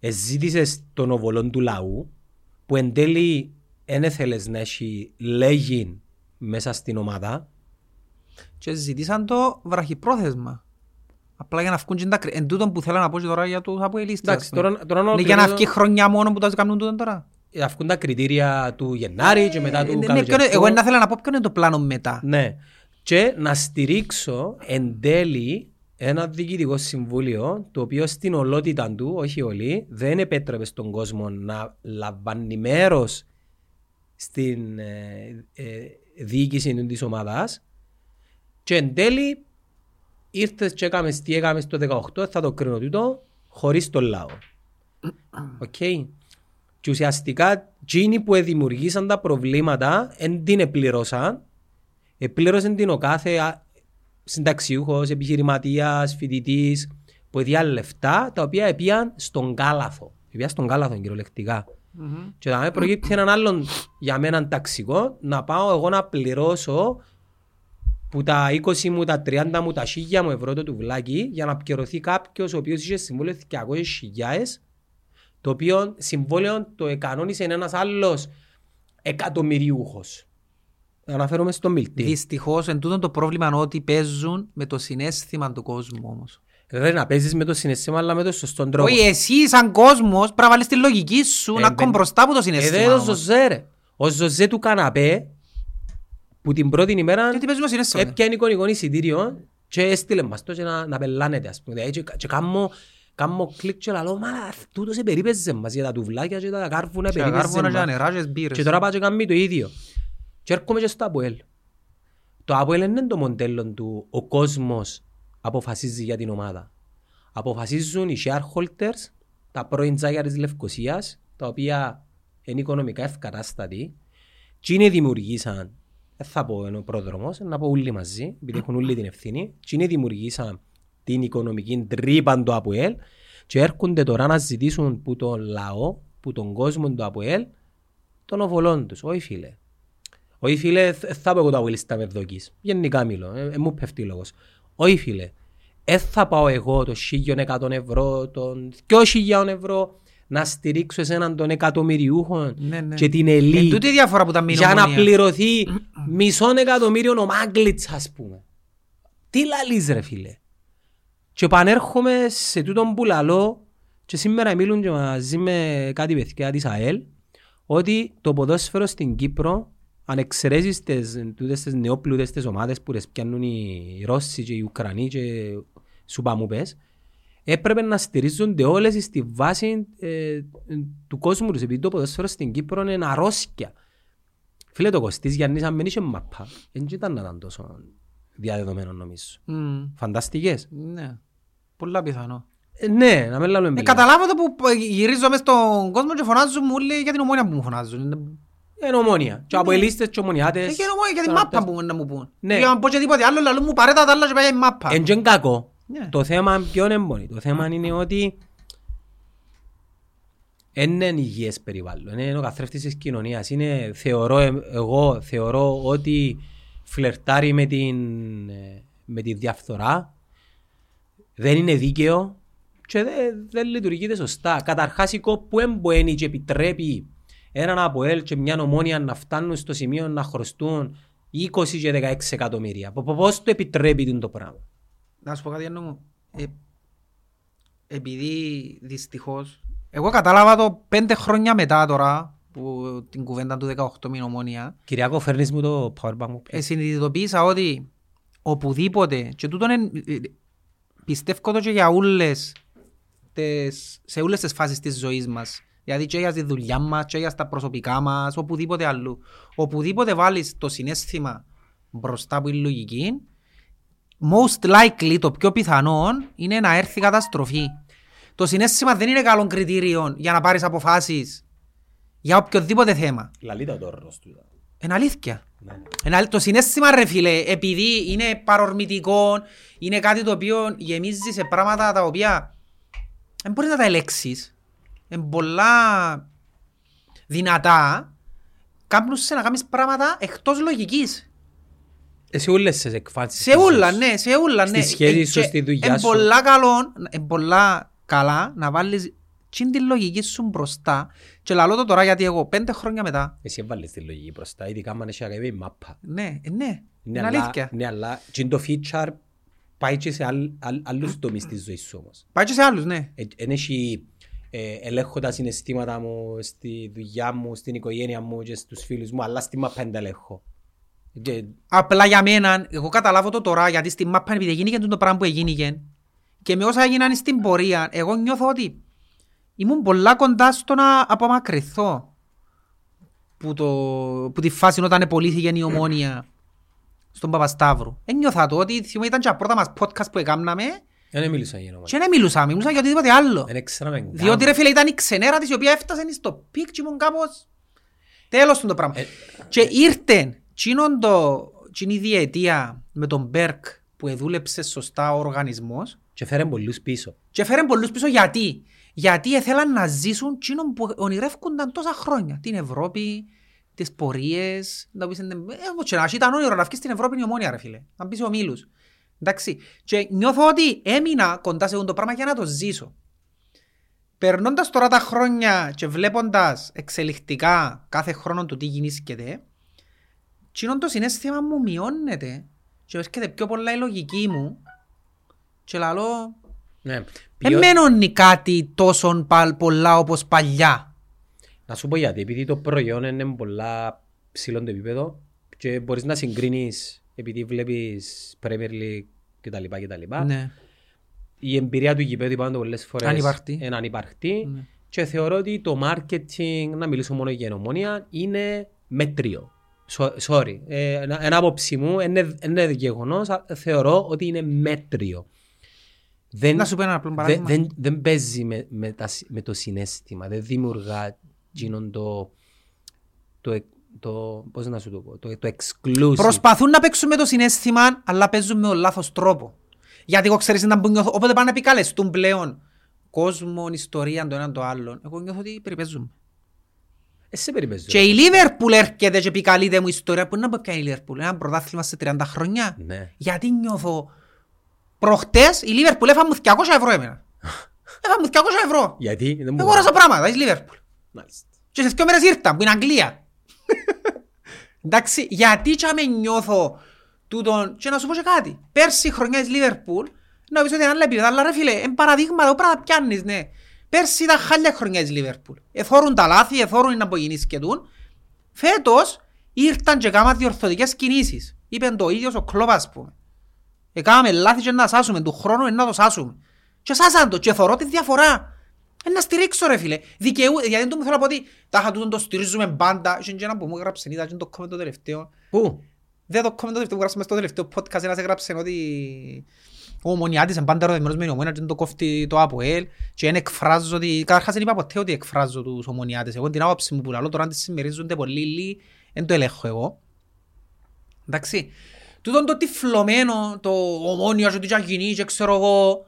Speaker 2: ζήτησες τον οβολόν του λαού που εν τέλει δεν έθελες να έχει λέγει μέσα στην ομάδα
Speaker 1: Και ζητήσαν το βραχυπρόθεσμα. Απλά για να βγουν και τα κρι- Εν τούτον που θέλω να πω και τώρα για τους αποελίστες.
Speaker 2: Εντάξει, τώρα, τώρα
Speaker 1: Είναι για να βγει χρονιά μόνο που τα κάνουν τούτον τώρα.
Speaker 2: αυκούν τα κριτήρια του Γενάρη και μετά
Speaker 1: Ε,
Speaker 2: του
Speaker 1: ναι, ναι,
Speaker 2: καλοκαιριού.
Speaker 1: ποιο είναι- Εγώ δεν ήθελα να πω ποιο είναι το πλάνο μετά.
Speaker 2: Ναι. Και να στηρίξω εν τέλει ένα διοικητικό συμβούλιο το οποίο στην ολότητα του, όχι όλοι, δεν επέτρεπε στον κόσμο να λαμβάνει μέρος στην ε, ε, διοίκηση της ομάδας και εν τέλει ήρθες και έκαμες τι έκαμες το 18 θα το κρίνω τούτο χωρίς τον λαό. Οκ. Και ουσιαστικά εκείνοι που δημιουργήσαν τα προβλήματα δεν την επληρώσαν Επλήρωσε την ο κάθε α- συνταξιούχος, επιχειρηματίας, φοιτητής που έδια λεφτά τα οποία επίαν στον κάλαθο. Επίαν στον κάλαθο κυριολεκτικά. Και θα με προκύπτει έναν άλλον για μένα ταξικό να πάω εγώ να πληρώσω που τα 20 μου, τα 30 μου, τα 1000 μου ευρώ το τουβλάκι για να πληρωθεί κάποιος ο οποίος είχε συμβόλαιο 200.000 το οποίο συμβόλαιο το εκανόνισε ένας άλλος εκατομμυριούχος. Αναφέρομαι στον Μιλτή.
Speaker 1: Δυστυχώς εν τούτον το πρόβλημα είναι ότι παίζουν με το συνέστημα του κόσμου όμως.
Speaker 2: Ρε να παίζεις με το συναισθήμα αλλά με το σωστό τρόπο.
Speaker 1: Όχι εσύ σαν κόσμος πρέπει να βάλεις τη λογική σου
Speaker 2: Ε,
Speaker 1: να
Speaker 2: μπεν-
Speaker 1: κον μπροστά από το
Speaker 2: Ε,
Speaker 1: συνέστημα.
Speaker 2: δε το
Speaker 1: όμως.
Speaker 2: Ζωζέ ρε. Ο Ζωζέ του καναπέ που την πρώτη ημέρα
Speaker 1: Γιατί παίζουμε συνέστημα.
Speaker 2: έπιανε εικονικό εισιτήριο και έστειλε μας το και να, να πελάνεται ας πούμε. Δηλαδή, Και, και κάμω, κάμω κλικ και λαλώ μα τούτος επερίπαιζε μας για τα τουβλάκια και τα κάρβουνα
Speaker 1: Και
Speaker 2: επερίπαιζε
Speaker 1: αγάρβουνα και
Speaker 2: μας.
Speaker 1: νερά και μπύρες.
Speaker 2: Και τώρα πάει και κάνει το ίδιο. Και έρχομαι και στο ΑΠΟΕΛ. Το ΑΠΟΕΛ δεν είναι το μοντέλο του ο κόσμος αποφασίζει για την ομάδα. Αποφασίζουν οι shareholders, τα πρώην τζάγια της Λευκοσίας, τα οποία είναι οικονομικά ευκατάστατοι, και είναι δημιουργήσαν, δεν θα πω ενώ πρόδρομος, να πω όλοι μαζί, επειδή έχουν όλοι την ευθύνη, και είναι δημιουργήσαν την οικονομική τρύπα του ΑΠΟΕΛ και έρχονται τώρα να ζητήσουν που τον λαό, που τον κόσμο του ΑΠΟΕΛ, των οβολών τους. Όχι φίλε. Όχι φίλε, θ- θα πω εγώ το αβολίστα με δοκής. Γενικά μιλώ, ε, ε, μου πέφτει λόγος. Όχι φίλε, δεν θα πάω εγώ το 1.100 ευρώ, τον 2.000 ευρώ να στηρίξω εσέναν των εκατομμυριούχων
Speaker 1: Ναι, ναι.
Speaker 2: και την
Speaker 1: Εν
Speaker 2: ελίτ
Speaker 1: τούτη η διαφορά που τα
Speaker 2: για να
Speaker 1: μηνομονία.
Speaker 2: πληρωθεί μισόν εκατομμύριο ο Μάγκλητς ας πούμε. Τι λαλείς ρε φίλε. Και επανέρχομαι σε τούτον που λαλώ και σήμερα μιλούν και μαζί με κάτι παιδιά της ΑΕΛ ότι το ποδόσφαιρο στην Κύπρο αν εξαιρέσεις τις, τούτες τις νεόπλουτες τις ομάδες που τις πιάνουν οι Ρώσοι και οι Ουκρανοί και σου πάμε πες έπρεπε να στηρίζονται όλες στη βάση ε, του κόσμου τους επειδή το ποδόσφαιρο στην Κύπρο είναι αρρώσκια. Φίλε το Κωστής Γιάννης αν δεν είχε μαπά δεν ήταν να ήταν τόσο διαδεδομένο νομίζω.
Speaker 1: Μμ,
Speaker 2: Φανταστικές.
Speaker 1: Ναι. Πολλά πιθανό.
Speaker 2: Ε, Ναι, να μην λάβουμε
Speaker 1: Ε,
Speaker 2: μπελά.
Speaker 1: καταλάβω το που ε, γυρίζω μες στον κόσμο και φωνάζουν μου όλοι για την ομόνια που μου φωνάζουν.
Speaker 2: Είναι ομόνια. Και από ελίστες και
Speaker 1: Ε,
Speaker 2: ομονιάτες.
Speaker 1: και ομόνια για την μάπα που να μου πούν.
Speaker 2: Ναι.
Speaker 1: Για να πω και τίποτε άλλο, λαλούν μου παρέτα τα άλλα και πάει η μάπα.
Speaker 2: Εν και είναι κακό.
Speaker 1: Ναι.
Speaker 2: Το θέμα ποιο είναι μόνο. Το θέμα είναι ότι δεν είναι υγιές περιβάλλον. Είναι ο καθρέφτης της κοινωνίας. Είναι, θεωρώ, ε, εγώ θεωρώ ότι φλερτάρει με την, ε, με τη διαφθορά. Δεν είναι δίκαιο και δεν, δεν λειτουργείται σωστά. Καταρχάς η ΚΟΠ που εμποαίνει και επιτρέπει έναν ΑΠΟΕΛ και μια ομόνια να φτάνουν στο σημείο να χρωστούν 20 και 16 εκατομμύρια. Πο- πο- Πώς το επιτρέπει το πράγμα;
Speaker 1: Να σου πω κάτι Γιάννη μου. Ε, επειδή δυστυχώς... Εγώ κατάλαβα το πέντε χρόνια μετά τώρα που την κουβέντα του 18 μήνου ομόνια
Speaker 2: Κυριακό, φέρνεις μου το powerbank μου.
Speaker 1: ε, συνειδητοποίησα ότι οπουδήποτε και τούτον εν, ε, ε, πιστεύω το και για όλες τις, σε όλες τις φάσεις της ζωής μας δηλαδή και για τη δουλειά μας και για τα προσωπικά μας οπουδήποτε αλλού οπουδήποτε βάλεις το συνέστημα μπροστά από η λογική most likely το πιο πιθανό είναι να έρθει καταστροφή το συνέστημα δεν είναι καλό κριτήριο για να πάρεις αποφάσεις για οποιοδήποτε θέμα
Speaker 2: Λαλίτα το όρος του.
Speaker 1: είναι αλήθεια
Speaker 2: Ναι.
Speaker 1: ένα, το συνέστημα ρε φίλε, επειδή είναι παρορμητικό, είναι κάτι το οποίο γεμίζει σε πράγματα τα οποία δεν μπορείς να τα ελέξεις. Είναι πολλά δυνατά, κάνουν σε να κάνεις πράγματα εκτός λογικής.
Speaker 2: Σε όλες τις εκφάνσεις.
Speaker 1: Σε
Speaker 2: της
Speaker 1: ούλα,
Speaker 2: ζωής.
Speaker 1: ναι, σε ούλα, ναι.
Speaker 2: Στη σχέση
Speaker 1: Ε,
Speaker 2: σου,
Speaker 1: και
Speaker 2: στη δουλειά
Speaker 1: εν
Speaker 2: σου.
Speaker 1: πολλά καλό, εν πολλά καλά να βάλεις τσιν τη λογική σου μπροστά και λαλώ το τώρα γιατί εγώ πέντε χρόνια μετά,
Speaker 2: Εσύ έβαλες τη λογική μπροστά, ειδικά αν έχει αγαπή μάπα.
Speaker 1: ναι, ε, ναι,
Speaker 2: Ναι,
Speaker 1: είναι
Speaker 2: αλλά-
Speaker 1: αλήθεια.
Speaker 2: Ναι, αλλά και το feature πάει και σε άλλ- άλλ- άλλους τομείς της ζωής σου όμως.
Speaker 1: Πάει και σε άλλους, ναι.
Speaker 2: Εν έχει ε, ελέγχω τα συναισθήματα μου στη δουλειά μου, στην οικογένεια μου και στους φίλους μου, αλλά στη μάπα δεν τα ελέγχω. Και
Speaker 1: Απλά για μένα, εγώ καταλάβω το τώρα, γιατί στη μάπα επειδή γίνηκε το πράγμα που έγινε και με όσα έγιναν στην πορεία, εγώ νιώθω ότι ήμουν πολλά κοντά στο να απομακρυνθώ που, το, που τη φάση όταν επολύθηκε η ομόνια στον Παπασταύρου. Ένιωθα το ότι θυμώ, ήταν και τα πρώτα μας podcast που έκαναμε
Speaker 2: δεν μίλησα για όνομα.
Speaker 1: και δεν μιλούσαμε, μιλούσαμε για οτιδήποτε άλλο.
Speaker 2: Δεν ξέραμε καν.
Speaker 1: Διότι ρε φίλε ήταν η ξενέρα της η οποία έφτασε στο πικ και ήμουν κάπως τέλος του το πράγμα.
Speaker 2: Ε,
Speaker 1: Και ήρθε τσίνον το, τσίνη η διετία με τον Μπέρκ που εδούλεψε σωστά ο οργανισμός;
Speaker 2: Και φέρε πολλούς πίσω.
Speaker 1: και φέραν πολλούς πίσω γιατί; Γιατί ήθελαν να ζήσουν τσίνον που ονειρεύκονταν τόσα χρόνια. Την Ευρώπη, τις πορείες, να πεις, ε, όχι, να ήταν όνειρο να βγεις στην Ευρώπη είναι η ομόνια ρε φίλε. Να μπεις ο Μήλους. Εντάξει. Και νιώθω ότι έμεινα κοντά σε αυτό το πράγμα για να το ζήσω. Περνώντας τώρα τα χρόνια και βλέποντας εξελιχτικά κάθε χρόνο του τι γεννήσκεται, τσίνον το συνέστημα μου μειώνεται και έρχεται πιο πολλά η λογική μου και λαλώ
Speaker 2: Ναι.
Speaker 1: δεν
Speaker 2: Ποιο-
Speaker 1: μένει κάτι τόσο παλ- πολλά όπως παλιά.
Speaker 2: Να σου πω γιατί, επειδή το προϊόν είναι πολλά ψηλό το επίπεδο και μπορείς να συγκρίνεις επειδή βλέπεις Premier League κτλ. κτλ.
Speaker 1: Ναι.
Speaker 2: Η εμπειρία του γηπέδου είπαμε το πολλές φορές
Speaker 1: Ανυπαρκτή.
Speaker 2: είναι ανυπαρκτή
Speaker 1: Ναι.
Speaker 2: και θεωρώ ότι το marketing, να μιλήσω μόνο για ενομόνια, είναι μέτριο. Σο- Sorry, ε, ένα ένα άποψη μου είναι, είναι γεγονός, α- θεωρώ ότι είναι μέτριο. Δεν,
Speaker 1: Να σου πω ένα απλό
Speaker 2: δεν,
Speaker 1: παράδειγμα.
Speaker 2: δεν, δεν παίζει με, με, τα, συ- με το συνέστημα, δεν δημιουργά γίνον το, το, εκ- το, πώς να σου το πω, το, το exclusive.
Speaker 1: Προσπαθούν να παίξουν με το συνέστημα, αλλά παίζουν με τον λάθος τρόπο. Γιατί εγώ ξέρεις να που νιώθω, όποτε πάνε να επικαλεστούν πλέον κόσμο, ιστορία, το έναν το άλλο. Εγώ νιώθω ότι περιπέζουν.
Speaker 2: Εσύ περιπέζω.
Speaker 1: Και η Λίβερπουλ έρχεται και επικαλείται μου ιστορία. Πού να πω πια η Λίβερπουλ, ένα πρωτάθλημα σε 30 χρόνια.
Speaker 2: Ναι.
Speaker 1: Γιατί νιώθω... Προχτές η Λίβερπουλ έφαμε μου 200 ευρώ εμένα. Έφαμε μου 200 ευρώ.
Speaker 2: Γιατί; Δεν
Speaker 1: Εγώ
Speaker 2: μπορώ.
Speaker 1: αγοράσα πράγματα, της Λίβερπουλ.
Speaker 2: Μάλιστα.
Speaker 1: Και σε δύο μέρες ήρθαν, που είναι Αγγλία. Εντάξει, γιατί και με νιώθω τούτον, και να σου πω και κάτι. Πέρσι η χρονιά της Λίβερπουλ, να πεις ότι είναι άλλα επίπεδα, αλλά ρε φίλε, είναι παραδείγματα, που πρέπει να τα πιάνεις, ναι. Πέρσι ήταν χάλια χρονιά της Λίβερπουλ. Εθώρουν τα λάθη, εθώρουν να απογεννήσκετουν. Φέτος ήρθαν και κάμαν διορθωτικές κινήσεις. Είπεν το ίδιος ο Κλόπ, ας πούμε. Έκαναμε λάθη και να σάσουμε, του χρόνου είναι να το σάσουμε. Και σάσαν το και θωρώ τη διαφορά. Ε, να στηρίξω ρε φίλε. Δικαιού, γιατί δεν το μου θέλω να πω ότι τα είχα τούτον το στηρίζουμε μπάντα. Είχε και ένα που μου έγραψε, είδα και το comment το τελευταίο.
Speaker 2: Πού;
Speaker 1: Δεν το comment το τελευταίο που γράψαμε στο τελευταίο podcast, ένας έγραψε ότι Ο Ομονιάτης είναι πάντα ερωτευμένος με την Ομόνια και δεν το κόφτει το ΑΠΟΕΛ και δεν εκφράζω ότι... Καταρχάς δεν είπα ποτέ ότι εκφράζω τους Ομονιάτες. Εγώ την άποψη μου που λαλώ τώρα αν τις συμμερίζονται πολύ λίγοι δεν το ελέγχω εγώ. Εντάξει. Τούτον το τυφλωμένο, το Ομόνια και το Τζαγινή και ξέρω εγώ...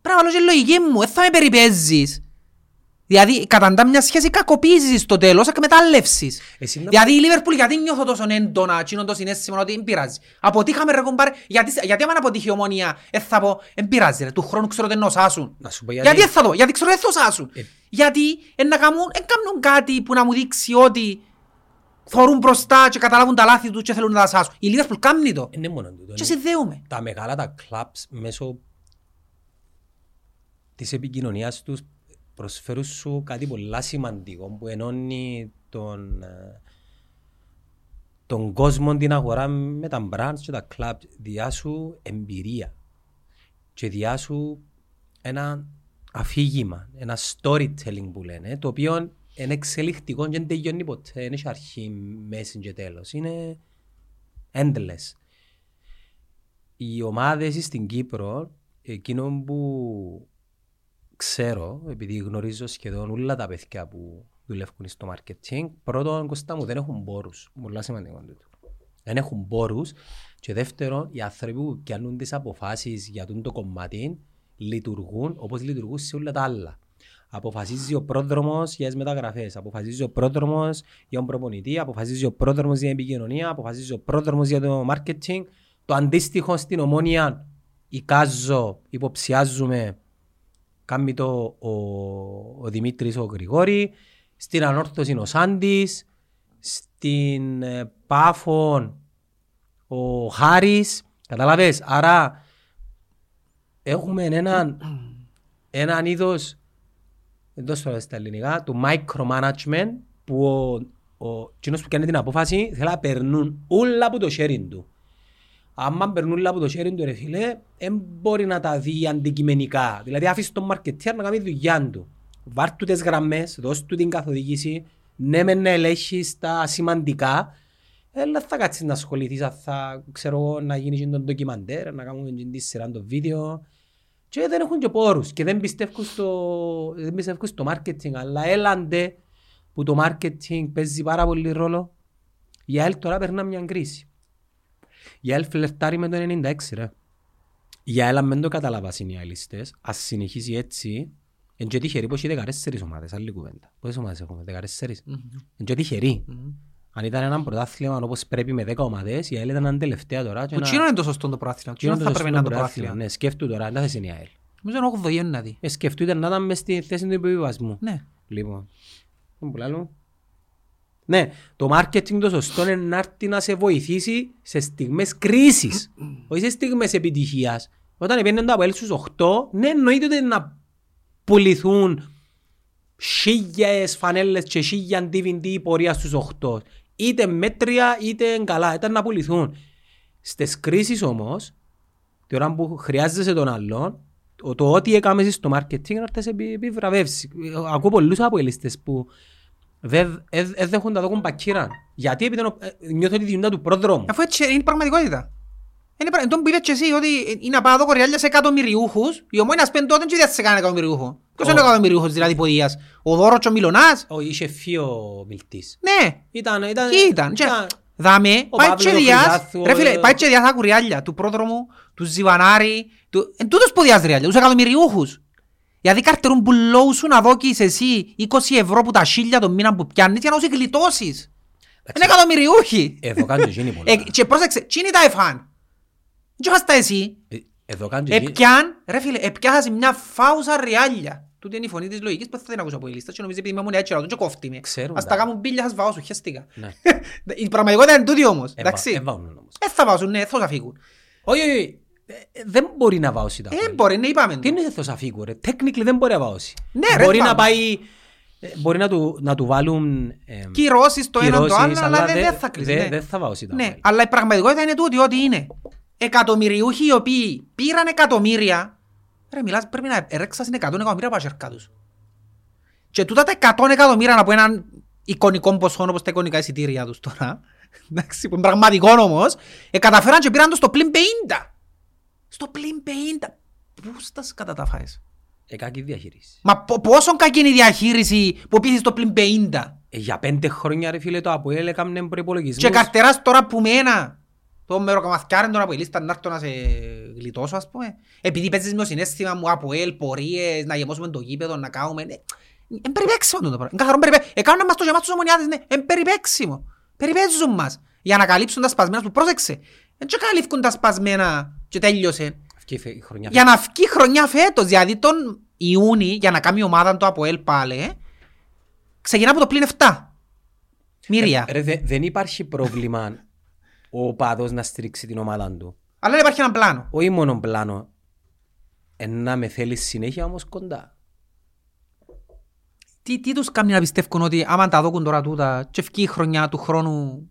Speaker 1: Πρέπει να βάλω και λογική μου, δεν θα με περιπέζεις. Δηλαδή, καταντά μια σχέση κακοποίησης στο τέλος, εκμετάλλευσης.
Speaker 2: Εσύ να-
Speaker 1: Δηλαδή η Λίβερπουλ γιατί νιώθω τόσο έντονα εκείνο το συνέστημα ότι δεν πειράζει. Αποτύχαμε ρε κομπάρε, γιατί, γιατί άμα αποτύχει η ομόνια, ε, θα πω, δεν πειράζει ρε, του χρόνου ξέρω ότι είναι σάσουν.
Speaker 2: Να σου πω
Speaker 1: Γιατί
Speaker 2: γιατί.
Speaker 1: δεν θα το, γιατί ξέρω ότι θα σάσουν.
Speaker 2: Ε.
Speaker 1: Γιατί ε, να κάνουν, ε, κάνουν κάτι που να μου δείξει ότι θωρούν μπροστά και καταλάβουν τα λάθη τους και θέλουν να τα σάσουν. Η Λίβερπουλ κάνει το.
Speaker 2: Είναι μόνο τούτο.
Speaker 1: Και
Speaker 2: είναι-
Speaker 1: συνδέουμε.
Speaker 2: τα μεγάλα τα clubs μέσω της επικοινωνίας τους προσφέρουν σου κάτι πολύ σημαντικό που ενώνει τον, ε, τον κόσμο την αγορά με τα brands και τα clubs διά σου εμπειρία και διά σου ένα αφήγημα, ένα storytelling που λένε το οποίο είναι εξελιχτικό και δεν τελειώνει ποτέ, δεν έχει αρχή, μέση και τέλος, είναι endless. Οι ομάδες στην Κύπρο, εκείνο που ξέρω, επειδή γνωρίζω σχεδόν όλα τα παιδιά που δουλεύουν στο marketing, πρώτον, Κωστά μου, δεν έχουν πόρους. Πολλά σημαντικό τούτο. Δεν έχουν πόρους και δεύτερον, οι άνθρωποι που πιάνουν τις αποφάσεις για τούτο το κομμάτι λειτουργούν όπως λειτουργούν σε όλα τα άλλα. Αποφασίζει ο πρόδρομος για τις μεταγραφές, αποφασίζει ο πρόδρομος για τον προπονητή, αποφασίζει ο πρόδρομος για την επικοινωνία, αποφασίζει ο πρόδρομος για το marketing. Το αντίστοιχο στην ομόνια, εικάζω, υποψιάζουμε, κάνει το ο, ο Δημήτρης ο Γρηγόρη, στην ανόρθωση είναι ο Σάντης, στην ε, Πάφων ο Χάρης, καταλαβες, άρα έχουμε έναν, έναν είδος, δεν το στο στα ελληνικά, του micromanagement που ο, ο κοινός που κάνει την απόφαση θέλει να περνούν όλα από το sharing του. Άμα περνούν όλα από το sharing του ρε φίλε, δεν μπορεί να τα δει αντικειμενικά. Δηλαδή αφήσει τον marketer να κάνει δουλειά του. Βάρ' του τις γραμμές, δώσ' του την καθοδήγηση, ναι μεν να ελέγχεις τα σημαντικά, αλλά θα κάτσεις να ασχοληθείς, αν θα ξέρω εγώ, να γίνεις και τον ντοκιμαντέρ, να κάνουμε και της σειρά το βίντεο. Και δεν έχουν και πόρους και δεν πιστεύουν στο, δεν πιστεύουν στο marketing, αλλά έλαντε που το marketing παίζει πάρα πολύ ρόλο. Η ΑΕΛ τώρα περνά μια κρίση. Η ΑΕΛ φλερτάρει με το 96 ρε. Η ΑΕΛ αν δεν το καταλάβασαν οι αελιστές, ας συνεχίσει έτσι, εν και τυχεροί πως έχει 14 ομάδες, άλλη κουβέντα. Πόσες ομάδες έχουμε, 14. Εν και τυχεροί. Αν ήταν ένα πρωτάθλημα όπως πρέπει με 10 ομάδες, η ΑΕΛ ήταν αν τελευταία τώρα. και
Speaker 1: Που
Speaker 2: να-
Speaker 1: τσίνο είναι το σωστό το πρόθυλα.
Speaker 2: Τσίνο
Speaker 1: Τσίνο θα
Speaker 2: το
Speaker 1: πρέπει να είναι το
Speaker 2: σωστό
Speaker 1: πρόθυλα.
Speaker 2: Ναι, σκέφτου τώρα, να θες είναι η ΑΕΛ.
Speaker 1: Νομίζω είναι 8 γένου να δει.
Speaker 2: Ε, σκεφτείτε να ήταν μες στη θέση του υποβιβασμού.
Speaker 1: Ναι.
Speaker 2: Λοιπόν, δεν που λάλλω. Ναι, το marketing το σωστό είναι να έρθει να σε βοηθήσει σε στιγμές κρίσης, όχι σε στιγμές επιτυχίας. Όταν πήγαινε το Αποέλ στους 8, ναι, εννοείται ότι να πουληθούν χίλιες φανέλες και χίλια DVD πορεία στους 8. Είτε μέτρια είτε καλά, ήταν να πουληθούν. Στις κρίσεις όμως, τη ώρα που χρειάζεσαι τον άλλον, το, το ό,τι έκαμε εσύ στο marketing να έρθει σε επι- επιβραβεύσεις. Ακούω πολλούς αποελίστες που δεν ε, ε, δέχουν τα δόκουν πακύραν. Γιατί επειδή είναι ο- ε, νιώθω τη διούντα του πρόδρομου.
Speaker 1: Αφού έτσι είναι η πραγματικότητα. Είναι πρα- τον που είπες και εσύ ότι είναι απάδοκο ρεάλια σε εκατομμυριούχους. Η ομόνιας πέντε τότε δεν είδες σε κανένα εκατομμυριούχο. Ποιος είναι ο
Speaker 2: Ω.
Speaker 1: εκατομμυριούχος δηλαδή ποδίας. Ο Δώρος και ο Μιλωνάς;
Speaker 2: Όχι, είχε φύο μιλτής.
Speaker 1: Ναι.
Speaker 2: Ήταν, ήταν,
Speaker 1: Κι ήταν. Και Δάμε,
Speaker 2: Ο
Speaker 1: πάει
Speaker 2: Παύλος
Speaker 1: και διάς,
Speaker 2: Χρυσάθου,
Speaker 1: ρε φίλε,
Speaker 2: ο-
Speaker 1: πάει και διάς άκου ριάλια του πρόδρομου, του Ζιβανάρη, του... Εν τούτος που διάς ριάλια, τους εκατομμυριούχους. Γιατί καρτερούν που λόγους σου να δώκεις εσύ 20 ευρώ που τα σίλια τον μήνα που πιάνεις για να τους γλιτώσεις. Είναι εκατομμυριούχοι.
Speaker 2: Εδώ κάνει και εκείνη πολλά.
Speaker 1: Ε, Και πρόσεξε, τι είναι τα εφάν. Τι είχας τα εσύ.
Speaker 2: Ε, Εδώ κάνει και εκείνη.
Speaker 1: Επιάν, ρε φίλε, επιάχασαι μια φάουσα ριάλια. Τούτη είναι η φωνή της λογικής που δεν θα την ακούσω από η λίστα και νομίζω επειδή ήμουν έτσι ρωτούν και κόφτει με.
Speaker 2: Ξέρουν
Speaker 1: Ας
Speaker 2: τα.
Speaker 1: τα κάνουν μπίλια, σας βάω σου, χαίστηκα.
Speaker 2: Ναι.
Speaker 1: Η πραγματικότητα είναι τούτη όμως,
Speaker 2: Έβα-
Speaker 1: εντάξει.
Speaker 2: έβαουν όμως.
Speaker 1: Ε, θα βάζουν, ναι, θα φύγουν.
Speaker 2: Όχι, όχι. Ε, ε, Δεν μπορεί να βάωσει τα
Speaker 1: Ε,
Speaker 2: Αποέλ.
Speaker 1: μπορεί, ναι, είπαμε.
Speaker 2: Τι είναι θα φύγω ρε. Technically δεν μπορεί να βάωσει.
Speaker 1: Ναι, ρε,
Speaker 2: Μπορεί
Speaker 1: πάμε.
Speaker 2: να πάει... ε, Μπορεί να του, να του βάλουν... ε,
Speaker 1: Κυρώσεις το ένα το
Speaker 2: κυρώσεις,
Speaker 1: άλλο, αλλά δεν
Speaker 2: δε-
Speaker 1: δεν θα κλείσει.
Speaker 2: δε-
Speaker 1: ναι.
Speaker 2: Δεν θα βάωσει τα
Speaker 1: Ναι,
Speaker 2: Αποέλ.
Speaker 1: αλλά η πραγματικότητα είναι τούτη, ότι είναι εκατομμυριούχοι οι οποίοι πήραν εκατομμύρια. Ρε, μιλάς, πρέπει να έρεξασαν 100 εκατομμύρια πασέρκα τους. Και τούτα τα 100 εκατομμύρια από έναν εικονικό ποσό όπως τα εικονικά εισιτήρια τους τώρα, εντάξει, που είναι πραγματικό όμως, ε, καταφέραν και πήραν το στο πλήν 50. Στο πλήν 50. Πού στας κατά τα φάες;
Speaker 2: Ε, κακή διαχείριση.
Speaker 1: Μα πο- πόσο κακή είναι η διαχείριση που πήγες στο πλήν 50.
Speaker 2: Ε, για πέντε χρόνια ρε φίλε το ΑΠΟΕΛ έκαμνε προϋπολογισμούς.
Speaker 1: Και καρτεράς τώρα που μένα. Το μεροκαμαθιάρεν τώρα που η λίστα να έρθω να σε γλιτώσω ας πούμε. Επειδή παίζεις με το συνέστημα μου από ελ, πορείες, να γεμώσουμε το γήπεδο, να κάνουμε. ναι. Εν περιπέξιμο το πράγμα. Εν καθαρόν περιπέ... Έκαναν μας το γεμάτο τους ομονιάτες, ναι. Εν περιπέξιμο. Περιπέζουν μας. Για να καλύψουν τα σπασμένα που πρόσεξε. Εν και καλύφκουν τα σπασμένα και τέλειωσε.
Speaker 2: Αυτή η φε- η χρονιά.
Speaker 1: Για να βγει η χρονιά φέτος. Δηλαδή τον Ιούνι, για να κάνει η ομάδα του από ελ πάλι, ξεκινά από το πλήν 7. Μύρια.
Speaker 2: Ρε, δε- δεν υπάρχει πρόβλημα ο παδός να στηρίξει την ομάδα του.
Speaker 1: Αλλά δεν υπάρχει ένα πλάνο.
Speaker 2: Όχι μόνο πλάνο. Ε, να με θέλει συνέχεια όμως κοντά.
Speaker 1: Τι, τι τους κάνει να πιστεύουν ότι άμα τα δώκουν τώρα τούτα και ευκεί η χρονιά του χρόνου...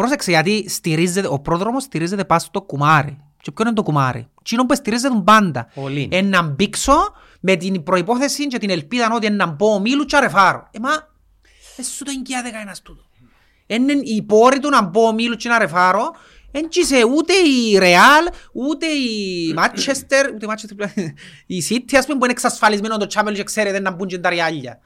Speaker 1: Πρόσεξε γιατί στηρίζεται, ο πρόδρομος στηρίζεται πάνω στο κουμάρι. Και ποιο είναι το κουμάρι; Εκείνο που στηρίζεται τον πάντα.
Speaker 2: All in.
Speaker 1: Ε, να μπήξω με την προϋπόθεση και την ελπίδα ότι να μπω ο Μίλου και αρεφάρω. Ε, μα, δεν σου το εγκιάται κανένας τούτο. Είναι η πόρη του να μπω ο Μίλου και να ρεφάρω. Εν είσαι ούτε η Ρεάλ, ούτε η Μάτσεστερ, ούτε η Μάτσεστερ, η City, ας πούμε, που είναι εξασφαλισμένο το Champions και ξέρετε να μπουν και τα ριάλια.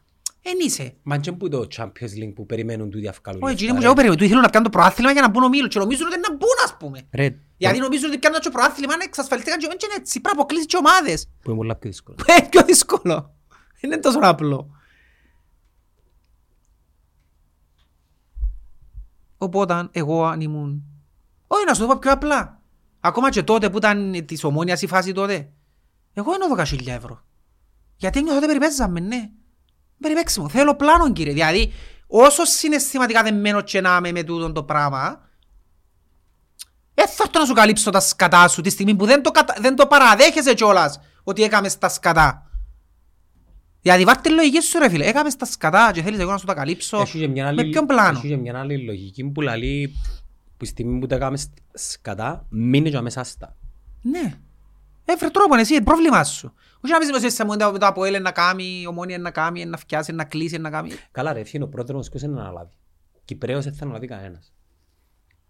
Speaker 1: Εν είσαι.
Speaker 2: Μα και που το Champions League που περιμένουν τούτοι αυκάλουν.
Speaker 1: Όχι, εκείνοι
Speaker 2: λεφτά,
Speaker 1: που
Speaker 2: ρε.
Speaker 1: εγώ περίμενα, του ήθελαν να κάνουν το προάθλημα για να μπουν ο Μίλου και νομίζουν ότι να μπουν, ας πούμε.
Speaker 2: Ρε,
Speaker 1: Γιατί νομίζουν ότι κάνουν το προάθλημα να εξασφαλιστήκαν και είναι έτσι, πρέπει να αποκλείσει και ομάδες.
Speaker 2: που είναι πολλά πιο δύσκολο.
Speaker 1: Ε, πιο δύσκολο. Δεν είναι τόσο απλό. Οπότε εγώ αν ήμουν... Όχι, να σου το πω πιο απλά. Ακόμα και τότε που ήταν της ομόνιας η φάση τότε. Εγώ δεν 12.000 ευρώ. Γιατί νιώθω ότι περιπέζαμε, ναι. Περιπέξιμο. Θέλω πλάνο, κύριε. Δηλαδή, όσο συναισθηματικά δεν μένω και να είμαι με τούτο το πράγμα, δεν θα έρθω να σου καλύψω τα σκατά σου τη στιγμή που δεν το, κατα... δεν το παραδέχεσαι κιόλας ότι έκαμε τα σκατά. Δηλαδή βάρτε τη λογική σου ρε φίλε, έκαμε τα σκατά και θέλεις εγώ να σου τα καλύψω
Speaker 2: Έχει και μια
Speaker 1: με
Speaker 2: άλλη-
Speaker 1: ποιον πλάνο;
Speaker 2: Έχει και μια άλλη λογική που λαλεί που στη στιγμή που τα κάνουμε σ- σκατά, μείνει και μέσα στα.
Speaker 1: Ναι. Έφερε τρόπο εσύ, είναι πρόβλημά σου. Όχι να πεις πως εσύ μου το από έλε να κάνει, η ομόνια να κάνει, να φτιάσει, να κλείσει, να κάνει.
Speaker 2: Καλά ρε, ευθύνη ο πρόδρομος ποιος είναι να αναλάβει. Κυπρέος δεν θα αναλάβει κανένας.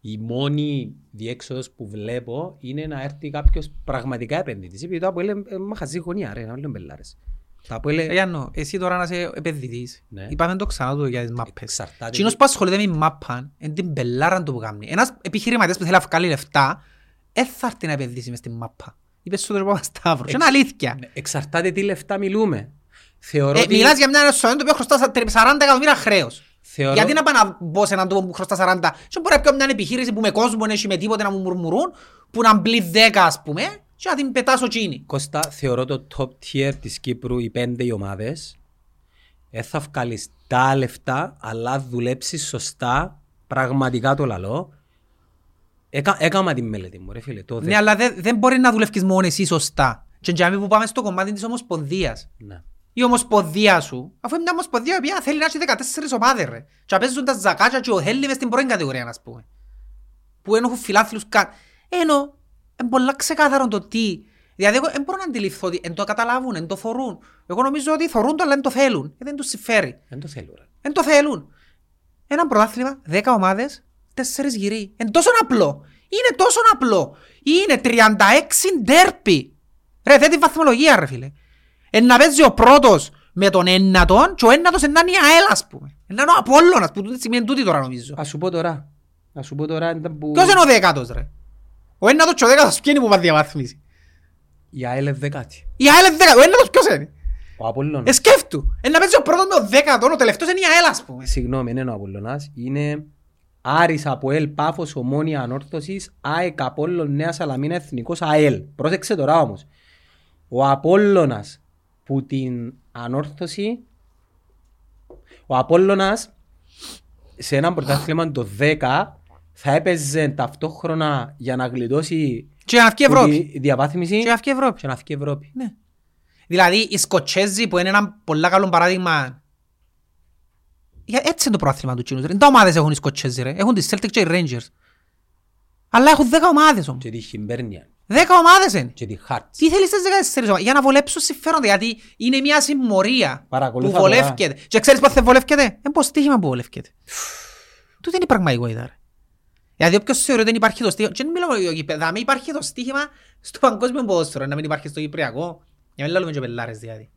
Speaker 2: Η μόνη διέξοδος που βλέπω είναι να έρθει κάποιος πραγματικά επενδυτής. Επειδή το Αποέλ είναι μαχαζή γωνία ρε, να λέμε μπελάρες. Τα Αποέλ
Speaker 1: Ε, Γιάννο, εσύ τώρα να είσαι επενδυτής.
Speaker 2: Ναι.
Speaker 1: Είπαμε το ξανά το για τις μάπες.
Speaker 2: εξαρτάται.
Speaker 1: Κοινός που ασχολείται με μάπαν, είναι την μπελάρα του που κάνει. Ένας επιχειρηματίας που θέλει να βγάλει λεφτά, δεν θα έρθει να επενδύσει μες στην μάπα. Είπες σου το Παπασταύρου. Και είναι αλήθεια.
Speaker 2: Ναι, Εξαρτάται τι λεφτά μιλούμε. Θεωρώ
Speaker 1: Ε,
Speaker 2: ότι...
Speaker 1: μιλάς για μια σωμένο το οποίο χρωστά 40 εκατομμύρια χρέος.
Speaker 2: Θεωρώ-
Speaker 1: Γιατί να πάω να μπω σε έναν τόπο που χρωστά 40 και μπορεί να πιω μια επιχείρηση που με κόσμο έχει με τίποτε να μου μουρμουρούν που να μπλει 10 ας πούμε και να την πετάσω τσίνη.
Speaker 2: Κώστα, θεωρώ το top tier της Κύπρου οι πέντε οι ομάδες δεν θα βγάλεις τα λεφτά αλλά δουλέψεις σωστά πραγματικά το λαλό Έκα, έκαμα την μελέτη μου ρε φίλε το
Speaker 1: Ναι, αλλά δεν, δεν μπορεί να δουλεύεις μόνο εσύ σωστά. Και για μí που πάμε στο κομμάτι της ομοσπονδίας.
Speaker 2: ναι.
Speaker 1: Η ομοσπονδία σου, αφού είναι μια ομοσπονδία που θέλει να έχει 14 ομάδες ρε. Και να παίζουν τα ζακάτια και ο Θέλει μες στην πρώτη κατηγορία, ας πούμε. Που δεν έχουν φιλάθλους καν. Ενώ, είναι πολλά ξεκάθαρο το τι. Δηλαδή, εγώ δεν μπορώ να αντιληφθώ ότι δεν το καταλάβουν, δεν το θωρούν. Εγώ νομίζω ότι θωρούν το, αλλά δεν το θέλουν. Ε, δεν τους συμφέρει.
Speaker 2: Δεν το θέλω ρε.
Speaker 1: Δεν το θέλουν. Ένα πρωτάθλημα, 10 ομάδες, 4 γυρί. Είναι τόσο απλό. Είναι τόσο απλό. Είναι 36 ντέρπι. Ρε, δε τη βαθμολογία ρε φίλε. Εν να παίζει ο πρώτος με τον ένατον και ο ένατος είναι να είναι η ΑΕΛ ας πούμε. Είναι να είναι ο Απόλλωνας που τούτη σημαίνει τούτη τώρα νομίζω.
Speaker 2: Ας σου πω τώρα Ας σου πω τώρα ήταν που
Speaker 1: Ποιος είναι ο δέκατος ρε; Ο ένατος και ο δέκατος ποιος είναι που πάει διαβάθμιση.
Speaker 2: η ΑΕΛ είναι δεκάτη
Speaker 1: Η ΑΕΛ είναι δέκατος. Ο ένατος ποιος είναι;
Speaker 2: Ο Απολλώνας
Speaker 1: Ε, σκέφτου. Εν να παίζει ο πρώτος με ο δέκατον, ο τελευταίος είναι η ΑΕΛ ας πούμε.
Speaker 2: Συγγνώμη, δεν είναι ο Απολλωνάς. Είναι Άρης Αποέλ Πάφος Ομόνια Ανόρθωσης ΑΕΚ Απόλλων Νέας Σαλαμίνα Εθνικός ΑΕΛ. Πρόσεξε τώρα όμως. Ο Απόλλωνας που την ανόρθωση ο Απόλλωνας σε ένα πρωτάθλημα το 10 θα έπαιζε ταυτόχρονα για να γλιτώσει
Speaker 1: Και να βγει Ευρώπη.
Speaker 2: τη διαβάθμιση
Speaker 1: Και να βγει Ευρώπη.
Speaker 2: και να βγει Ευρώπη.
Speaker 1: Ναι. Δηλαδή οι Σκοτσέζοι που είναι ένα πολύ καλό παράδειγμα για- έτσι είναι το πρόθυμα του Κίνους. ρε. Τα ομάδες έχουν οι Σκοτσέζοι ρε. Έχουν τις Celtic και οι Rangers. Αλλά έχουν 10 ομάδες όμως.
Speaker 2: Και τη Χιμπέρνια
Speaker 1: 10 ομάδες είναι.
Speaker 2: και τη Χάρτς.
Speaker 1: Τι θέλεις στις 14 ομάδες. Για να βολέψουν συμφέροντα. Γιατί είναι μια συμμορία που
Speaker 2: Παρακολούθα
Speaker 1: βολεύκεται. Και ξέρεις πώς δεν βολεύκεται; Είναι πως στοίχημα που βολεύκεται. Τούτη είναι η πραγματικότητα ρε. Γιατί όποιος θεωρεί ότι δεν υπάρχει το στοίχημα, και δεν μιλάμε για γήπεδα, μην υπάρχει το στοίχημα στο παγκόσμιο ποδόσφαιρο, να μην υπάρχει στο Κυπριακό. Για να μην λέμε και πελάρες δηλαδή.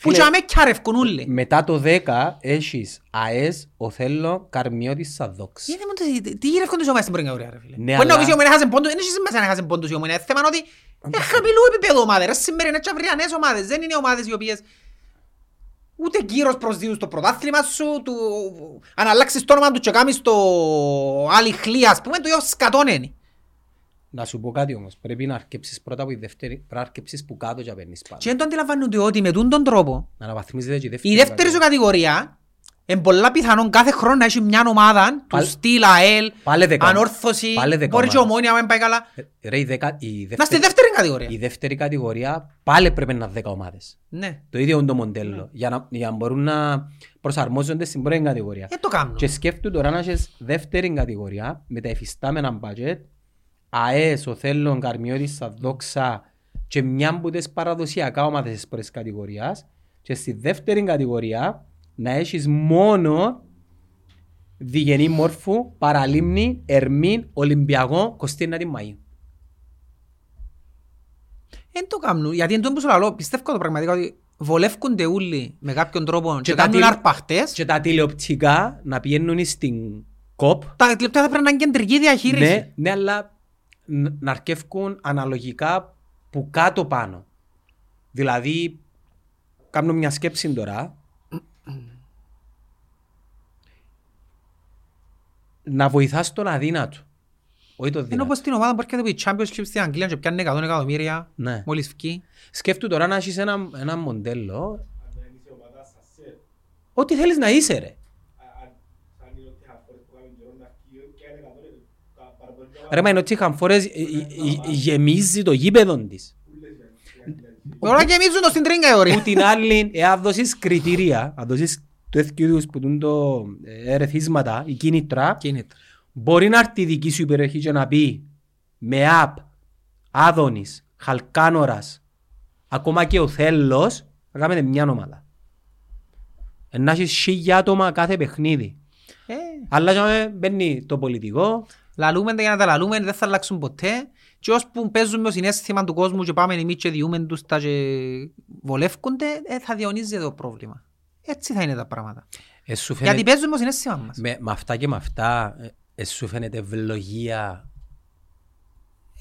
Speaker 1: Που
Speaker 2: Φίλε,
Speaker 1: και αμέ κιάρευκουν όλοι.
Speaker 2: Μετά το 10 έχεις ΑΕΣ, Οθέλο, Καρμιώτης, Σαδόξ.
Speaker 1: Γιατί μόνο το- τι- Τι γυρεύκονται σε ομάδες στην πρώτη κατηγορία, ρε φίλε;
Speaker 2: Ναι,
Speaker 1: Μπορεί να
Speaker 2: αλλά-
Speaker 1: πεις η Ομόνια έχασε πόντους, δεν έχει σημασία να έχασε πόντους η Ομόνια. Είναι θέμα ότι είναι χαμηλού επίπεδου ομάδες. Ρε σημερινές και αυριανές ομάδες. Δεν είναι ομάδες οι οποίες ούτε γύρος προσδίδουν στο πρωτάθλημα σου, του... αν αλλάξεις το όνομα του και κάνεις το άλλη χλία, ας πούμε, το ίδιο σκατόν είναι.
Speaker 2: Να σου πω κάτι όμως, πρέπει να αρκέψεις πρώτα από η δεύτερη, πρέπει να αρκέψεις που κάτω και να παίρνεις πάνω.
Speaker 1: Και δεν το αντιλαμβάνονται ότι με τούτον τον τρόπο
Speaker 2: Να αναβαθμίζεται και η δεύτερη.
Speaker 1: η δεύτερη σου κατηγορία είναι πολλά πιθανόν κάθε χρόνο να έχει μια ομάδα του
Speaker 2: Πάλι-
Speaker 1: στυλ ΑΕΛ,
Speaker 2: Πάλι δέκα.
Speaker 1: ανόρθωση,
Speaker 2: Πάλι δέκα
Speaker 1: μπορεί και
Speaker 2: ομάδες.
Speaker 1: ομόνια αν πάει καλά.
Speaker 2: Ε, Ρε, η, δεκα, η,
Speaker 1: Να στη
Speaker 2: δεύτερη,
Speaker 1: δεύτερη κατηγορία.
Speaker 2: η δεύτερη κατηγορία πάλι πρέπει να είναι 10 ομάδες.
Speaker 1: Ναι,
Speaker 2: Το ίδιο είναι το μοντέλο. Για, να, για να μπορούν να προσαρμόζονται στην πρώτη κατηγορία.
Speaker 1: δεν το κάνουν.
Speaker 2: Και σκέφτου τώρα να έχεις δεύτερη κατηγορία με τα εφιστάμενα budget, ΑΕΣ, Οθέλων, Καρμιώτης, Σαδόξα και μια από τις παραδοσιακά ομάδες της πρώτης κατηγορίας και στη δεύτερη κατηγορία να έχεις μόνο Διγενή Μόρφου, Παραλίμνη, Ερμήν, Ολυμπιακό, 29 Μαΐου.
Speaker 1: Δεν το κάνουν, γιατί εν τω που σου λαλώ, πιστεύω το πραγματικά ότι βολεύκονται όλοι με κάποιον τρόπο και,
Speaker 2: Και τα
Speaker 1: κάνουν
Speaker 2: τηλε-
Speaker 1: αρπαχτές.
Speaker 2: Και τα τηλεοπτικά να πηγαίνουν στην ΚΟΠ
Speaker 1: Τα τηλεπτά θα πρέπει να είναι κεντρική διαχείριση.
Speaker 2: Ναι, ναι, αλλά ν- να αρκεύκουν αναλογικά που κάτω πάνω. Δηλαδή, κάνω μια σκέψη τώρα. να βοηθάς τον αδύνατο. Όχι τον
Speaker 1: Είναι
Speaker 2: δυνατό.
Speaker 1: όπως την ομάδα που έρχεται από η Championship στην Αγγλία και πιάνει 100 εκατομμύρια
Speaker 2: Ναι.
Speaker 1: μόλις βγει.
Speaker 2: Σκέφτου τώρα να έχεις ένα, ένα μοντέλο Ό,τι θέλεις να είσαι ρε. Ρε μα είναι ότι είχαν φορές ε, ε, ε, γεμίζει το γήπεδο της.
Speaker 1: Τώρα γεμίζουν το στην τρίτη κατηγορία.
Speaker 2: Που την άλλη, εάν δώσεις κριτήρια, αν δώσεις το έθικιο είδους που τούν το ε, ερεθίσματα, η κίνητρα,
Speaker 1: Κίνητρα.
Speaker 2: μπορεί να έρθει η δική σου υπεροχή και να πει με απ, Άδωνης, Χαλκάνορας, ακόμα και ο Θέλος, να κάνετε μια ομάδα. Ε, Να έχεις χίλια άτομα κάθε παιχνίδι.
Speaker 1: Ε,
Speaker 2: Αλλά και μπαίνει το πολιτικό,
Speaker 1: Λαλούμε τα για να τα λαλούμε, δεν θα αλλάξουν ποτέ. Και ώσπου παίζουν με το συνέστημα του κόσμου και πάμε εμείς και διούμε τους τα και βολεύκονται, ε, θα διονύζεται το πρόβλημα. Έτσι θα είναι τα πράγματα.
Speaker 2: ε, σου
Speaker 1: Γιατί
Speaker 2: φαίνεται,
Speaker 1: παίζουν με το συνέστημα μας.
Speaker 2: με, με αυτά και με αυτά, ε, ε, σου φαίνεται ευλογία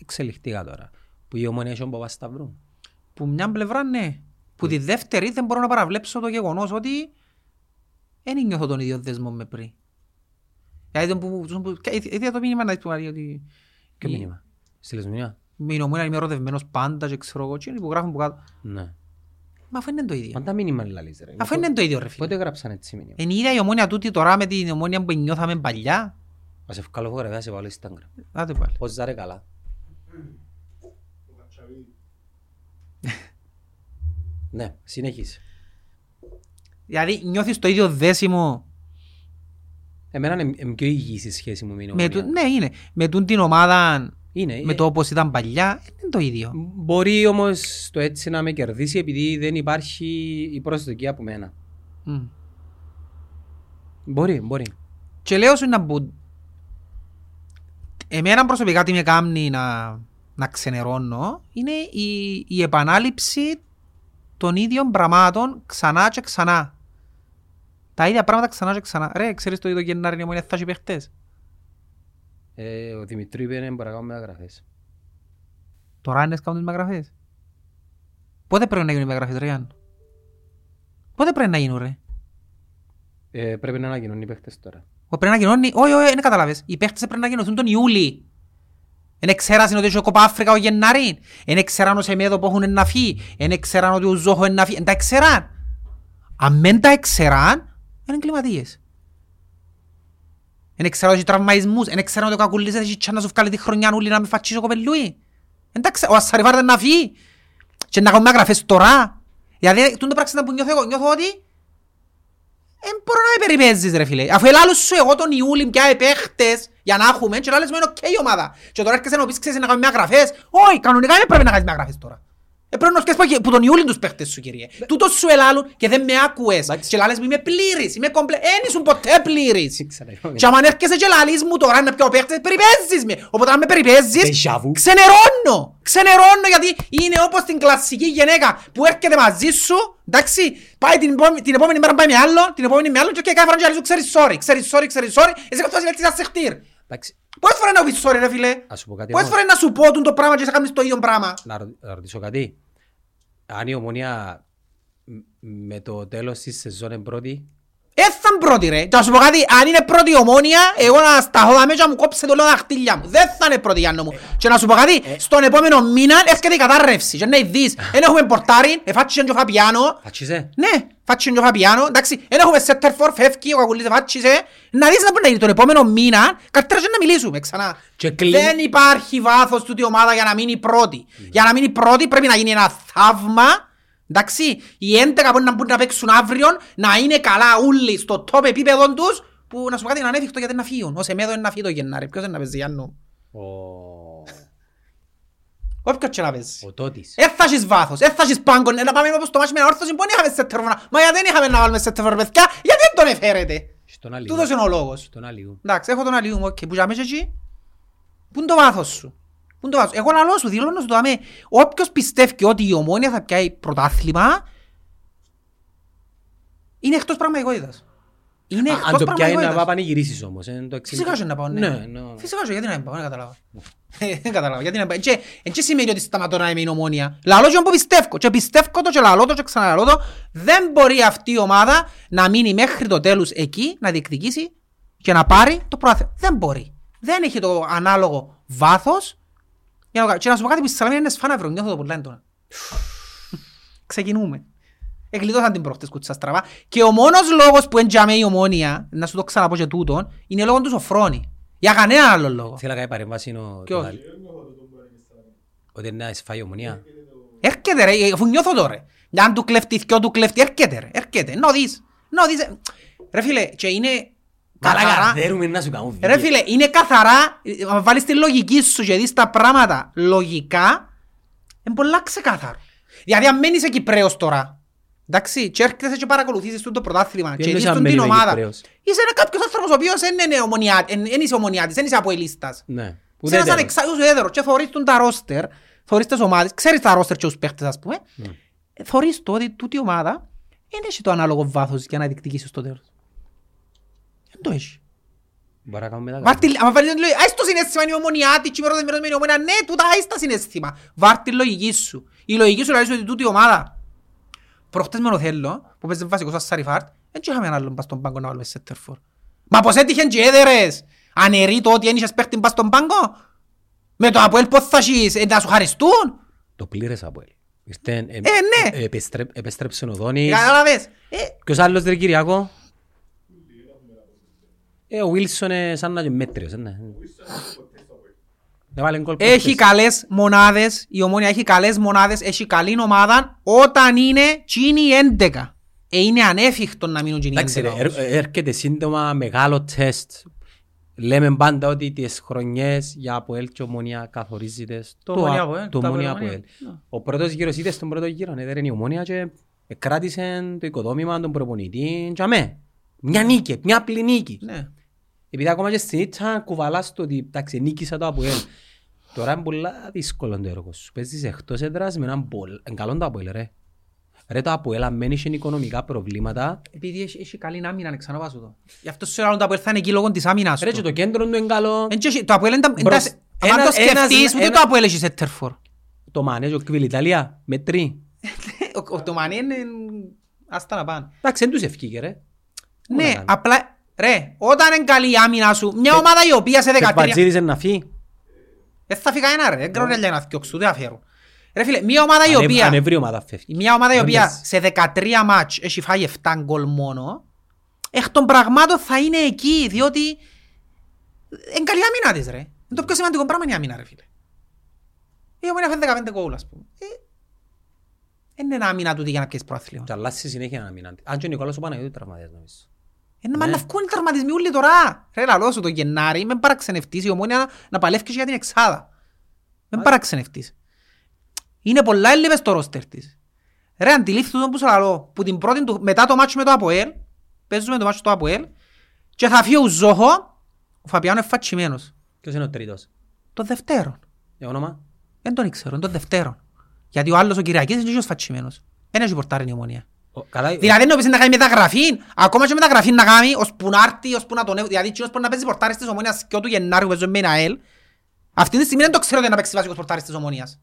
Speaker 2: εξελιχτικά τώρα. Που η ομονία έχει τον Παπασταυρού.
Speaker 1: Που μια πλευρά ναι. Που τη δεύτερη δεν μπορώ να παραβλέψω το γεγονός ότι δεν νιώθω τον ίδιο δεσμό με πριν. Γιατί τον που, τον που, και είδα το μήνυμα να δεις που λέει ότι
Speaker 2: Ποιο
Speaker 1: η-
Speaker 2: μήνυμα; Στείλες μήνυμα.
Speaker 1: με η ομόνια είμαι ερωτευμένος πάντα και ξέρω εγώ και που γράφουν που κάτω.
Speaker 2: Ναι.
Speaker 1: Μα αφού είναι το ίδιο.
Speaker 2: Πάντα μήνυμα λαλείς ρε.
Speaker 1: Αφού είναι το ίδιο ρε φίλε.
Speaker 2: Πότε γράψαν έτσι μήνυμα;
Speaker 1: Είναι η ίδια η ομόνια τούτη τώρα με την ομόνια που νιώθαμε παλιά.
Speaker 2: Ας σε βγάλω φωτογραφία, σε βάλω Instagram.
Speaker 1: Άντε πάλι.
Speaker 2: Πώς ζάρε καλά. Ναι, συνεχίσε.
Speaker 1: Δηλαδή νιώθεις το ίδιο δέσιμο
Speaker 2: Εμένα είναι είναι πιο υγιής η σχέση μου με την
Speaker 1: με
Speaker 2: ομονία.
Speaker 1: του, ναι είναι, με τούν την ομάδα
Speaker 2: Είναι.
Speaker 1: με
Speaker 2: ε,
Speaker 1: το όπως ήταν παλιά, είναι το ίδιο.
Speaker 2: Μπορεί όμως το έτσι να με κερδίσει επειδή δεν υπάρχει η προσδοκία από μένα.
Speaker 1: Μμ.
Speaker 2: Μπορεί, μπορεί.
Speaker 1: Και λέω σου να που... Εμένα προσωπικά τι με κάνει να, να ξενερώνω είναι η, η επανάληψη των ίδιων πραγμάτων ξανά και ξανά. Τα ίδια πράγματα ξανά και ξανά. Ρε, ξέρεις το ίδιο Γενάρη η ομόνια θα έχει παίχτες;
Speaker 2: Ε, ο Δημητρίου είπε να μπορεί να κάνουμε μεταγραφές.
Speaker 1: Τώρα είναι κάνουν τις μεταγραφές. Πότε πρέπει να γίνουν οι μεταγραφές ρε Γιάννη. Πότε πρέπει να γίνουν ρε;
Speaker 2: Ε, πρέπει να ανακοινώνει οι παίχτες τώρα.
Speaker 1: Ο πρέπει να κοινώνει, όχι, όχι, δεν καταλάβες. Οι παίχτες πρέπει να κοινωθούν τον Ιούλη. Εν εξέρασαν ότι έχει ο Κοπά Αφρικα ο Γεννάρη. Εν εξέραν ο Σεμέδο που έχουν να φύγει. Εν εξέραν ότι ο Ζόχο είναι να φύγει. Εν τα εξέραν. Αν δεν τα εξέραν, είναι εγκληματίες. Εν εξέραν ότι έχει τραυμαϊσμούς. Εν εξέραν ότι ο Κακουλής έχει τσάν να σου βγάλει τη χρονιά ούλη να με φατσίσει ο κοπελούι. Εν τα εξέραν. Ο Ασαριβάρ να φύγει. Και να κάνουμε γραφές τώρα. Γιατί τούτο πράγμα που νιώθω εγώ, νιώθω ότι δεν μπορώ να με περιπέζεις ρε φίλε. Αφού ελάλους σου εγώ τον Ιούλη πια επέχτες για να έχουμε και λάλες μου είναι οκ η ομάδα. Και τώρα έρχεσαι να μου πεις ξέρεις να κάνουμε μια γραφές. Όχι, κανονικά δεν πρέπει να κάνεις μια γραφές τώρα. Ε, πρέπει να σκέφτεσαι που- που τον Ιούλη τους παίχτες σου, κύριε. Τούτος σου ελάλουν και δεν με άκουες. Και λάλες μου είμαι πλήρης, είμαι κομπλε... Εν ήσουν ποτέ πλήρης.
Speaker 2: Ήξερα,
Speaker 1: Και άμα έρχεσαι και λαλείς μου τώρα να πιω παίχτες, περιπέζεις με. Οπότε αν με περιπέζεις,
Speaker 2: Déjà vu.
Speaker 1: ξενερώνω. Ξενερώνω γιατί είναι όπως την κλασική γυναίκα που έρχεται μαζί σου, εντάξει, πάει την, επόμενη- την επόμενη μέρα πάει με άλλο, την επόμενη με άλλο και κάθε φορά και λέει σου ξέρεις sorry, ξέρεις sorry, ξέρεις sorry, εσύ καθώς λες να σε χτύρ.
Speaker 2: Εντάξει,
Speaker 1: Πόσες φορές να πεις sorry ρε φίλε;
Speaker 2: ας σου πω κάτι
Speaker 1: Πόσες
Speaker 2: όμως.
Speaker 1: φορές να σου πω τούν το πράγμα και σε κάνεις το ίδιο πράγμα;
Speaker 2: να ρω- να ρωτήσω κάτι. Αν η ομονία μ- με το τέλος της σεζόν είναι πρώτη,
Speaker 1: Έθαν πρώτη ρε. Και να σου πω κάτι, αν είναι πρώτη η ομόνια, εγώ να σταθώ δαμέ και να μου κόψε το λέω τα δαχτύλια μου. Δεν θα είναι πρώτη Γιάννο μου. Και να σου πω κάτι, στον επόμενο μήνα έρχεται η κατάρρευση. Και να δεις, δεν έχουμε πορτάρι, εφάτσισε και ο Φαπιάνο.
Speaker 2: φάτσισε.
Speaker 1: Ναι, φάτσισε και ο Φαπιάνο, εντάξει, δεν έχουμε σέτερφορ, φεύγει, ο Κακουλής εφάτσισε. Να δεις να μπορεί να γίνει τον επόμενο μήνα, καλύτερα και να μιλήσουμε ξανά.
Speaker 2: Και κλείνει-
Speaker 1: Δεν υπάρχει βάθος τούτη η ομάδα για να μείνει πρώτη. Για να μείνει πρώτη πρέπει να γίνει ένα θαύμα. Εντάξει, οι 11 που να μπουν να παίξουν αύριο να είναι καλά όλοι στο top επίπεδο τους που να σου πω κάτι είναι ανέφικτο γιατί να φύγουν. Ο Σεμέδο είναι να φύγει το Γενάρη. Ποιος είναι να παίζει Γιάννου;
Speaker 2: Ο-
Speaker 1: Όποιος και να παίζει.
Speaker 2: Ο Τότης.
Speaker 1: Ε, θα έχεις βάθος, ε, θα έχεις πάγκο, ε, να πάμε όπως το μάτσι με όρθωση που δεν είχαμε σέτερφορ. Μα γιατί δεν είχαμε να βάλουμε σέτερφορ παιδιά, γιατί δεν τον εφέρετε;
Speaker 2: Στον άλλη.
Speaker 1: Τούτος είναι ο λόγος.
Speaker 2: Στον άλλη.
Speaker 1: Εντάξει, έχω τον αλλιού μου, οκ, που για μέσα εκεί. Πού είναι το βάθος σου. Πού είναι το βάθος. Εγώ λαλώ σου, δηλώνω σου το αμέ. Όποιος πιστεύει ότι η ομόνια θα πιάει πρωτάθλημα, είναι εκτός πραγματικότητας. Είναι
Speaker 2: Α,
Speaker 1: εκτός
Speaker 2: Αν το πιάει να
Speaker 1: πραγματικότητας.
Speaker 2: πάει πανηγυρίσεις όμως. ε, το εξή-
Speaker 1: Φυσικά και να πάω, ναι.
Speaker 2: Ναι, ναι.
Speaker 1: Φυσικά και γιατί να μην πάω, δεν καταλάβα. Δεν καταλάβα, γιατί να πάω. Και εν και σημαίνει ότι σταματώ να είμαι η ομόνια. Λαλώ και που πιστεύω. Και πιστεύω το και λαλώ το και ξαναλαλώ το. Δεν μπορεί αυτή η ομάδα να μείνει μέχρι το τέλος εκεί, να διεκδικήσει και να πάρει το πρόθυμα. Δεν μπορεί. Δεν έχει το ανάλογο βάθος. Για να το κάνει. Και να σου πω κάτι που στη Σαλαμίνα είναι σφάναυρο, νιώθω το πολλά έντονα. Ξεκινούμε. Εγκλειτώσαν την προχτές κουτσά στραβά. Και ο μόνος λόγος που έντιαμε η ομόνια, να σου το ξαναπώ και τούτον, είναι λόγω του Σοφρόνη. Για κανένα άλλο λόγο.
Speaker 2: Θέλω να κάνει παρεμβάση είναι ο-
Speaker 1: Ποιος;
Speaker 2: το άλλη. Ότι είναι να εισφάει η ομονία.
Speaker 1: Έρχεται ρε, αφού νιώθω τώρα. Για αν του κλέφτει, δυο του κλέφτει, έρχεται ρε, έρχεται. Να δεις, να δεις. ε. Ρε φίλε, και είναι
Speaker 2: Καλά
Speaker 1: καθαρά,
Speaker 2: καθέρουμε να σου κάνουν
Speaker 1: ρε
Speaker 2: βίντεο.
Speaker 1: φίλε, είναι καθαρά, ε, αν βάλεις τη λογική σου και δεις τα πράγματα λογικά, είναι πολλά ξεκάθαρο. Δηλαδή αν μένεις Κυπρέος τώρα, εντάξει, και έρχεσαι και παρακολουθήσεις το πρωτάθλημα και
Speaker 2: εννοείς
Speaker 1: δεις
Speaker 2: αν
Speaker 1: τον την
Speaker 2: μένει ο
Speaker 1: ομάδα,
Speaker 2: Κυπρέος;
Speaker 1: είσαι ένα κάποιος άνθρωπος ο οποίος δεν είναι ομονιάτη- εν- εν είσαι ομονιάτης, δεν είσαι αποελίστας.
Speaker 2: Ναι.
Speaker 1: Είσαι
Speaker 2: Ούτε
Speaker 1: ένας
Speaker 2: τέλος.
Speaker 1: ανεξάρτητος έδερος και θωρείς τον τα ρόστερ, θωρείς τις ομάδες, ξέρεις τα ρόστερ και τους παίχτες ας πούμε, Ε, θωρείς το ότι τούτη η ομάδα δεν έχει το ανάλογο βάθος για να διεκδικήσεις στο τέλος. Δεν το έχει.
Speaker 2: Μπορεί να κάνουμε τα
Speaker 1: Βάρ' τη- άμα βάλεις την λογική, άις το συναίσθημα είναι η ομονιάτης, και η πρώτη μέρος με η ομονία, ναι, τούτα άις τα συναίσθημα. Βάρ' τη λογική σου. Η λογική σου λέει ότι τούτη η ομάδα, προχτές με το θέλω, που παίζει βασικός σαν Σαριφάρτ, δεν είχαμε έναν άλλον πας στον πάγκο να βάλουμε σέτερφορ. Μα πως έτυχεν και έδερες, ανερεί το ότι δεν είχες παίχτη πας στον πάγκο. Με το Αποέλ πώς θα έχεις, ε, να σου χαριστούν.
Speaker 2: Το πλήρες από ελ. Ήρθε, ε,
Speaker 1: ναι.
Speaker 2: ε, επεστρέ- Επέστρεψε ο Δόνης.
Speaker 1: Κατάλαβες. Ε,
Speaker 2: Ποιος άλλος ρε Κυριακό; Ε, ο Βίλσον είναι σαν να είναι μέτριος. ε, ναι. Έβαλε γκολ
Speaker 1: Έχει
Speaker 2: προχτές.
Speaker 1: καλές μονάδες, η Ομόνια έχει καλές μονάδες, έχει καλή ομάδα όταν είναι τσίνοι 11. Ε, είναι ανέφικτο να μείνουν τσίνοι
Speaker 2: Εντάξει
Speaker 1: 11
Speaker 2: ρε,
Speaker 1: όμως.
Speaker 2: έρ- έρχεται σύντομα μεγάλο τεστ. Λέμε πάντα ότι τις χρονιές για Αποέλ και Ομόνια καθορίζεται στο
Speaker 1: Ομόνια
Speaker 2: α-
Speaker 1: Αποέλ,
Speaker 2: το
Speaker 1: το
Speaker 2: Ομόνια
Speaker 1: Αποέλ,
Speaker 2: Αποέλ.
Speaker 1: Ομόνια.
Speaker 2: Ο πρώτος γύρος είτε στον πρώτο γύρο, ναι, δεν είναι η Ομόνια και κράτησε το οικοδόμημα, τον προπονητή και αμέ. Μια νίκη, μια απλή νίκη.
Speaker 1: Ναι.
Speaker 2: Επειδή ακόμα και στην ήττα κουβαλάς το ότι εντάξει νίκησα το Αποέλ. Τώρα είναι πολλά δύσκολο το έργο σου. Παίζεις εκτός έδρας με έναν πολλ... Εν καλό το Αποέλ ρε. Ρε το Αποέλ αν μένεις σε οικονομικά προβλήματα
Speaker 1: Επειδή έχει, έχει καλή άμυνα, ξαναπάσου το. Γι' αυτό σου λέω το Αποέλ θα είναι εκεί λόγω της άμυνας
Speaker 2: Ρε και
Speaker 1: του.
Speaker 2: το κέντρο του είναι καλό.
Speaker 1: Εν και έχει- Το Αποέλ είναι τα...
Speaker 2: Μπρος-
Speaker 1: εντάς- Αν
Speaker 2: ένα-
Speaker 1: το σκεφτείς,
Speaker 2: ένας-
Speaker 1: ούτε
Speaker 2: ένα-
Speaker 1: το Αποέλ έχεις σέτερφορ.
Speaker 2: Το Μανέ και ο Κβιλ Ιταλία με τρί.
Speaker 1: Ο- ο- Το Μανί είναι... Άστα να πάνε.
Speaker 2: Εντάξει δεν τους ευκήκε ρε. Τι να
Speaker 1: Ναι,
Speaker 2: κάνει.
Speaker 1: απλά... Ρε, όταν είναι καλή η άμυνα σου, μια ομάδα η οποία σε
Speaker 2: Και
Speaker 1: 13...
Speaker 2: Μπατζήρης να φύγει.
Speaker 1: Δεν θα φύγει κανένα ρε, δεν ξέρω για να θυκιώξω, δεν αφιέρω. Ρε φίλε, μια ομάδα η
Speaker 2: Ανεβ-
Speaker 1: οποία...
Speaker 2: Ανεβρή ομάδα φεύγει.
Speaker 1: Μια ομάδα η οποία
Speaker 2: Όντας.
Speaker 1: σε 13 μάτς έχει φάει 7 γκολ μόνο, εκ των πραγμάτων θα είναι εκεί, διότι είναι καλή άμυνα της ρε. Είναι το πιο σημαντικό πράγμα είναι η άμυνα ρε φίλε. Η ομόνια φάει 15 γκολ ας πούμε. Ε, Είναι ένα άμυνα τούτη για να πιέσεις πρόθλημα.
Speaker 2: Και αλλάζει συνέχεια να μην αντι- Αν και ο Νικόλας ο Παναγιώτης τραυματίας νομίζω.
Speaker 1: Είναι μα
Speaker 2: Ναι.
Speaker 1: να βγουν οι τραυματισμοί όλοι τώρα. Ρε λαλός σου το Γενάρη, με παραξενευτείς η ομόνια να, να παλεύει και για την εξάδα. Με παραξενευτείς. Είναι πολλά έλλειπες στο ρόστερ της. Ρε αντιλήφθη το που σου λαλώ, που την πρώτη του, μετά το μάτσο με το Αποέλ, παίζουμε το μάτσο το Αποέλ, και θα φύγει ο Ζόχο, ο Φαπιάνο είναι φατσιμένος.
Speaker 2: Ποιος είναι ο τρίτος;
Speaker 1: Το δευτέρο.
Speaker 2: Για όνομα;
Speaker 1: Δεν τον ήξερα, είναι το δευτέρο. Γιατί ο άλλος ο Κυριακής είναι και ο φατσιμένος. Δεν έχει πορτάρει η ομονία.
Speaker 2: Ο- Καλά,
Speaker 1: Δηλαδή να πεις να κάνει μεταγραφή, ακόμα και μεταγραφή να κάνει, ώσπου να έρθει, ώσπου να τον έβ- Δηλαδή εκείνος μπορεί να παίζει πορτάρις της ομονίας και του Γενάρη που παίζει με ένα ΑΕΛ. Αυτή τη στιγμή δεν το ξέρω ότι είναι να παίξει βασικός πορτάρις της ομονίας.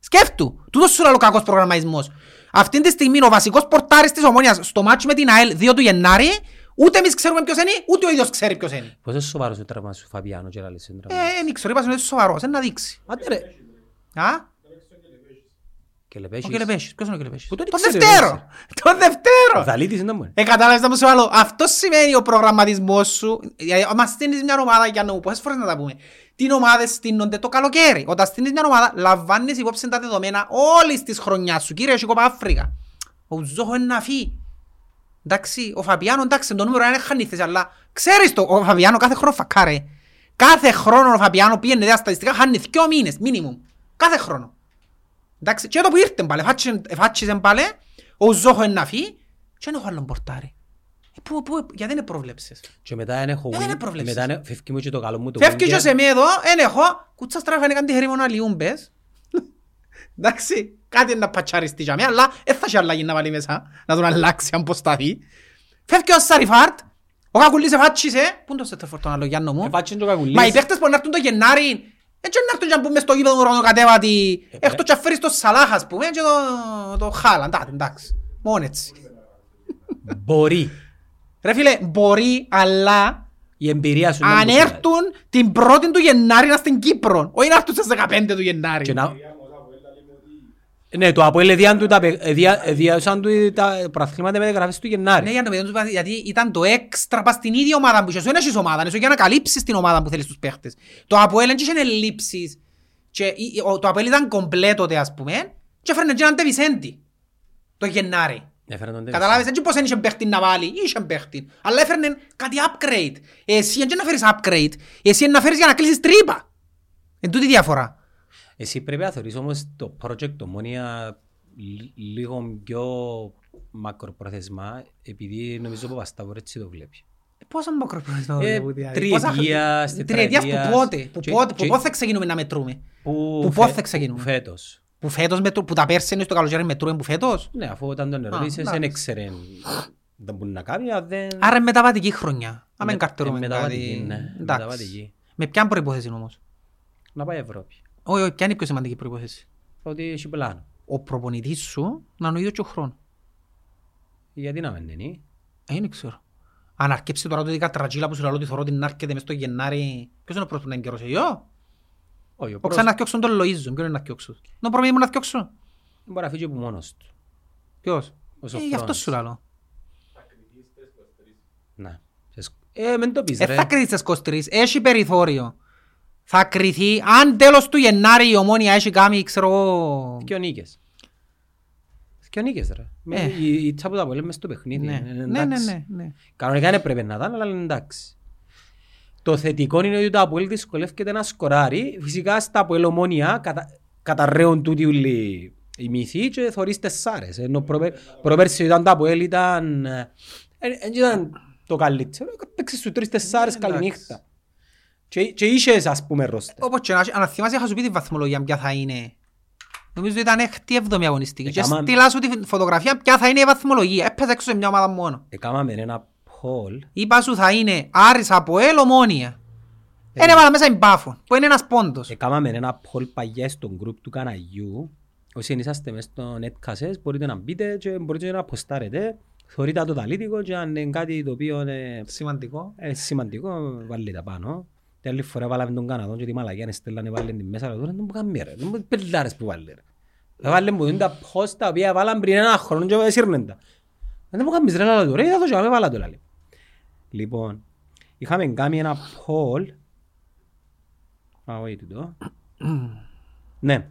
Speaker 1: Σκέφτου, τούτος σου λέει ο κακός προγραμματισμός. Αυτή τη στιγμή ο βασικός πορτάρις της ομονίας στο μάτσο με την ΑΕΛ 2 του Γενάρη, ούτε εμείς ξέρουμε ποιος είναι, ούτε ο ίδιος ξέρει ποιος είναι.
Speaker 2: Πώς είναι σοβαρός ο τραυμάς σου Φαβιάνο και λαλείς είναι τραυμάς.
Speaker 1: Ε, δεν ξέρω, είπα είναι σοβαρός, είναι να δείξει.
Speaker 2: Άντε ρε.
Speaker 1: Α,
Speaker 2: Και
Speaker 1: ο
Speaker 2: λεπέσεις.
Speaker 1: Κελεπέσης, ποιος είναι ο Κελεπέσης.
Speaker 2: Πού τον
Speaker 1: Το
Speaker 2: ήξερε,
Speaker 1: Δευτέρο,
Speaker 2: ρε,
Speaker 1: το Δευτέρο.
Speaker 2: Ο Δαλίτης είναι μόνο.
Speaker 1: Ε, κατάλαβες να μου σου βάλω. Αυτό σημαίνει ο προγραμματισμός σου. Γιατί Μας στείνεις μια ομάδα για να μου πόσες φορές να τα πούμε. Την ομάδα στείνονται το καλοκαίρι. Όταν στείνεις μια ομάδα, λαμβάνεις υπόψη τα δεδομένα όλης της χρονιάς σου. Κύριε, έχει κόπα Αφρικα. Ο Ζόχο είναι να φύγει. Εντάξει, ο Φαπιάνο, εντάξει, το νούμερο είναι χανίθες, αλλά ξέρεις το, ο Φαπιάνο κάθε χρόνο φακάρε. Κάθε χρόνο ο Φαπιάνο πήγαινε δέα στατιστικά, χάνει δυο μήνες, μίνιμουμ. Κάθε χρόνο. Εντάξει, και το που ήρθε πάλι, εφάτσισε- εφάτσισε πάλι, ο Ζόχο είναι να φύγει και δεν έχω άλλον πορτάρι. Ε, Πού, πού, γιατί δεν προβλέψες.
Speaker 2: Και μετά δεν έχω
Speaker 1: Ε, δεν
Speaker 2: win.
Speaker 1: είναι προβλέψεις;
Speaker 2: Μετά είναι- φεύγει μου και το καλό μου το
Speaker 1: Φεύγει
Speaker 2: winger.
Speaker 1: και σε με εδώ, δεν έχω, κουτσά στράφα είναι κάτι χέρι μόνο αλλιούν πες. Εντάξει, κάτι είναι να πατσαριστεί για μένα, αλλά δεν θα έχει αλλαγή να βάλει μέσα, να τον αλλάξει αν πως σταθεί. Φεύγει ο Σαριφάρτ, ο Κακουλής εφάτσισε, πού είναι το Σέτερφορτ τον άλλο Γιάννο μου;
Speaker 2: Εφάτσισε το κακουλής.
Speaker 1: Μα οι παίχτες που να έρθουν το Γενάρη, έτσι να έρθουν και να πούμε στο γήπεδο ουρανοκατέβατη,
Speaker 2: Ε,
Speaker 1: εκτός και να φέρεις το Σαλάχ ας πούμε και το, το Χάλαντ, άντε, εντάξει, μόνο έτσι.
Speaker 2: Μπορεί.
Speaker 1: Ρε φίλε, μπορεί, αλλά
Speaker 2: Η εμπειρία σου είναι
Speaker 1: αν
Speaker 2: που σου λέει.
Speaker 1: έρθουν την πρώτη του Γενάρη να στην Κύπρο, όχι να έρθουν στις 15 του Γενάρη.
Speaker 2: Και να- Ναι, το Αποέλ εδιάν του τα παι- εδιά- εδιάσαν του τα προαθλήματα με γραφές του
Speaker 1: Ναι,
Speaker 2: Γενάρη.
Speaker 1: για να το παιδί τους, γιατί ήταν το έξτρα πας στην ίδια ομάδα που είσαι. Σου είναι έχεις ομάδα, είναι σου για να καλύψεις την ομάδα που θέλεις τους παίχτες. Το Αποέλ δεν είχε ελλείψεις. Και η- ο- το Αποέλ ήταν κομπλέτοτε ας πούμε και έφερνε και έναν Τεβισέντη το Γενάρη.
Speaker 2: Έφερε τον Ντέβις.
Speaker 1: Καταλάβεις, έτσι πως δεν είχε παίχτη να βάλει, είχε παίχτη. Αλλά έφερνε κάτι upgrade. Εσύ δεν να φέρεις upgrade, εσύ είναι να φέρεις για να κλείσεις τρύπα. Εν τούτη η διαφορά.
Speaker 2: Εσύ πρέπει να θεωρείς όμως το project ομόνια λι- λίγο πιο μακροπρόθεσμα επειδή νομίζω ο Παπασταύρου έτσι το βλέπει.
Speaker 1: Πόσο μακροπρόθεσμα
Speaker 2: Ε,
Speaker 1: το δηλαδή.
Speaker 2: τριετίας,
Speaker 1: Πόσα- Τριετίας που
Speaker 2: τετραετίας.
Speaker 1: πότε, που
Speaker 2: Και-
Speaker 1: πότε, που
Speaker 2: και-
Speaker 1: πότε θα ξεκινούμε να μετρούμε.
Speaker 2: Που,
Speaker 1: Που πότε θα ξεκινούμε;
Speaker 2: Που φέτος.
Speaker 1: Που φέτος μετρού, που τα πέρσι είναι στο καλοκαίρι μετρούμε που φέτος.
Speaker 2: Ναι, αφού όταν τον ερώτησες
Speaker 1: εντάξει.
Speaker 2: δεν έξερε δεν μπορεί να κάνει, αλλά δεν...
Speaker 1: Άρα είναι μεταβατική χρονιά. Αν
Speaker 2: Με-
Speaker 1: δεν καρτερούμε
Speaker 2: ε, μεταβατική,
Speaker 1: κάτι.
Speaker 2: ναι,
Speaker 1: Εντάξει.
Speaker 2: μεταβατική.
Speaker 1: Με ποια προϋπόθεση όμως.
Speaker 2: Να πάει Ευρώπη.
Speaker 1: Όχι, όχι, ποια είναι η πιο σημαντική προϋπόθεση;
Speaker 2: Ότι έχει πλάνο.
Speaker 1: Ο προπονητής σου να είναι ο ίδιος και ο χρόνος.
Speaker 2: Γιατί να μην είναι;
Speaker 1: Ε, δεν ξέρω. Αν αρκέψει τώρα το δικά τρατζίλα που σου λέω ότι θωρώ την να έρχεται μες στο Γενάρη. Ποιος είναι ο πρώτος που να εγκαιρώσει, εγώ.
Speaker 2: Όχι, ο
Speaker 1: Ο
Speaker 2: πρώτος
Speaker 1: ξανά να θιώξουν τον Λοΐζο. Ποιον είναι να θιώξω. Να πρώτο μου να θιώξω.
Speaker 2: μπορεί να φύγει από μόνος του.
Speaker 1: Ποιος;
Speaker 2: Ο
Speaker 1: Ε,
Speaker 2: Σοφρόνης.
Speaker 1: γι' αυτό σου λέω.
Speaker 2: Ναι. Σε σκ- Ε, μην το πεις
Speaker 1: Ε,
Speaker 2: ρε.
Speaker 1: θα κρυθεί στις 23. Έχει περιθώριο. Θα κρυθεί. Αν τέλος του Γενάρη η ομόνια έχει κάνει, ξέρω εγώ...
Speaker 2: Δυο νίκες. Δυο νίκες ρε. Με-
Speaker 1: Ε.
Speaker 2: Η η τσα που τα λέμε στο παιχνίδι.
Speaker 1: Ναι,
Speaker 2: ε,
Speaker 1: ναι, ναι,
Speaker 2: εντάξει.
Speaker 1: ναι, ναι.
Speaker 2: Κανονικά δεν πρέπει να ήταν, αλλά είναι εντάξει. Το θετικό είναι ότι το Αποέλ δυσκολεύεται να σκοράρει. Φυσικά στα Αποέλ ομόνια κατα... καταρρέουν τούτοι όλοι οι μύθοι και θωρείς τεσσάρες. Ενώ προπε... προπέρσι ήταν το Αποέλ ήταν... ε, Δεν ήταν το καλύτερο. Παίξες σου τρεις τεσσάρες
Speaker 1: Ναι, εντάξει.
Speaker 2: Καληνύχτα. Και, και είχες ας πούμε ρόστερ.
Speaker 1: Όπως και να έχει, αν θυμάσαι είχα σου πει τη βαθμολογία ποια θα είναι. Νομίζω ότι ήταν έκτη εβδομή αγωνιστική.
Speaker 2: Ε,
Speaker 1: Και
Speaker 2: κάμα-
Speaker 1: στείλα σου τη φωτογραφία ποια θα είναι η βαθμολογία. Έπαιζε έξω σε μια ομάδα μόνο.
Speaker 2: Εκάμαμε ένα poll
Speaker 1: Είπα σου θα είναι Άρης από ελ ομόνια.
Speaker 2: Ε.
Speaker 1: Είναι έβαλα μέσα η Μπάφο, που είναι ένας πόντος.
Speaker 2: Έκαναμε ένα poll παγιά στο group του Καναγιού. Όσοι είσαστε μες στο netcasses μπορείτε να μπείτε και μπορείτε να αποστάρετε. Θωρείτε το ταλίτικο και αν είναι κάτι το οποίο είναι
Speaker 1: Σημαντικό.
Speaker 2: ε, σημαντικό βάλτε τα πάνω. Την άλλη φορά βάλαμε τον Καναδόν και τη Μαλαγιά στέλνανε βάλε την μέσα. Τώρα δεν μου κάνεις ρε. Δεν μου πελάρες που βάλε ρε. Θα βάλε μου είναι τα post τα οποία βάλαν πριν ένα χρόνο και σύρνεν τα. Δεν μου κάνεις ρε λάλα του ρε. Είδα το και με βάλα το λάλη. Λοιπόν, είχαμε κάνει ένα poll. Α, όχι τούτο. Ναι.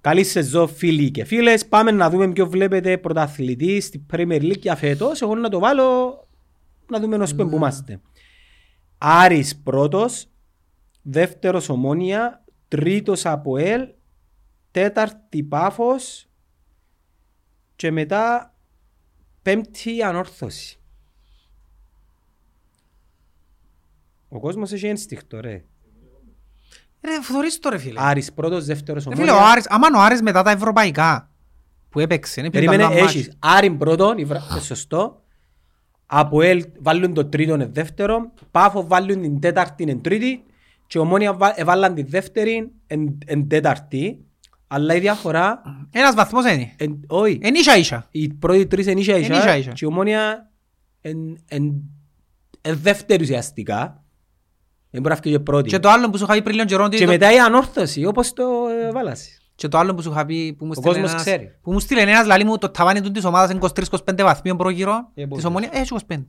Speaker 2: Καλή σεζόν φίλοι και φίλες. Πάμε να δούμε ποιο βλέπετε πρωταθλητή στη Premier League για φέτος. Εγώ να το βάλω να δούμε ως που είμαστε. Άρης πρώτος, δεύτερος Ομόνια, τρίτος ΑΠΟΕΛ, τέταρτη Πάφος και μετά πέμπτη Ανόρθωση. Ο κόσμος έχει ένστικτο ρε.
Speaker 1: Ρε, θωρείς το ρε φίλε.
Speaker 2: Άρης πρώτος, δεύτερος
Speaker 1: Ρε φίλε, ο
Speaker 2: ομόνια.
Speaker 1: Άρης, άμα ο Άρης μετά τα ευρωπαϊκά που έπαιξε, είναι
Speaker 2: Περίμενε,
Speaker 1: πιο καλά
Speaker 2: έχεις Άρην πρώτον, η βρα- ε, σωστό. ΑΠΟΕΛ βάλουν το τρίτο είναι δεύτερο. Πάφο βάλουν την τέταρτη είναι τρίτη. Και ομόνια βα- έβαλαν τη δεύτερη εν, εν τέταρτη. Αλλά η διαφορά,
Speaker 1: μάτς. Ένας βαθμός είναι.
Speaker 2: εν, όχι,
Speaker 1: Είναι ίσα ίσα.
Speaker 2: οι πρώτοι τρεις είναι ίσα
Speaker 1: Εν ίσα
Speaker 2: ίσα
Speaker 1: ίσα.
Speaker 2: και η ομόνια εν, εν, εν δεύτερη ουσιαστικά. Δεν μπορεί να φύγει και πρώτη.
Speaker 1: Και το άλλο που σου είχα πει πριν λίγο καιρό, ότι
Speaker 2: Και
Speaker 1: το-
Speaker 2: μετά η ανόρθωση, όπως το ε, βάλασαι.
Speaker 1: Και το άλλο που σου είχα πει που μου
Speaker 2: Ο
Speaker 1: στείλε
Speaker 2: κόσμος
Speaker 1: ένας-
Speaker 2: ξέρει.
Speaker 1: που μου στείλε ένας λαλί μου το ταβάνι του της ομάδας είναι 23-25 βαθμίων πρόγυρο
Speaker 2: Ε,
Speaker 1: της
Speaker 2: πού
Speaker 1: ομόνιας. Ε, έχει 25.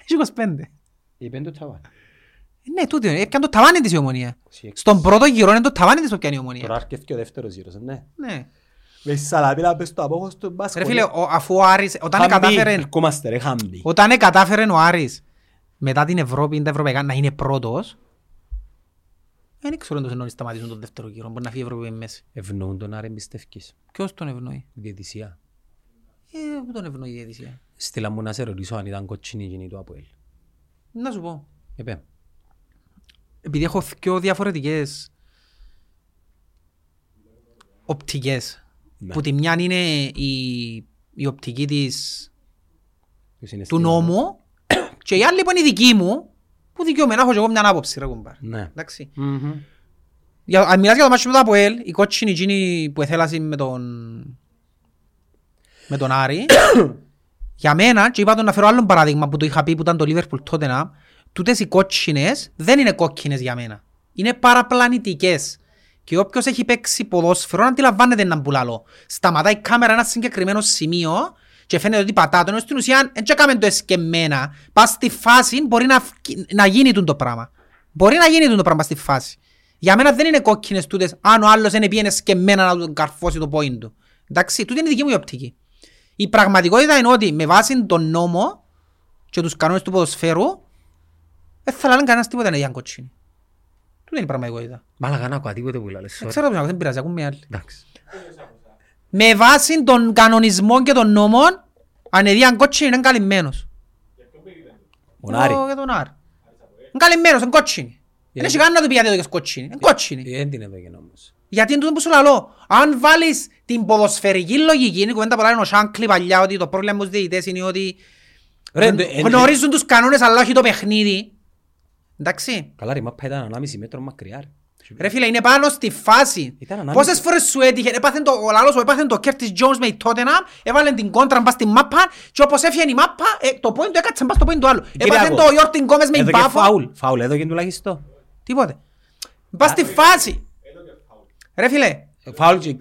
Speaker 1: Έχει 25.
Speaker 2: Είπε το ταβάνι.
Speaker 1: Ε, Ναι, τούτο είναι. Έπιαν το ταβάνι της η ομονία.
Speaker 2: 26.
Speaker 1: Στον πρώτο γύρο είναι το ταβάνι της που πιάνει η ομονία.
Speaker 2: Τώρα αρκεύει ο δεύτερος γύρος, ναι.
Speaker 1: Ναι.
Speaker 2: Με σαλαπίλα πες το απόχος του μπάσκετ.
Speaker 1: Ρε φίλε, ο- αφού ο Άρης, όταν κατάφερε,
Speaker 2: Ερχόμαστε ρε, χάμπι.
Speaker 1: όταν κατάφερε ο Άρης μετά την Ευρώπη, τα ευρωπαϊκά, να είναι πρώτος, δεν ξέρω αν τους εννοείς σταματήσουν τον δεύτερο γύρο. Μπορεί να φύγει η Ευρώπη με μέση.
Speaker 2: Ευνοούν τον Άρη εμπιστεύκεις.
Speaker 1: Ποιος τον ευνοεί;
Speaker 2: Η διαιτησία.
Speaker 1: Ε, πού τον ευνοεί η διαιτησία;
Speaker 2: Στείλα μου να σε ρωτήσω αν ήταν κοτσινή εκείνη του Αποέλ.
Speaker 1: Να σου πω.
Speaker 2: Είπε.
Speaker 1: επειδή έχω πιο διαφορετικές οπτικές.
Speaker 2: Ναι.
Speaker 1: Που τη μια είναι η, η οπτική της,
Speaker 2: Ποιος είναι
Speaker 1: του
Speaker 2: στην-
Speaker 1: νόμου και η άλλη που είναι η δική μου που δικαιωμένα έχω και εγώ μια άποψη ρε κουμπάρ.
Speaker 2: Ναι.
Speaker 1: Εντάξει.
Speaker 2: Μμμ.
Speaker 1: Για, αν μιλάς για το μάτσο με το Αποέλ, η κότσινη εκείνη που εθέλασε με τον, με τον Άρη, για μένα, και είπα τον να φέρω άλλο παράδειγμα που το είχα πει που ήταν το Liverpool τότε να, τούτες οι κότσινες δεν είναι κόκκινες για μένα. Είναι παραπλανητικές. Και όποιος έχει παίξει ποδόσφαιρο να αντιλαμβάνεται να πουλαλώ. Σταματάει η κάμερα ένα συγκεκριμένο σημείο και φαίνεται ότι πατά το, ενώ στην ουσία δεν έκαμε το εσκεμμένα. Πας στη φάση μπορεί να, φκ- να γίνει τούτο το πράγμα. Μπορεί να γίνει τούτο το πράγμα στη φάση. Για μένα δεν είναι κόκκινες τούτες αν ο άλλος δεν πήγαινε σκεμμένα να τον καρφώσει το πόιν του. Εντάξει, τούτη είναι η δική μου η οπτική. Η πραγματικότητα είναι ότι με βάση τον νόμο και τους κανόνες του ποδοσφαίρου δεν θα λένε κανένας τίποτα είναι για κότσινη. Τούτη είναι η πραγματικότητα.
Speaker 2: Μάλακα να ακούω τίποτε που λάλες.
Speaker 1: Δεν
Speaker 2: sorry.
Speaker 1: ξέρω πώς δεν πειράζει, ακούμε άλλοι.
Speaker 2: Εντάξει.
Speaker 1: Με βάση των κανονισμών και των νόμων αν εδίαν κότσινη είναι καλυμμένος.
Speaker 2: Ο Άρη.
Speaker 1: Ο- Για τον Άρη. Είναι καλυμμένος, είναι κότσινη. Δεν έχει κανένα να του πει γιατί έδωκες κότσινη. Είναι κότσινη.
Speaker 2: Ε, Δεν την έδωκε όμως.
Speaker 1: Γιατί είναι τούτο που σου λαλώ. Αν βάλεις την ποδοσφαιρική λογική, είναι η κουβέντα που λέει ο Σάνκλι παλιά, ότι το πρόβλημα με τους διαιτητές είναι ότι
Speaker 2: Ρε, το- εν-
Speaker 1: γνωρίζουν τους κανόνες αλλά όχι το παιχνίδι. Εντάξει.
Speaker 2: Καλά ρε, η μάπα ήταν 1,5 μέτρο μακριά ρε.
Speaker 1: Ρε φίλε, είναι πάνω στη φάση.
Speaker 2: Ήταν ανάμεσα.
Speaker 1: Πόσες φορές σου έτυχε, έπαθεν το, ο λαλός, έπαθεν το Curtis Jones με η Tottenham, έβαλε την κόντρα μπας στη μάπα και όπως έφυγε η μάπα, ε, το point του έκατσε μπας στο point του άλλου. Έπαθεν
Speaker 2: Κυριακό.
Speaker 1: το Γιόρτιν Γκόμες με η
Speaker 2: Έδωκε
Speaker 1: Μπάφο.
Speaker 2: φάουλ. Φάουλ έδωκε τουλάχιστον.
Speaker 1: Τίποτε. Μπας στη φάση. Ρε φίλε,
Speaker 2: Ε, Φάουλ και-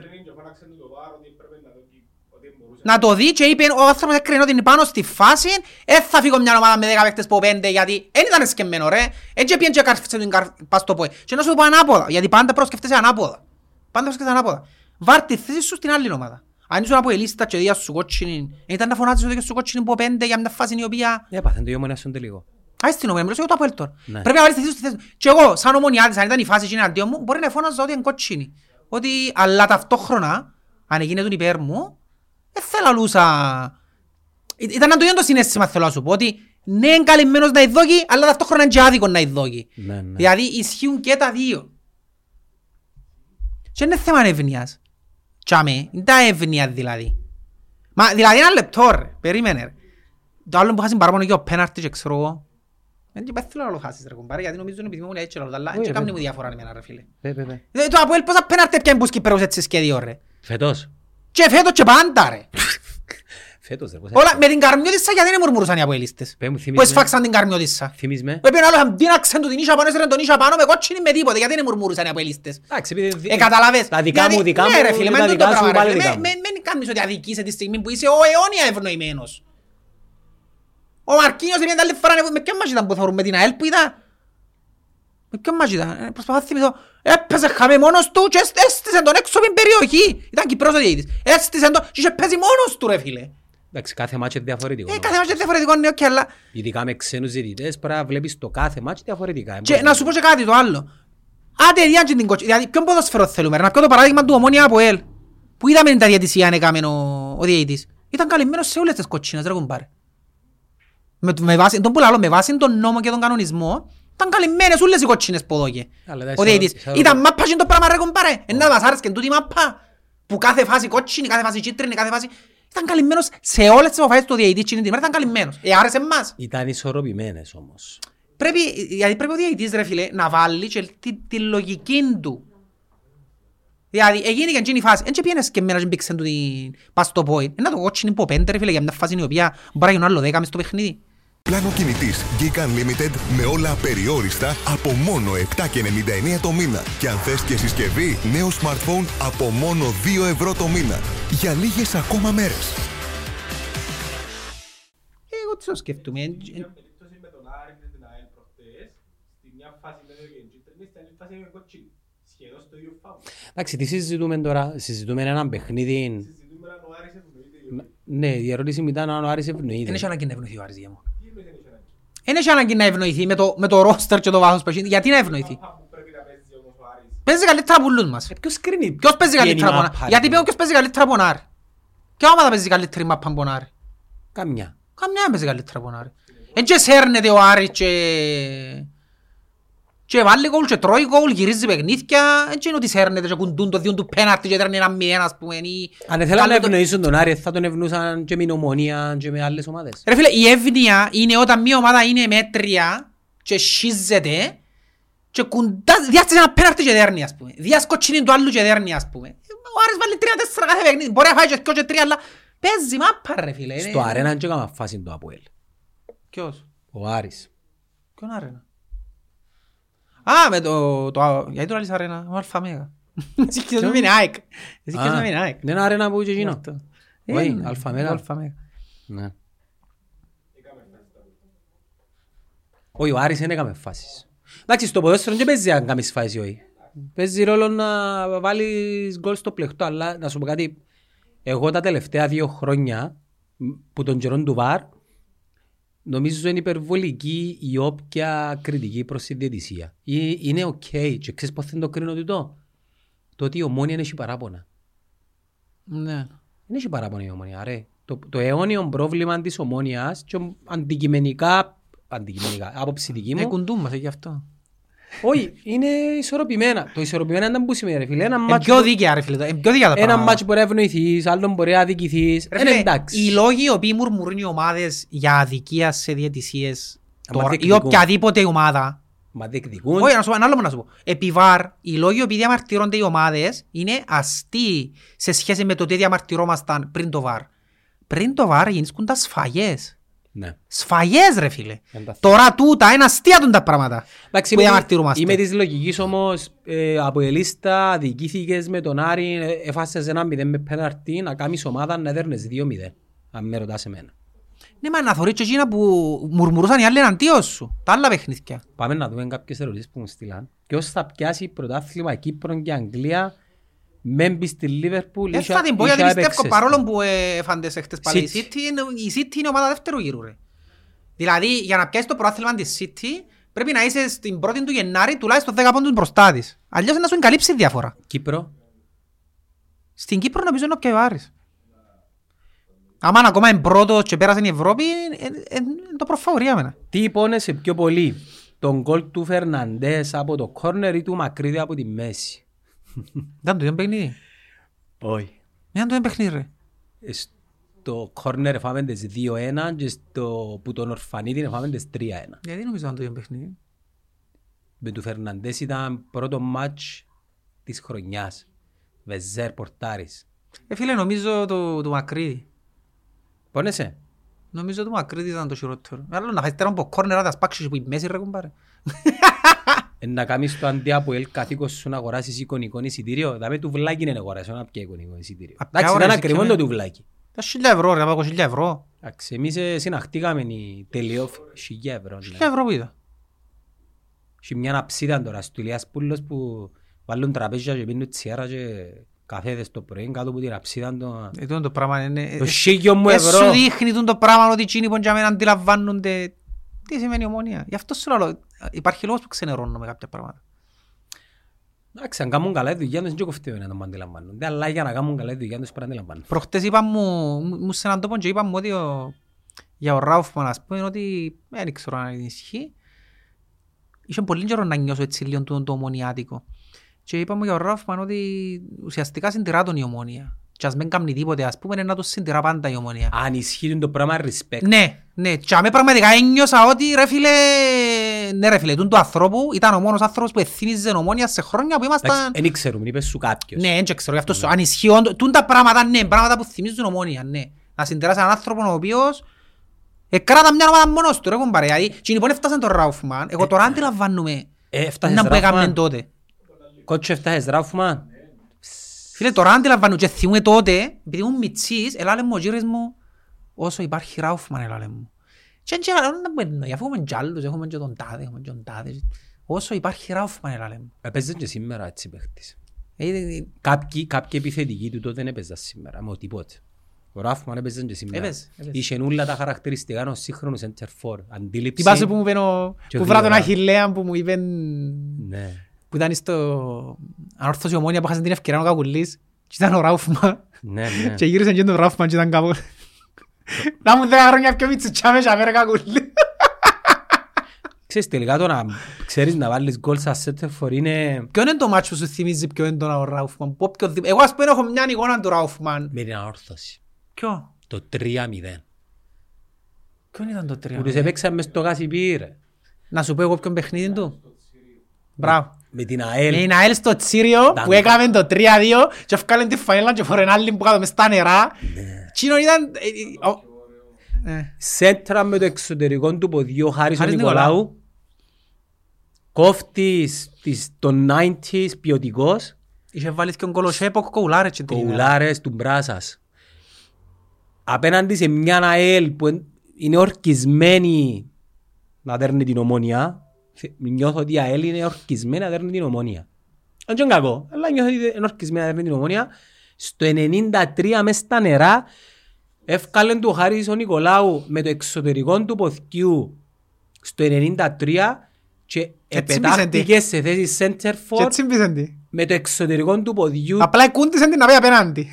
Speaker 1: να το δει και είπε ο άνθρωπος έκρινε ότι είναι πάνω στη φάση δεν θα φύγω μια ομάδα με 10 παίκτες από 5 γιατί δεν ήταν σκεμμένο ρε έτσι πήγαινε και κάρφισε την καρ... πας στο πόη και να σου πω ανάποδα γιατί πάντα προσκεφτέσαι ανάποδα πάντα προσκεφτέσαι ανάποδα βάρ τη θέση σου στην άλλη ομάδα αν ήσουν από η λίστα και δίας σου κότσινη ήταν να φωνάζεις ότι και σου κότσινη από 5 για μια φάση η οποία
Speaker 2: Έπαθεν το γιο στον τελικό.
Speaker 1: Άι στην ομονία, μιλήσω για το Αποέλ τώρα.
Speaker 2: Ναι.
Speaker 1: Πρέπει να βάλεις τη θέση σου στη θέση σου. Και εγώ, σαν ομονιάτης, αν ήταν η φάση εκείνη αντίον μου, μπορεί να φώναζα ότι είναι κότσινη. Ότι, αλλά ταυτόχρονα, αν έγινε τον υπέρ μου, δεν θέλω λούσα... Ή- Ήταν να το ίδιο το συνέστημα θέλω να σου πω, ότι ναι, είναι καλυμμένος να ειδώκει, αλλά ταυτόχρονα είναι και άδικο να ειδώκει.
Speaker 2: Ναι, ναι.
Speaker 1: Δηλαδή ισχύουν και τα δύο. Και είναι θέμα ευνοιάς. Τσάμε, είναι τα εύνοια δηλαδή. Μα δηλαδή ένα λεπτό ρε, περίμενε ρε. Το άλλο που χάσεις παραπάνω και ο πέναρτη και ξέρω εγώ. Δεν και θέλω να το χάσεις ρε κουμπάρε, γιατί νομίζω είναι επειδή μου λέει έτσι λαλό, αλλά
Speaker 2: Όχι,
Speaker 1: δεν
Speaker 2: ρε,
Speaker 1: κάνει
Speaker 2: παι.
Speaker 1: μου διαφορά εμένα ρε φίλε.
Speaker 2: Πε, πε, πε.
Speaker 1: Δηλαδή, Το Αποέλ πόσα πέναρτη έπιανε που σκυπέρους έτσι σχέδιο ρε.
Speaker 2: Φέτος.
Speaker 1: Και φέτος και πάντα ρε.
Speaker 2: Φέτος ρε. πώς
Speaker 1: Όλα
Speaker 2: έφτασε.
Speaker 1: με την καρμιώτισσα γιατί δεν μουρμουρούσαν οι Αποέλιστες.
Speaker 2: Πε μου,
Speaker 1: Που
Speaker 2: θύμισε με.
Speaker 1: εσφάξαν την καρμιώτισσα.
Speaker 2: Θύμισε με.
Speaker 1: Έπαιρνε ο άλλος αντίναξαν του την ίσια πάνω, έσαιρνε τον ίσια πάνω με κότσινη με τίποτε, γιατί δεν μουρμουρούσαν οι Αποέλιστες.
Speaker 2: Εντάξει, επειδή δι-
Speaker 1: Ε, καταλαβες.
Speaker 2: Τα δικά
Speaker 1: Γιατί-
Speaker 2: μου, δικά μου,
Speaker 1: ναι, ρε φίλε,
Speaker 2: τα
Speaker 1: μεν
Speaker 2: δικά
Speaker 1: τούτο
Speaker 2: σου,
Speaker 1: πράγμα, ρε
Speaker 2: πάλι
Speaker 1: φίλε.
Speaker 2: δικά
Speaker 1: Με-
Speaker 2: μου.
Speaker 1: με- Μην κάνεις ότι αδικείσαι τη στιγμή που είσαι ο αιώνια ευνοημένος. Ο Μαρκίνιος είναι άλλη φορά, με ποιον μάτς ήταν που θεωρούμε την ΑΕΛ που ήταν. Με ποιον μάτς ήταν, ε, προσπαθώ να θυμηθώ. Έπαιζε χαμέ μόνος του και έσ- έστησε τον έξω από την περιοχή. Ήταν Κυπραίος ο διαιτητής. Έστησε τον και είχε παίζει μόνος του ρε φίλε.
Speaker 2: Εντάξει, κάθε μάτς είναι διαφορετικό.
Speaker 1: Ε,
Speaker 2: νομίζω.
Speaker 1: κάθε μάτς είναι διαφορετικό, ναι, οκ, αλλά...
Speaker 2: Ειδικά με ξένους διαιτητές πρέπει να βλέπεις το κάθε μάτς διαφορετικά.
Speaker 1: Και να σου πω και κάτι το άλλο. Άντε διάν και την κοτσίνη. Δηλαδή ποιον ποδοσφαιρό θέλουμε. ρε. Να πιω το παράδειγμα του Ομόνοια ΑΠΟΕΛ. Που είδαμε τα διαιτησίαν έκαμε ο, ο διαιτητής. Ήταν καλυμμένος σε όλες τις κοτσίνες ρε κουμπάρε. Με, με βάση, τον που λαλώ, με βάση τον νόμο και τον κανονισμό ήταν καλυμμένες όλες οι κοτσίνες που δώκε.
Speaker 2: Αλλά τα
Speaker 1: Ο διαιτητής.
Speaker 2: ισορροπ-
Speaker 1: Ήταν μάπα και το πράγμα ρε κουμπάρε. Ενά μας άρεσκε τούτη μάπα. Που κάθε φάση κότσινη, κάθε φάση κίτρινη, κάθε φάση... Ήταν καλυμμένος σε όλες τις αποφάσεις του διαιτητή εκείνη την ημέρα, ήταν καλυμμένος. Ε, άρεσε εμάς.
Speaker 2: Ήταν ισορροπημένες όμως.
Speaker 1: Πρέπει, γιατί πρέπει ο διαιτητής ρε φίλε να βάλει και τη, τη λογική του. Δηλαδή, έγινε και εκείνη η φάση. Έτσι πήγαινες και εμένα και μπήξαν του την πας στο πόη. Είναι το κότσινη που πέντε ρε φίλε για μια φάση η οποία μπορεί να γίνουν άλλο δέκα μες στο παιχνίδι.
Speaker 4: Πλάνο κινητής Geek Unlimited με όλα απεριόριστα από μόνο 7,99 το μήνα. Και αν θες και συσκευή, νέο smartphone από μόνο 2 ευρώ το μήνα. Για λίγες ακόμα μέρες.
Speaker 1: Ε, Εγώ τι το σκέφτομαι. ε, ε,
Speaker 5: περίπτωση με τον Άρη και την ΑΕΛ προχτές, στη μια φάση με το κεντρίνη, στην άλλη φάση με κοτσίνη. Σχεδόν στο ίδιο φάουλ.
Speaker 2: Εντάξει, τι συζητούμε τώρα; Συζητούμε έναν παιχνίδι.
Speaker 5: Συζητούμε αν ο Άρης ευνοείται ή όχι.
Speaker 2: Ναι, η ερώτηση μου ήταν αν ο Άρης
Speaker 1: Δεν
Speaker 2: ευνοείται.
Speaker 1: έχει ανάγκη να ευνοηθεί ο Άρης για μου.
Speaker 5: Τι εννοείται δεν έχει ανάγκη.
Speaker 1: Δεν έχει ανάγκη να ευνοηθεί με το, με το ρόστερ και το βάθος που έχει. Γιατί να ευνοηθεί;
Speaker 5: Μάπα που πρέπει να παίζει όμως ο Άρης.
Speaker 1: Παίζει καλύτερα από όλους μας.
Speaker 2: Ε, Ποιος κρίνει.
Speaker 1: Ποιος παίζει
Speaker 2: ποια είναι
Speaker 1: καλύτερα
Speaker 2: η
Speaker 1: από
Speaker 2: μάπα,
Speaker 1: Άρη.
Speaker 2: ρε
Speaker 1: Γιατί
Speaker 2: φίλε.
Speaker 1: παίζει ποιος παίζει καλύτερα από Άρη. Ποια ομάδα παίζει καλύτερη μάπα από Άρη.
Speaker 2: Καμιά.
Speaker 1: Καμιά δεν παίζει καλύτερα από τον Άρη. Εν και σέρνεται ο Άρης και... Και βάλει γκολ και τρώει γκολ, γυρίζει παιχνίδια. Εν και είναι ότι σέρνεται και κουντούν το διόν του πέναρτη και τρώνε ένα μηδέν ας πούμε. ή-
Speaker 2: Αν ήθελαν να
Speaker 1: Καλό το-
Speaker 2: ευνοήσουν τον Άρη, θα τον ευνοούσαν και με νομονία και με άλλες ομάδες.
Speaker 1: Ρε φίλε, η εύνοια είναι όταν μια ομάδα είναι μέτρια και σχίζεται και κουντά, διάστησε ένα πέναρτη και δέρνει ας πούμε. Διάσκοτσινή του άλλου και δέρνει ας πούμε. Ο Άρης βάλει τρία-τέσσερα κάθε παιχνίδι. Μπορεί να φάει και δυο και τρία, αλλά παίζει μάπα ρε φίλε.
Speaker 2: Στο αρένα και έκανα φάση το Αποέλ.
Speaker 1: Ποιος;
Speaker 2: Ο Άρης.
Speaker 1: Ποιον αρένα. Α, με το... το γιατί το άλλης αρένα, ο Αλφα Μέγα. Εσύ και με είναι; ΑΕΚ. Εσύ και
Speaker 2: Α,
Speaker 1: με είναι ΑΕΚ.
Speaker 2: Δεν είναι αρένα που είχε εκείνο;
Speaker 1: Αυτό.
Speaker 2: Όχι,
Speaker 1: Ε, ναι,
Speaker 2: Αλφα Μέγα.
Speaker 1: Αλφα Μέγα.
Speaker 2: Ναι. Όχι, ο Άρης δεν έκαμε φάσεις. Εντάξει, στο ποδόσφαιρο δεν παίζει αν κάνεις φάσεις ή όχι. Παίζει ρόλο να βάλεις γκολ στο πλεχτό, αλλά να σου πω κάτι. Εγώ τα τελευταία δύο χρόνια, μ, που τον καιρό του VAR, νομίζω είναι υπερβολική η όποια κριτική προς τη διαιτησία. Ε, Είναι οκ. Και ξέρεις πώς θα το κρίνω τούτο. Το ότι η Ομόνοια έχει παράπονα.
Speaker 1: Ναι.
Speaker 2: Δεν έχει παράπονα η ομόνια, ρε. Το, το αιώνιο πρόβλημα της ομόνιας και αντικειμενικά, αντικειμενικά, άποψη δική
Speaker 1: Ε,
Speaker 2: μου,
Speaker 1: κουντούν μας, γι' αυτό.
Speaker 2: Όχι, είναι ισορροπημένα. Το ισορροπημένα ήταν που σημαίνει, ρε φίλε. Ένα
Speaker 1: Ε,
Speaker 2: μάτσο
Speaker 1: πιο
Speaker 2: που-
Speaker 1: δίκαια ρε φίλε, ε, πιο δίκαια τα
Speaker 2: ένα
Speaker 1: πράγματα.
Speaker 2: μάτσο μπορεί να ευνοηθείς, άλλον μπορεί να αδικηθείς.
Speaker 1: Ρε
Speaker 2: Είναι
Speaker 1: φίλε,
Speaker 2: εντάξει.
Speaker 1: Οι λόγοι οι οποίοι μουρμουρούν οι ομάδες για αδικία σε διαιτησίες
Speaker 2: Άμα
Speaker 1: τώρα, ή
Speaker 2: διεκδικούν.
Speaker 1: οποιαδήποτε ομάδα,
Speaker 2: Μα διεκδικούν.
Speaker 1: Όχι, να σου πω, ένα άλλο να σου πω. Επί βαρ, οι λόγοι που διαμαρτυρώνται οι ομάδες είναι αστείοι σε σχέση με το τι διαμαρτυρόμασταν πριν το βαρ. Πριν το βαρ γίνησκουν τα σφαγές.
Speaker 2: Ναι.
Speaker 1: Σφαγές ρε φίλε.
Speaker 2: Εντάξει.
Speaker 1: Τώρα τούτα είναι αστεία τούν τα πράγματα
Speaker 2: Εντάξει,
Speaker 1: που
Speaker 2: είμαι,
Speaker 1: διαμαρτυρούμαστε.
Speaker 2: είμαι της λογικής όμως, ε, από η λίστα αδικήθηκες με τον Άρη, ε, έφασες ένα μηδέν με πέναρτη, να κάνεις ομάδα να δέρνες δύο μηδέν. Αν με ρωτάς εμένα.
Speaker 1: Ναι, μα να θωρείς και εκείνα που μουρμουρούσαν οι άλλοι εναντίον σου. Τα άλλα παιχνίδια.
Speaker 2: Πάμε να δούμε κάποιες ερωτήσεις που μου στείλαν. Ποιος θα πιάσει πρωτάθλημα Κύπρον και Αγγλία με μπεις στη Λίβερπουλ
Speaker 1: Ε, θα την πω γιατί πιστεύω παρόλο που ε, φάντες χτες πάλι η
Speaker 2: City.
Speaker 1: City, είναι- η City είναι ομάδα δεύτερου γύρου ρε. Δηλαδή για να πιάσεις το πρόθλημα της City πρέπει να είσαι στην πρώτη του Γενάρη τουλάχιστον 10 πόντους μπροστά της. Αλλιώς να σου εγκαλύψει η διαφορά.
Speaker 2: Κύπρο.
Speaker 1: Στην Κύπρο νομίζω είναι ο πιο Άρης. Άμα είναι ακόμα είναι πρώτος και πέρασε η Ευρώπη, ε, ε, ε, είναι το προφαωρία μένα.
Speaker 2: Τι υπόνεσαι πιο πολύ, τον γκολ του Φερναντές από το κόρνερ ή του Μακρύδη από τη μέση;
Speaker 1: Ήταν το ίδιο παιχνίδι;
Speaker 2: Όχι.
Speaker 1: Ήταν το ίδιο παιχνίδι ρε.
Speaker 2: Στο κόρνερ φάμε τις 2-1 και στο που τον Ορφανίδη φάμε τις 3-1.
Speaker 1: Γιατί νομίζω ήταν το ίδιο παιχνίδι;
Speaker 2: Με του Φερναντές ήταν πρώτο μάτς της χρονιάς. Βεζέρ Πορτάρης.
Speaker 1: Ε, φίλε, νομίζω το, το Μακρύδη.
Speaker 2: Πόνεσαι;
Speaker 1: Νομίζω το Μακρύδη ήταν το χειρότερο. Άλλο να χάσει τέρα από κόρνερα τα σπάξεις που η μέση ρε κουμπάρε.
Speaker 2: Ε, να κάνεις το αντί από ελ καθήκος σου να αγοράσεις εικονικό εισιτήριο. Δάμε του βλάκι είναι να αγοράσεις, να πιέ εικονικό εισιτήριο.
Speaker 1: Απ' ποια
Speaker 2: Εντάξει,
Speaker 1: ώρα
Speaker 2: ήταν
Speaker 1: εσύ
Speaker 2: ακριβό
Speaker 1: και
Speaker 2: το
Speaker 1: με-
Speaker 2: του βλάκι.
Speaker 1: Τα χιλιά ευρώ ρε, να πάω χιλιά ευρώ.
Speaker 2: Εντάξει, εμείς ε, συναχτήκαμε η τελειόφ χιλιά ευρώ. ναι.
Speaker 1: Χιλιά ευρώ που είδα.
Speaker 2: Έχει μια αψίδα τώρα στο Ηλίας Πούλος που βάλουν τραπέζια και πίνουν τσιάρα και καφέδες το πρωί κάτω από την αψίδα το...
Speaker 1: Ε, τούτο το πράγμα είναι...
Speaker 2: Το σίγιο μου
Speaker 1: Ε, σου
Speaker 2: ευρώ.
Speaker 1: δείχνει τούτο το πράγμα ότι εκείνοι που για μένα αντιλαμβάνονται τι σημαίνει ομονία. Γι' αυτό σου λέω, υπάρχει λόγος που ξενερώνω με κάποια πράγματα.
Speaker 2: Εντάξει, αν κάνουν καλά τη δουλειά τους, δεν και κοφτεύει να τον αντιλαμβάνονται. Αλλά για να κάνουν καλά τη δουλειά τους, πρέπει να αντιλαμβάνονται.
Speaker 1: Προχτές είπαν μου, μου μου σε έναν τόπο και είπαν μου ότι ο, για ο Ράουφμαν ας πούμε ότι δεν ξέρω αν ισχύει. Είχε πολύ καιρό να νιώσω έτσι λίγο το, το ομονιάτικο. Και είπαν μου για ο Ράουφμαν ότι ουσιαστικά συντηρά τον η ομόνια. Και ας μην κάνει τίποτε ας πούμε είναι να το συντηρά πάντα η ομόνια.
Speaker 2: Αν ισχύει το πράγμα respect.
Speaker 1: Ναι, ναι. Και αμέ πραγματικά ένιωσα ότι ρε φίλε, ναι ρε φίλε, τούν του ανθρώπου ήταν ο μόνος άνθρωπος που εθύμιζε ομόνια σε χρόνια που ήμασταν...
Speaker 2: Δεν ξέρουμε, είπες σου κάποιος.
Speaker 1: Ναι, δεν ξέρω, γι' αυτό σου. Αν ισχύει όντως, τούν τα πράγματα, ναι, πράγματα που θυμίζουν ομόνια, ναι. Να συντηράς έναν άνθρωπο ο οποίος εκράτα μια ομάδα μόνος του, ρε κομπάρε. Δηλαδή, και λοιπόν έφτασαν τον Ράουφμαν, εγώ τώρα αντιλαμβάνομαι
Speaker 2: Ε, έφτασες
Speaker 1: να που έκαμε
Speaker 2: Ράουφμαν.
Speaker 1: τότε.
Speaker 2: Κότσο έφτασες Ράουφμαν.
Speaker 1: Φίλε, τώρα αντιλαμβάνομαι και θυμούμαι τότε, επειδή ήμουν μητσής, ελάλε μου ο γύρις μου, όσο υπάρχει Ράουφμαν, ελάλε μου. Και έτσι έλεγα, «Δεν μπορεί, αφού έχουμε κι άλλους, έχουμε και τον τάδε, έχουμε και τον τάδε. Όσο υπάρχει Ράουφμαν, ελάλε μου.
Speaker 2: Έπαιζε και σήμερα έτσι παίχτης.
Speaker 1: Ε, ε, ε,
Speaker 2: Κάποιοι, κάποιοι επιθετικοί του τότε δεν έπαιζαν σήμερα, με οτιδήποτε. Ο Ράφμαν έπαιζε και σήμερα.
Speaker 1: Έπαιζε, έπαιζε.
Speaker 2: Είχε όλα τα χαρακτηριστικά ενός σύγχρονου center for. Αντίληψη.
Speaker 1: Θυμάσαι που μου είπε ο...
Speaker 2: Και
Speaker 1: που βρά τον
Speaker 2: γρήγορα.
Speaker 1: Αχιλλέα που μου είπε...
Speaker 2: Ναι.
Speaker 1: Που ήταν στο... Ανόρθωση ομόνια που χάσαν την ευκαιρία ο Κακουλής. Και ήταν ο Ράουφμαν.
Speaker 2: Ναι, ναι.
Speaker 1: Και γύρισαν και τον Ράουφμαν και ήταν κάπου... Να μου δέκα χρόνια πιο μητσουτσάμε και αμέρα Κακουλή.
Speaker 2: Ξέρεις τελικά το να ξέρεις να βάλεις γκολ σαν center for είναι
Speaker 1: Ποιο είναι το μάτσο που σου θυμίζει ποιο είναι τον Ράουφμαν. που οποιοδήποτε- Εγώ ας πούμε έχω μια εικόνα του Ράουφμαν.
Speaker 2: με την ανόρθωση.
Speaker 1: Ποιο;
Speaker 2: Το 3-0.
Speaker 1: Ποιον ήταν το τρία.
Speaker 2: Που τους έπαιξαν μες στο Κασιπί ρε.
Speaker 1: Να σου πω εγώ ποιον παιχνίδι του. Μπράβο.
Speaker 2: Με την
Speaker 1: Με
Speaker 2: ΑΕΛ.
Speaker 1: την ΑΕΛ στο Τσίριο που
Speaker 2: Ήταν-
Speaker 1: έκαμε το 3-2 και έφκαλαν τη φανέλα και φορεν άλλη που κάτω μες στα νερά. Τσίνο ήταν... ε, ε, ο- ε,
Speaker 2: Σέντρα με το εξωτερικό του ποδιού ο Χάρης ο
Speaker 1: Χάρης
Speaker 2: Νικολάου. Κόφτης της- των 90s ποιοτικός.
Speaker 1: Είχε βάλεις και ο Κολοσέποκ κοουλάρε και την ημέρα.
Speaker 2: Κοουλάρες του Μπράσας. Απέναντι σε μια ΑΕΛ που εν- είναι ορκισμένη να δέρνει την ομόνια. Θε- Νιώθω ότι η ΑΕΛ είναι ορκισμένη να δέρνει την ομόνια. Δεν είναι κακό, αλλά νιώθω ότι είναι ορκισμένη να δέρνει την ομόνια. Στο 93 μες στα νερά εύκαλε του ο Χάρης ο Νικολάου με το εξωτερικό του ποθκιού στο 93 και
Speaker 1: Έτσι
Speaker 2: επετάχτηκε σε θέση center
Speaker 1: Και
Speaker 2: for
Speaker 1: έτσι μπήσαν τη.
Speaker 2: με το εξωτερικό του ποδιού
Speaker 1: Απλά κούντισαν την να πάει απέναντι.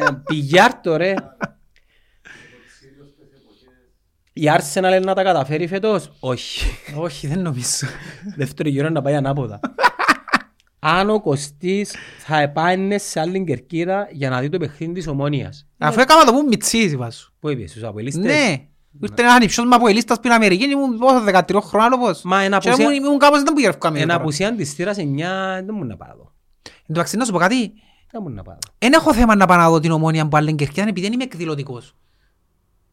Speaker 2: ε, πηγιάρτο ρε. Η Arsenal είναι να τα καταφέρει φέτος; Όχι.
Speaker 1: Όχι, δεν νομίζω.
Speaker 2: Δεύτερο γύρο είναι να πάει ανάποδα. Αν ο Κωστής θα επάνε σε άλλη κερκίδα για να δει το παιχνίδι της Ομόνιας.
Speaker 1: Αφού έκανα το που μητσής είπα σου.
Speaker 2: Πού είπες, στους αποελίστες;
Speaker 1: Ναι. Ήρθε έναν υψός μου από ελίστας πριν Αμερική και ήμουν πόσο 13 χρόνια άλλο πώς.
Speaker 2: Μα ένα
Speaker 1: Και
Speaker 2: απουσία-
Speaker 1: ήμουν- ήμουν κάπως δεν που γερευκάμε.
Speaker 2: Ένα
Speaker 1: τώρα.
Speaker 2: απουσία της θύρας 9 δεν μου να πάω.
Speaker 1: Εν τω μεταξύ, να σου πω κάτι.
Speaker 2: Δεν μου να πάω.
Speaker 1: Εν έχω θέμα να πάω να δω την ομόνια που άλλη κερκίδα επειδή δεν είμαι εκδηλωτικός.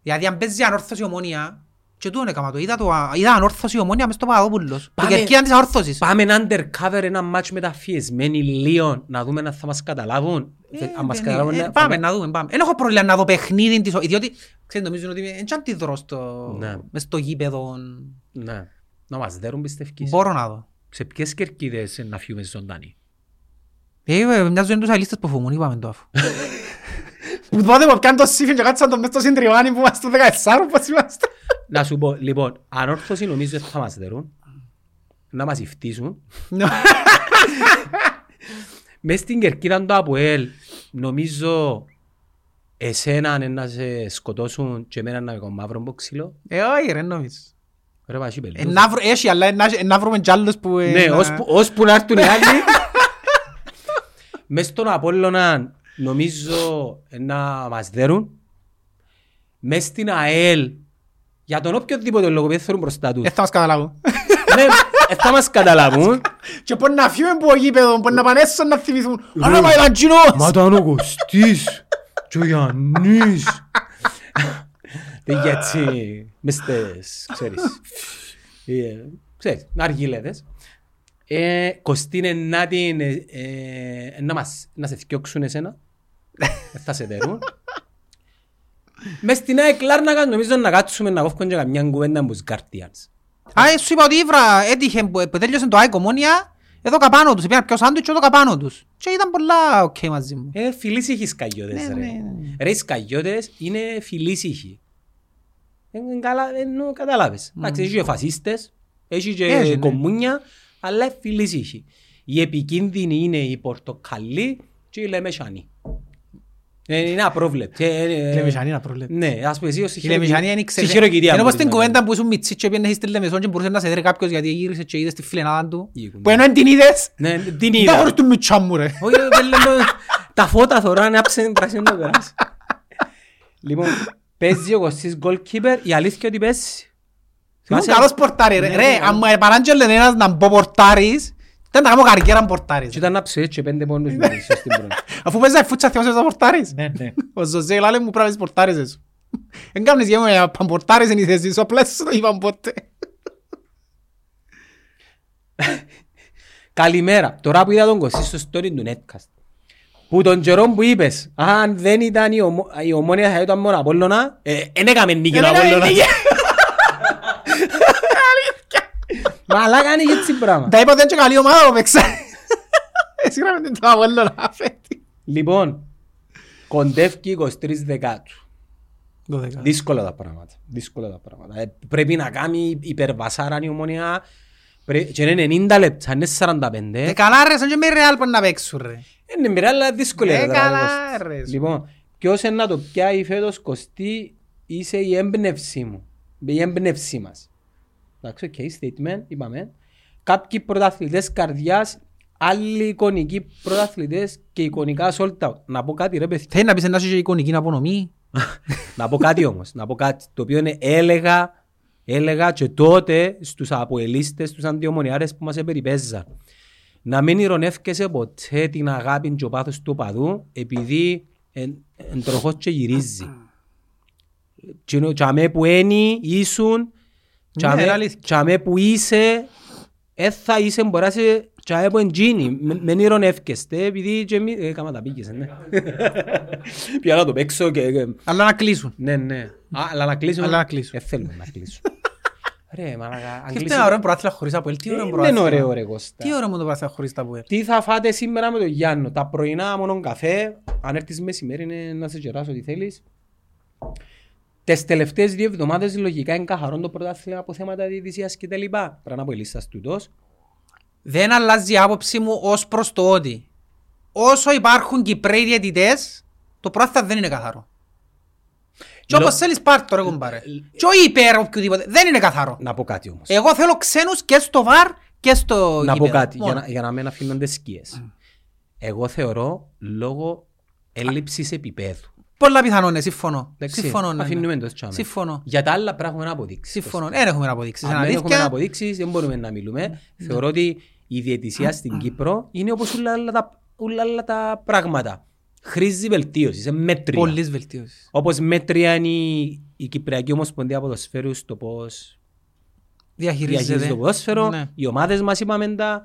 Speaker 1: Δηλαδή αν παίζει ανόρθωση ομόνια και τούτον έκαμα το. Είδα, το, είδα ανόρθωση ομόνια μες στο Παπαδόπουλος. Την
Speaker 2: Πάμε-
Speaker 1: κερκίδα της ανόρθωσης.
Speaker 2: Πάμε undercover ένα μάτσο με τα φιεσμένοι Λίον να δούμε αν θα μας καταλάβουν. Αν μας
Speaker 1: Ε,
Speaker 2: καταλάβουν,
Speaker 1: ε,
Speaker 2: ναι,
Speaker 1: Πάμε να δούμε. Πάμε. Εν έχω πρόβλημα να δω παιχνίδι της... Διότι ξέρετε νομίζουν ότι είναι αντιδρώ στο...
Speaker 2: Ναι.
Speaker 1: μες στο γήπεδο.
Speaker 2: Ναι. Να μας δέρουν πιστεύκεις.
Speaker 1: Μπορώ να δω.
Speaker 2: Σε ποιες κερκίδες να φύγουμε ζωντανοί;
Speaker 1: Ε, ε, μοιάζουν τους αλίστες που φοβούν, είπαμε το αφού. Που τότε που πιάνε το σύφιν και κάτσαν το μες στο συντριβάνι που είμαστε στο 14 πώς είμαστε.
Speaker 2: Να σου πω, λοιπόν, ανόρθωση νομίζω ότι θα μας δερούν. Να μας υφτίσουν.
Speaker 1: Ναι.
Speaker 2: Μες στην κερκίδα του ΑΠΟΕΛ, νομίζω εσένα είναι να σε σκοτώσουν και εμένα να με κάνω μαύρο μποξύλο.
Speaker 1: Ε, όχι ρε νομίζεις.
Speaker 2: Ρε πασί
Speaker 1: Ε,
Speaker 2: πελούς.
Speaker 1: να βρω- Έχει, αλλά να- να βρούμε κι άλλους που... ε,
Speaker 2: Ναι,
Speaker 1: να-
Speaker 2: ώσπου- ώσπου να έρθουν οι άλλοι. Μες στον Απόλλωνα νομίζω να μας δέρουν. Μες στην ΑΕΛ, για τον οποιοδήποτε λόγο που δεν θέλουν μπροστά τους.
Speaker 1: Ε, θα μας καταλάβουν.
Speaker 2: Ναι, ε, θα μας καταλάβουν.
Speaker 1: Και μπορεί να φύγουμε από το γήπεδο, μπορεί να πάνε έσω να θυμηθούν. Αλλά μα ήταν κοινός.
Speaker 2: Μα ήταν ο Κωστής και ο Γιάννης. Δεν για έτσι, μες στες, ξέρεις. Ε, Ξέρεις, αργιλέτες. Ε, Κωστή είναι να την, ε, ε, να μας, να σε θκιώξουν εσένα. Δεν θα σε δέρουν. Μες στην ΑΕΚ Λάρνακα νομίζω να κάτσουμε να κόφουμε και καμιά κουβέντα με τους Guardians.
Speaker 1: Α, ε, σου είπα ότι ήβρα έτυχε που που τέλειωσε το ΑΕΚ Ομόνια, εδώ καπάνω τους, πήγαν πιο σάντουιτς και εδώ καπάνω τους. Και ήταν πολλά οκ μαζί μου.
Speaker 2: Ε, φιλήσυχοι σκαγιώτες
Speaker 1: Ναι,
Speaker 2: ρε.
Speaker 1: ναι, ναι.
Speaker 2: Ρε οι σκαγιώτες είναι φιλήσυχοι. Ε, καλά, ενώ καταλάβες. Εντάξει, έχει και φασίστες, έχει
Speaker 1: Έχει,
Speaker 2: και
Speaker 1: ναι.
Speaker 2: κομμούνια, αλλά φιλήσυχοι. Η επικίνδυνη είναι η πορτοκαλί και η λεμεσανή. Ε, Είναι απρόβλεπτη. Ε, ε,
Speaker 1: Η Λεμεσανή είναι απρόβλεπτη.
Speaker 2: Ναι, ας πούμε εσύ ως
Speaker 1: Η Λεμεσανή είναι
Speaker 2: στη
Speaker 1: ξέρεις.
Speaker 2: χειροκητία.
Speaker 1: Είναι όπως
Speaker 2: μπορείς
Speaker 1: την
Speaker 2: να
Speaker 1: κουβέντα που ήσουν μητσί και πήγαινε στη Λεμεσόν και μπορούσε να σε δει κάποιος γιατί γύρισε και είδες τη φιλενάδα του.
Speaker 2: Η
Speaker 1: Που ενώ εν την είδες.
Speaker 2: Ναι, την
Speaker 1: Τα
Speaker 2: είδα.
Speaker 1: χωρίς του μητσά μου ρε.
Speaker 2: Όχι, δεν λέμε, τα φώτα θωρώ αν άψε πράσινο να περάσει. Λοιπόν, παίζει ο Κωστής goalkeeper, η αλήθεια ότι παίζει.
Speaker 1: Ήμουν
Speaker 2: Θυμάσαι-
Speaker 1: καλός πορτάρι ρε.
Speaker 2: Ναι,
Speaker 1: Ρε,
Speaker 2: ναι.
Speaker 1: αν μου παράγγελε ένας να μπω πορτάρις, ήταν να κάνω καριέρα πορτάρις.
Speaker 2: Και ήταν να ψες και πέντε πόντους με τη σωστή πρώτη.
Speaker 1: Αφού παίζα φούτσα θυμάσαι να πορτάρεις.
Speaker 2: Ναι, ναι.
Speaker 1: Ο Ζωζέ λάλε μου πρέπει να πορτάρεις εσύ. Εν κάνεις γέμω για πορτάρεις είναι η θέση σου, απλά σου το είπαν ποτέ.
Speaker 2: Καλημέρα. Τώρα που είδα τον Κωστή στο story του Netcast. Που τον καιρό που είπες, αν δεν ήταν η, ομο... η ομόνια θα ήταν μόνο Απόλλωνα, ε, εν έκαμε νίκη ο
Speaker 1: Εν έκαμε
Speaker 2: Απόλλωνας.
Speaker 1: Νίκη.
Speaker 2: Μα κάνει και έτσι πράγμα.
Speaker 1: Τα είπα ότι είναι και καλή ομάδα που παίξα. Εσύ γράμμε την το αβέλο να φέτει.
Speaker 2: Λοιπόν, κοντεύει 23 δεκάτου. Δύσκολα τα πράγματα. Δύσκολα τα πράγματα. Ε, πρέπει να κάνει υπερβασάρα η ομόνια. Πρέ... Και είναι 90 λεπτά, είναι 45.
Speaker 1: Ε, καλά ρε, σαν και με ρεάλ που να παίξουν ρε.
Speaker 2: Είναι μοιρά, αλλά δύσκολα.
Speaker 1: Ε,
Speaker 2: ρε, τώρα,
Speaker 1: καλά,
Speaker 2: Κώστα.
Speaker 1: ρε, σου.
Speaker 2: Λοιπόν, ποιος είναι να το πιάει φέτος Κωστή, είσαι η έμπνευσή μου. Η έμπνευσή μας. Εντάξει, OK, statement, είπαμε. Κάποιοι πρωταθλητές καρδιάς, άλλοι εικονικοί πρωταθλητές και εικονικά sold out. Να πω κάτι ρε παιδιά.
Speaker 1: Θέλεις να πεις να είσαι και εικονική απονομή;
Speaker 2: Να πω κάτι όμως, να πω κάτι το οποίο είναι έλεγα, έλεγα και τότε στους αποελίστες, στους αντιομονιάρες που μας επεριπέζαν. Να μην ηρωνεύκεσαι ποτέ την αγάπη και ο πάθος του παδού επειδή εν, εν τροχός και γυρίζει. Και τσαμέ που ένι ήσουν,
Speaker 1: Ναι, είναι αλήθεια.
Speaker 2: τσαμέ που είσαι, ε, θα είσαι μπορεί να είσαι τσαμέ που εντζίνει. Μεν- Μεν ηρωνεύκεστε επειδή και εμείς... Ε, κάμα τα πήγες, ναι. Πια να το παίξω και... και-
Speaker 1: Αλλά να κλείσουν.
Speaker 2: ναι, ναι. Α, αλλά να κλείσουμε.
Speaker 1: Αλλά να κλείσουμε.
Speaker 2: Ε, θέλουμε να κλείσουμε. Ρε, μαλάκα. αν
Speaker 1: Και αυτό
Speaker 2: κλείσουμε-
Speaker 1: είναι ωραίο προάθλημα χωρίς Αποέλ. Τι ωραίο
Speaker 2: Ε,
Speaker 1: προάθλημα.
Speaker 2: Είναι ωραίο ρε Κώστα.
Speaker 1: Τι ωραίο μου το προάθλημα χωρίς τα Αποέλ.
Speaker 2: Τι θα φάτε σήμερα με τον Γιάννο; Τα πρωινά μόνο καφέ. Αν έρθεις μεσημέρι είναι να σε κεράσω ό,τι θέλεις. Τις τελευταίες δύο εβδομάδες λογικά είναι καθαρό το πρωτάθλημα από θέματα διαιτησίας και τα λοιπά. Πρέπει να πω η λίστα τούτος.
Speaker 1: Δεν αλλάζει η άποψη μου ως προς το ότι όσο υπάρχουν Κυπρέοι διαιτητές, το πρόθυμα δεν είναι καθαρό. Και
Speaker 2: Λο-
Speaker 1: όπως θέλεις πάρ' το ρε κουμπάρε. Και ο υπέρ οποιοδήποτε, δεν είναι καθαρό.
Speaker 2: Να πω κάτι όμως.
Speaker 1: Εγώ θέλω ξένους και στο βαρ και στο
Speaker 2: να πω
Speaker 1: γήπεδο.
Speaker 2: κάτι για
Speaker 1: Μόνο.
Speaker 2: να, για να μην αφήνονται σκίες. Εγώ θεωρώ λόγω έλλειψης επίπεδου.
Speaker 1: Πολλά πιθανό, ναι, συμφωνώ.
Speaker 2: Εντάξει,
Speaker 1: Συμφωνώ, ναι,
Speaker 2: αφήνουμε
Speaker 1: ναι.
Speaker 2: το τσάμε.
Speaker 1: Συμφωνώ.
Speaker 2: Για τα άλλα πράγματα έχουμε αποδείξεις.
Speaker 1: Συμφωνώ. Δεν έχουμε αποδείξεις.
Speaker 2: Αν
Speaker 1: Είναι
Speaker 2: δεν έχουμε
Speaker 1: αλήθεια.
Speaker 2: αποδείξεις δεν μπορούμε να μιλούμε. Θεωρώ ότι η διαιτησία στην Κύπρο είναι όπως όλα άλλα τα, όλα άλλα τα πράγματα. Χρήζει βελτίωσης, είναι μέτρια.
Speaker 1: Πολλής βελτίωσης.
Speaker 2: Όπως μέτρια είναι η, η Κυπριακή Ομοσπονδία Ποδοσφαίρου στο πώς διαχειρίζεται
Speaker 1: Διαχειρίζεται.
Speaker 2: το ποδόσφαιρο,
Speaker 1: Ναι.
Speaker 2: οι ομάδες μας είπαμε τα,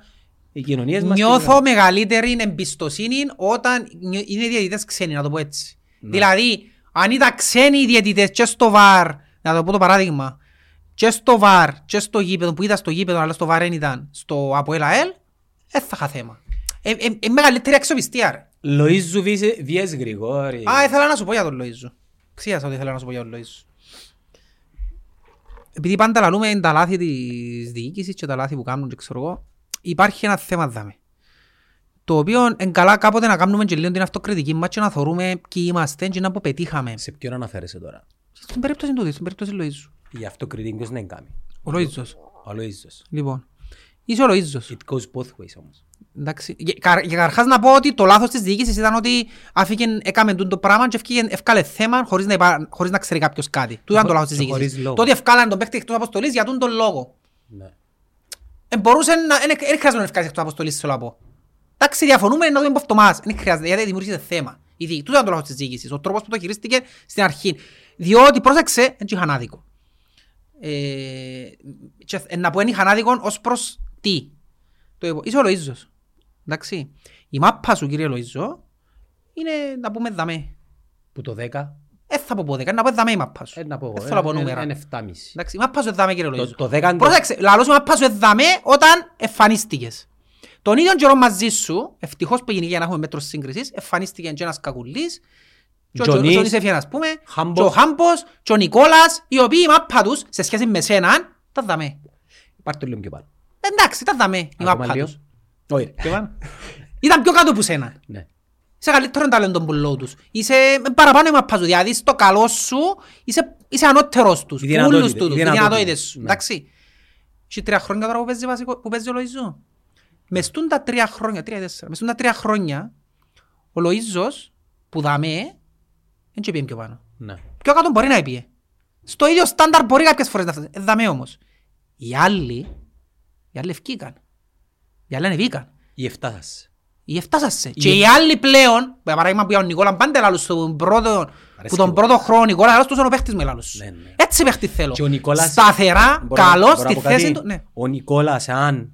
Speaker 2: οι κοινωνίες μας.
Speaker 1: Νιώθω μεγαλύτερη εμπιστοσύνη όταν νιώ- είναι διαιτητές ξένοι, να το πω έτσι.
Speaker 2: Ναι.
Speaker 1: Δηλαδή, αν ήταν ξένοι οι διαιτητές και στο βαρ, να το πω το παράδειγμα, και στο βαρ, και στο γήπεδο, που ήταν στο γήπεδο, αλλά στο βαρ δεν ήταν, στο ΑΠΟΕΛ ΑΕΛ, δεν θα είχα θέμα. Ε, ε, ε, μεγαλύτερη αξιοπιστία, ρε.
Speaker 2: Λοΐζου Βίσε- Βιές Γρηγόρη.
Speaker 1: Α, ήθελα να σου πω για τον Λοΐζο. Ξίασα ότι ήθελα να σου πω για τον Λοΐζο. Επειδή πάντα λαλούμε τα λάθη της διοίκησης και τα λάθη που κάνουν και ξέρω εγώ, υπάρχει ένα θέμα δάμε. Το οποίο είναι καλά κάποτε να κάνουμε και λίγο την αυτοκριτική μας και να θεωρούμε ποιοι είμαστε και να που πετύχαμε.
Speaker 2: Σε ποιον αναφέρεσαι τώρα;
Speaker 1: Στην περίπτωση του, στην περίπτωση του Λοΐζου.
Speaker 2: Γι' αυτό κριτή ποιος να κάνει.
Speaker 1: Ο Λοΐζος.
Speaker 2: Ο Λοΐζος.
Speaker 1: Λοιπόν. Είσαι ο Λοΐζος.
Speaker 2: It goes both ways όμως.
Speaker 1: Εντάξει. Για, κα- για καταρχάς να πω ότι το λάθος της διοίκησης ήταν ότι άφηκε, έκαμε τούτο το πράγμα και ευκήγε- ευκάλε θέμα χωρίς να, υπά, χωρίς να ξέρει κάποιος κάτι. Του ήταν το λάθος της
Speaker 2: και χωρίς
Speaker 1: διοίκησης.
Speaker 2: λόγο.
Speaker 1: Το ότι ευκάλαν τον παίχτη εκτός αποστολής για τούτον τον λόγο.
Speaker 2: Ναι.
Speaker 1: Ε, μπορούσε να... Δεν χρειάζεται να ευκάλεις εκτός αποστολής, θέλω να πω. Εντάξει, διαφωνούμε να δούμε από αυτό μας. Δεν χρειάζεται, γιατί δημιούργησε θέμα. Η δι- Τούτο ήταν το λάθος της διοίκησης. Ο τρόπος που το χειρίστηκε στην αρχή. Διότι, πρόσεξε, δεν είχαν άδικο. Ε, και, ε, να πω είναι είχαν άδικο ως προς τι. Το είπα. Είσαι ο Λοΐζος. Εντάξει. Η μάπα σου, κύριε Λοΐζο, είναι να πούμε δαμέ.
Speaker 2: Που το 10,
Speaker 1: Ε, θα πω πότε, να πω δαμέ η μάπα σου.
Speaker 2: ε, να πω εγώ,
Speaker 1: Ε, θέλω να πω
Speaker 2: ε,
Speaker 1: νούμερα.
Speaker 2: είναι 7,5.
Speaker 1: Εντάξει, η μάπα σου εδάμε κύριε
Speaker 2: Το-
Speaker 1: Λοΐζο.
Speaker 2: το δέκαντο-
Speaker 1: Πρόσεξε, λαλός η μάπα σου εδάμε όταν εμφανίστηκες. Τον ίδιο καιρό μαζί σου, ευτυχώς που έγινε για να έχουμε μέτρος σύγκρισης, εμφανίστηκε και ένας κακουλής, και ο
Speaker 2: Τζονής,
Speaker 1: Τζονής έφυγε ας πούμε,
Speaker 2: Χάμπος.
Speaker 1: και ο Χάμπος, και ο Νικόλας, οι οποίοι η μάπα τους, σε σχέση με σέναν, τα δαμε.
Speaker 2: Πάρ' το λίγο πιο πάνω.
Speaker 1: Εντάξει, τα δαμε η
Speaker 2: Ακόμα
Speaker 1: μάπα
Speaker 2: λίγο.
Speaker 1: τους.
Speaker 2: Όχι ρε.
Speaker 1: Πιο πάνω. Ήταν πιο κάτω που σένα.
Speaker 2: Ναι.
Speaker 1: Είσαι καλύτερο ταλέντο που λέω τους. Είσαι παραπάνω η μαπά σου. Δηλαδή στο καλό σου είσαι, είσαι ανώτερος τους.
Speaker 2: Οι
Speaker 1: Που
Speaker 2: δυνατότητες,
Speaker 1: Όλους τούτους.
Speaker 2: οι
Speaker 1: Οι
Speaker 2: δυνατότητες.
Speaker 1: δυνατότητες σου.
Speaker 2: Ναι.
Speaker 1: Εντάξει. Έχει τρία χρόνια τώρα που παίζει, βασικό, που παίζει ο Λοΐζο. Μες στούν τα τρία χρόνια, τρία τέσσερα, μες στούν τα τρία χρόνια, ο Λοΐζος που δαμέ, δεν και πήγε πιο πάνω.
Speaker 2: Ναι.
Speaker 1: Πιο κάτω μπορεί να πήγε. Στο ίδιο στάνταρ μπορεί κάποιες φορές να φτάσει. Ε, δαμέ όμως. Οι άλλοι, οι άλλοι ευκήκαν. Οι άλλοι ανεβήκαν.
Speaker 2: Ή εφτάσας.
Speaker 1: Ή εφτάσασε. Και οι άλλοι πλέον, για παράδειγμα που για τον Νικόλα Πάντε λάλους στον πρώτο, που τον
Speaker 2: μου.
Speaker 1: πρώτο χρόνο ο Νικόλα λάλους τους είναι ο παίχτης με λάλους.
Speaker 2: Ναι, ναι.
Speaker 1: Έτσι παίχτη θέλω.
Speaker 2: Και ο Νικόλας...
Speaker 1: Σταθερά,
Speaker 2: Μπορώ να-
Speaker 1: καλός,
Speaker 2: μπορώ να
Speaker 1: στη
Speaker 2: πω κάτι;
Speaker 1: θέση του. Ναι.
Speaker 2: Ο Νικόλας αν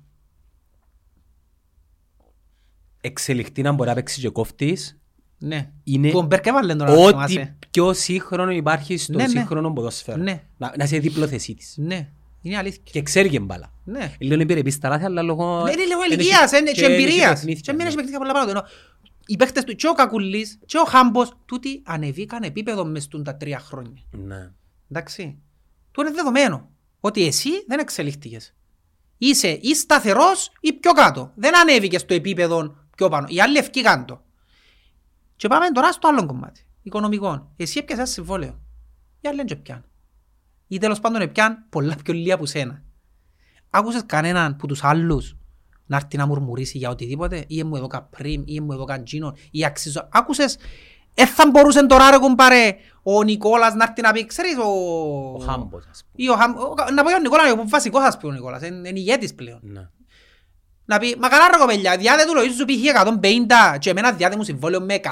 Speaker 2: εξελιχτεί να μπορεί να παίξει και κόφτης,
Speaker 1: Ναι.
Speaker 2: Είναι
Speaker 1: Που ο Μπέρκ έβαλε τώρα,
Speaker 2: ό,τι
Speaker 1: θυμάσαι.
Speaker 2: πιο σύγχρονο υπάρχει στο
Speaker 1: Ναι, ναι.
Speaker 2: σύγχρονο ποδόσφαιρο.
Speaker 1: Ναι.
Speaker 2: Να, να είσαι δίπλο θεσί της.
Speaker 1: Ναι. Είναι αλήθεια.
Speaker 2: Και ξέρει και μπάλα.
Speaker 1: Ναι.
Speaker 2: Λέω να πήρε πίστα λάθη, αλλά λόγω...
Speaker 1: Ναι, είναι λίγο
Speaker 2: εν
Speaker 1: ηλικίας,
Speaker 2: έχει-
Speaker 1: είναι και
Speaker 2: εν έχει
Speaker 1: εμπειρίας.
Speaker 2: παιχνίδια,
Speaker 1: Και μην
Speaker 2: ναι.
Speaker 1: έχει παιχνίδια πολλά πράγματα. Ενώ Οι παίχτες του, και ο Κακουλής, και ο Χάμπος, τούτοι ανεβήκαν επίπεδο μες στούν τα τρία χρόνια.
Speaker 2: Ναι.
Speaker 1: Εντάξει. Του είναι δεδομένο ότι εσύ δεν εξελίχθηκες. Είσαι ή σταθερός ή πιο κάτω. Δεν ανέβηκες στο επίπεδο πιο πάνω. Οι άλλοι ευκήκαν το. Και πάμε τώρα στο άλλο κομμάτι. Οικονομικό. Εσύ έπιασες ένα συμβόλαιο. Οι άλλοι δεν το πιάνουν. Ή τέλος πάντων πιάνουν πολλά πιο λίγα από σένα. Άκουσες κανέναν που τους άλλους να έρθει να μουρμουρίσει για οτιδήποτε; Ή μου εδώ καπρίμ ή μου εδώ καντζίνο ή αξίζω. Άκουσες δεν θα μπορούσε τώρα ρε κουμπάρε ο Νικόλας να έρθει να πει ξέρεις ο...
Speaker 2: Ο Χάμπος, ας πούμε.
Speaker 1: Ή ο Χαμ... ο- Να πω για τον Νικόλα, είναι ο βασικός ας πούμε ο Νικόλας, είναι είναι ηγέτης πλέον.
Speaker 2: Ναι.
Speaker 1: Να πει, μα καλά ρε κοπέλια, διάτε του Λοΐζου π.χ. 150 και εμένα διάτε μου συμβόλαιο με 100.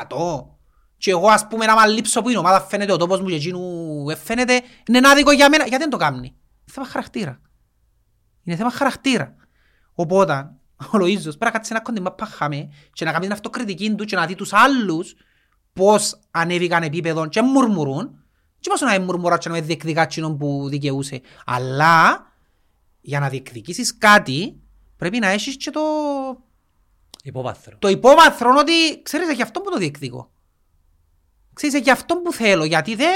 Speaker 1: Και εγώ ας πούμε να μ' λείψω που είναι ομάδα φαίνεται ο τόπος μου και εκείνου ε, φαίνεται είναι άδικο για μένα. Γιατί δεν το κάνει; Θέμα χαρακτήρα. Είναι θέμα χαρακτήρα. Οπότε ο Λοΐζος πρέπει να κάτσει ένα κοντιμά παχάμε και να κάνει την αυτοκριτική του και να δει τους άλλους πώς ανέβηκαν επίπεδο και μουρμουρούν και πώς να μουρμουρά και να με διεκδικά εκείνον που δικαιούσε. Αλλά για να διεκδικήσεις κάτι πρέπει να έχεις και το,
Speaker 2: Υποβάθρο.
Speaker 1: το υπόβαθρο ότι ξέρεις για αυτό που το διεκδικώ. Ξέρεις για αυτό που θέλω γιατί δεν...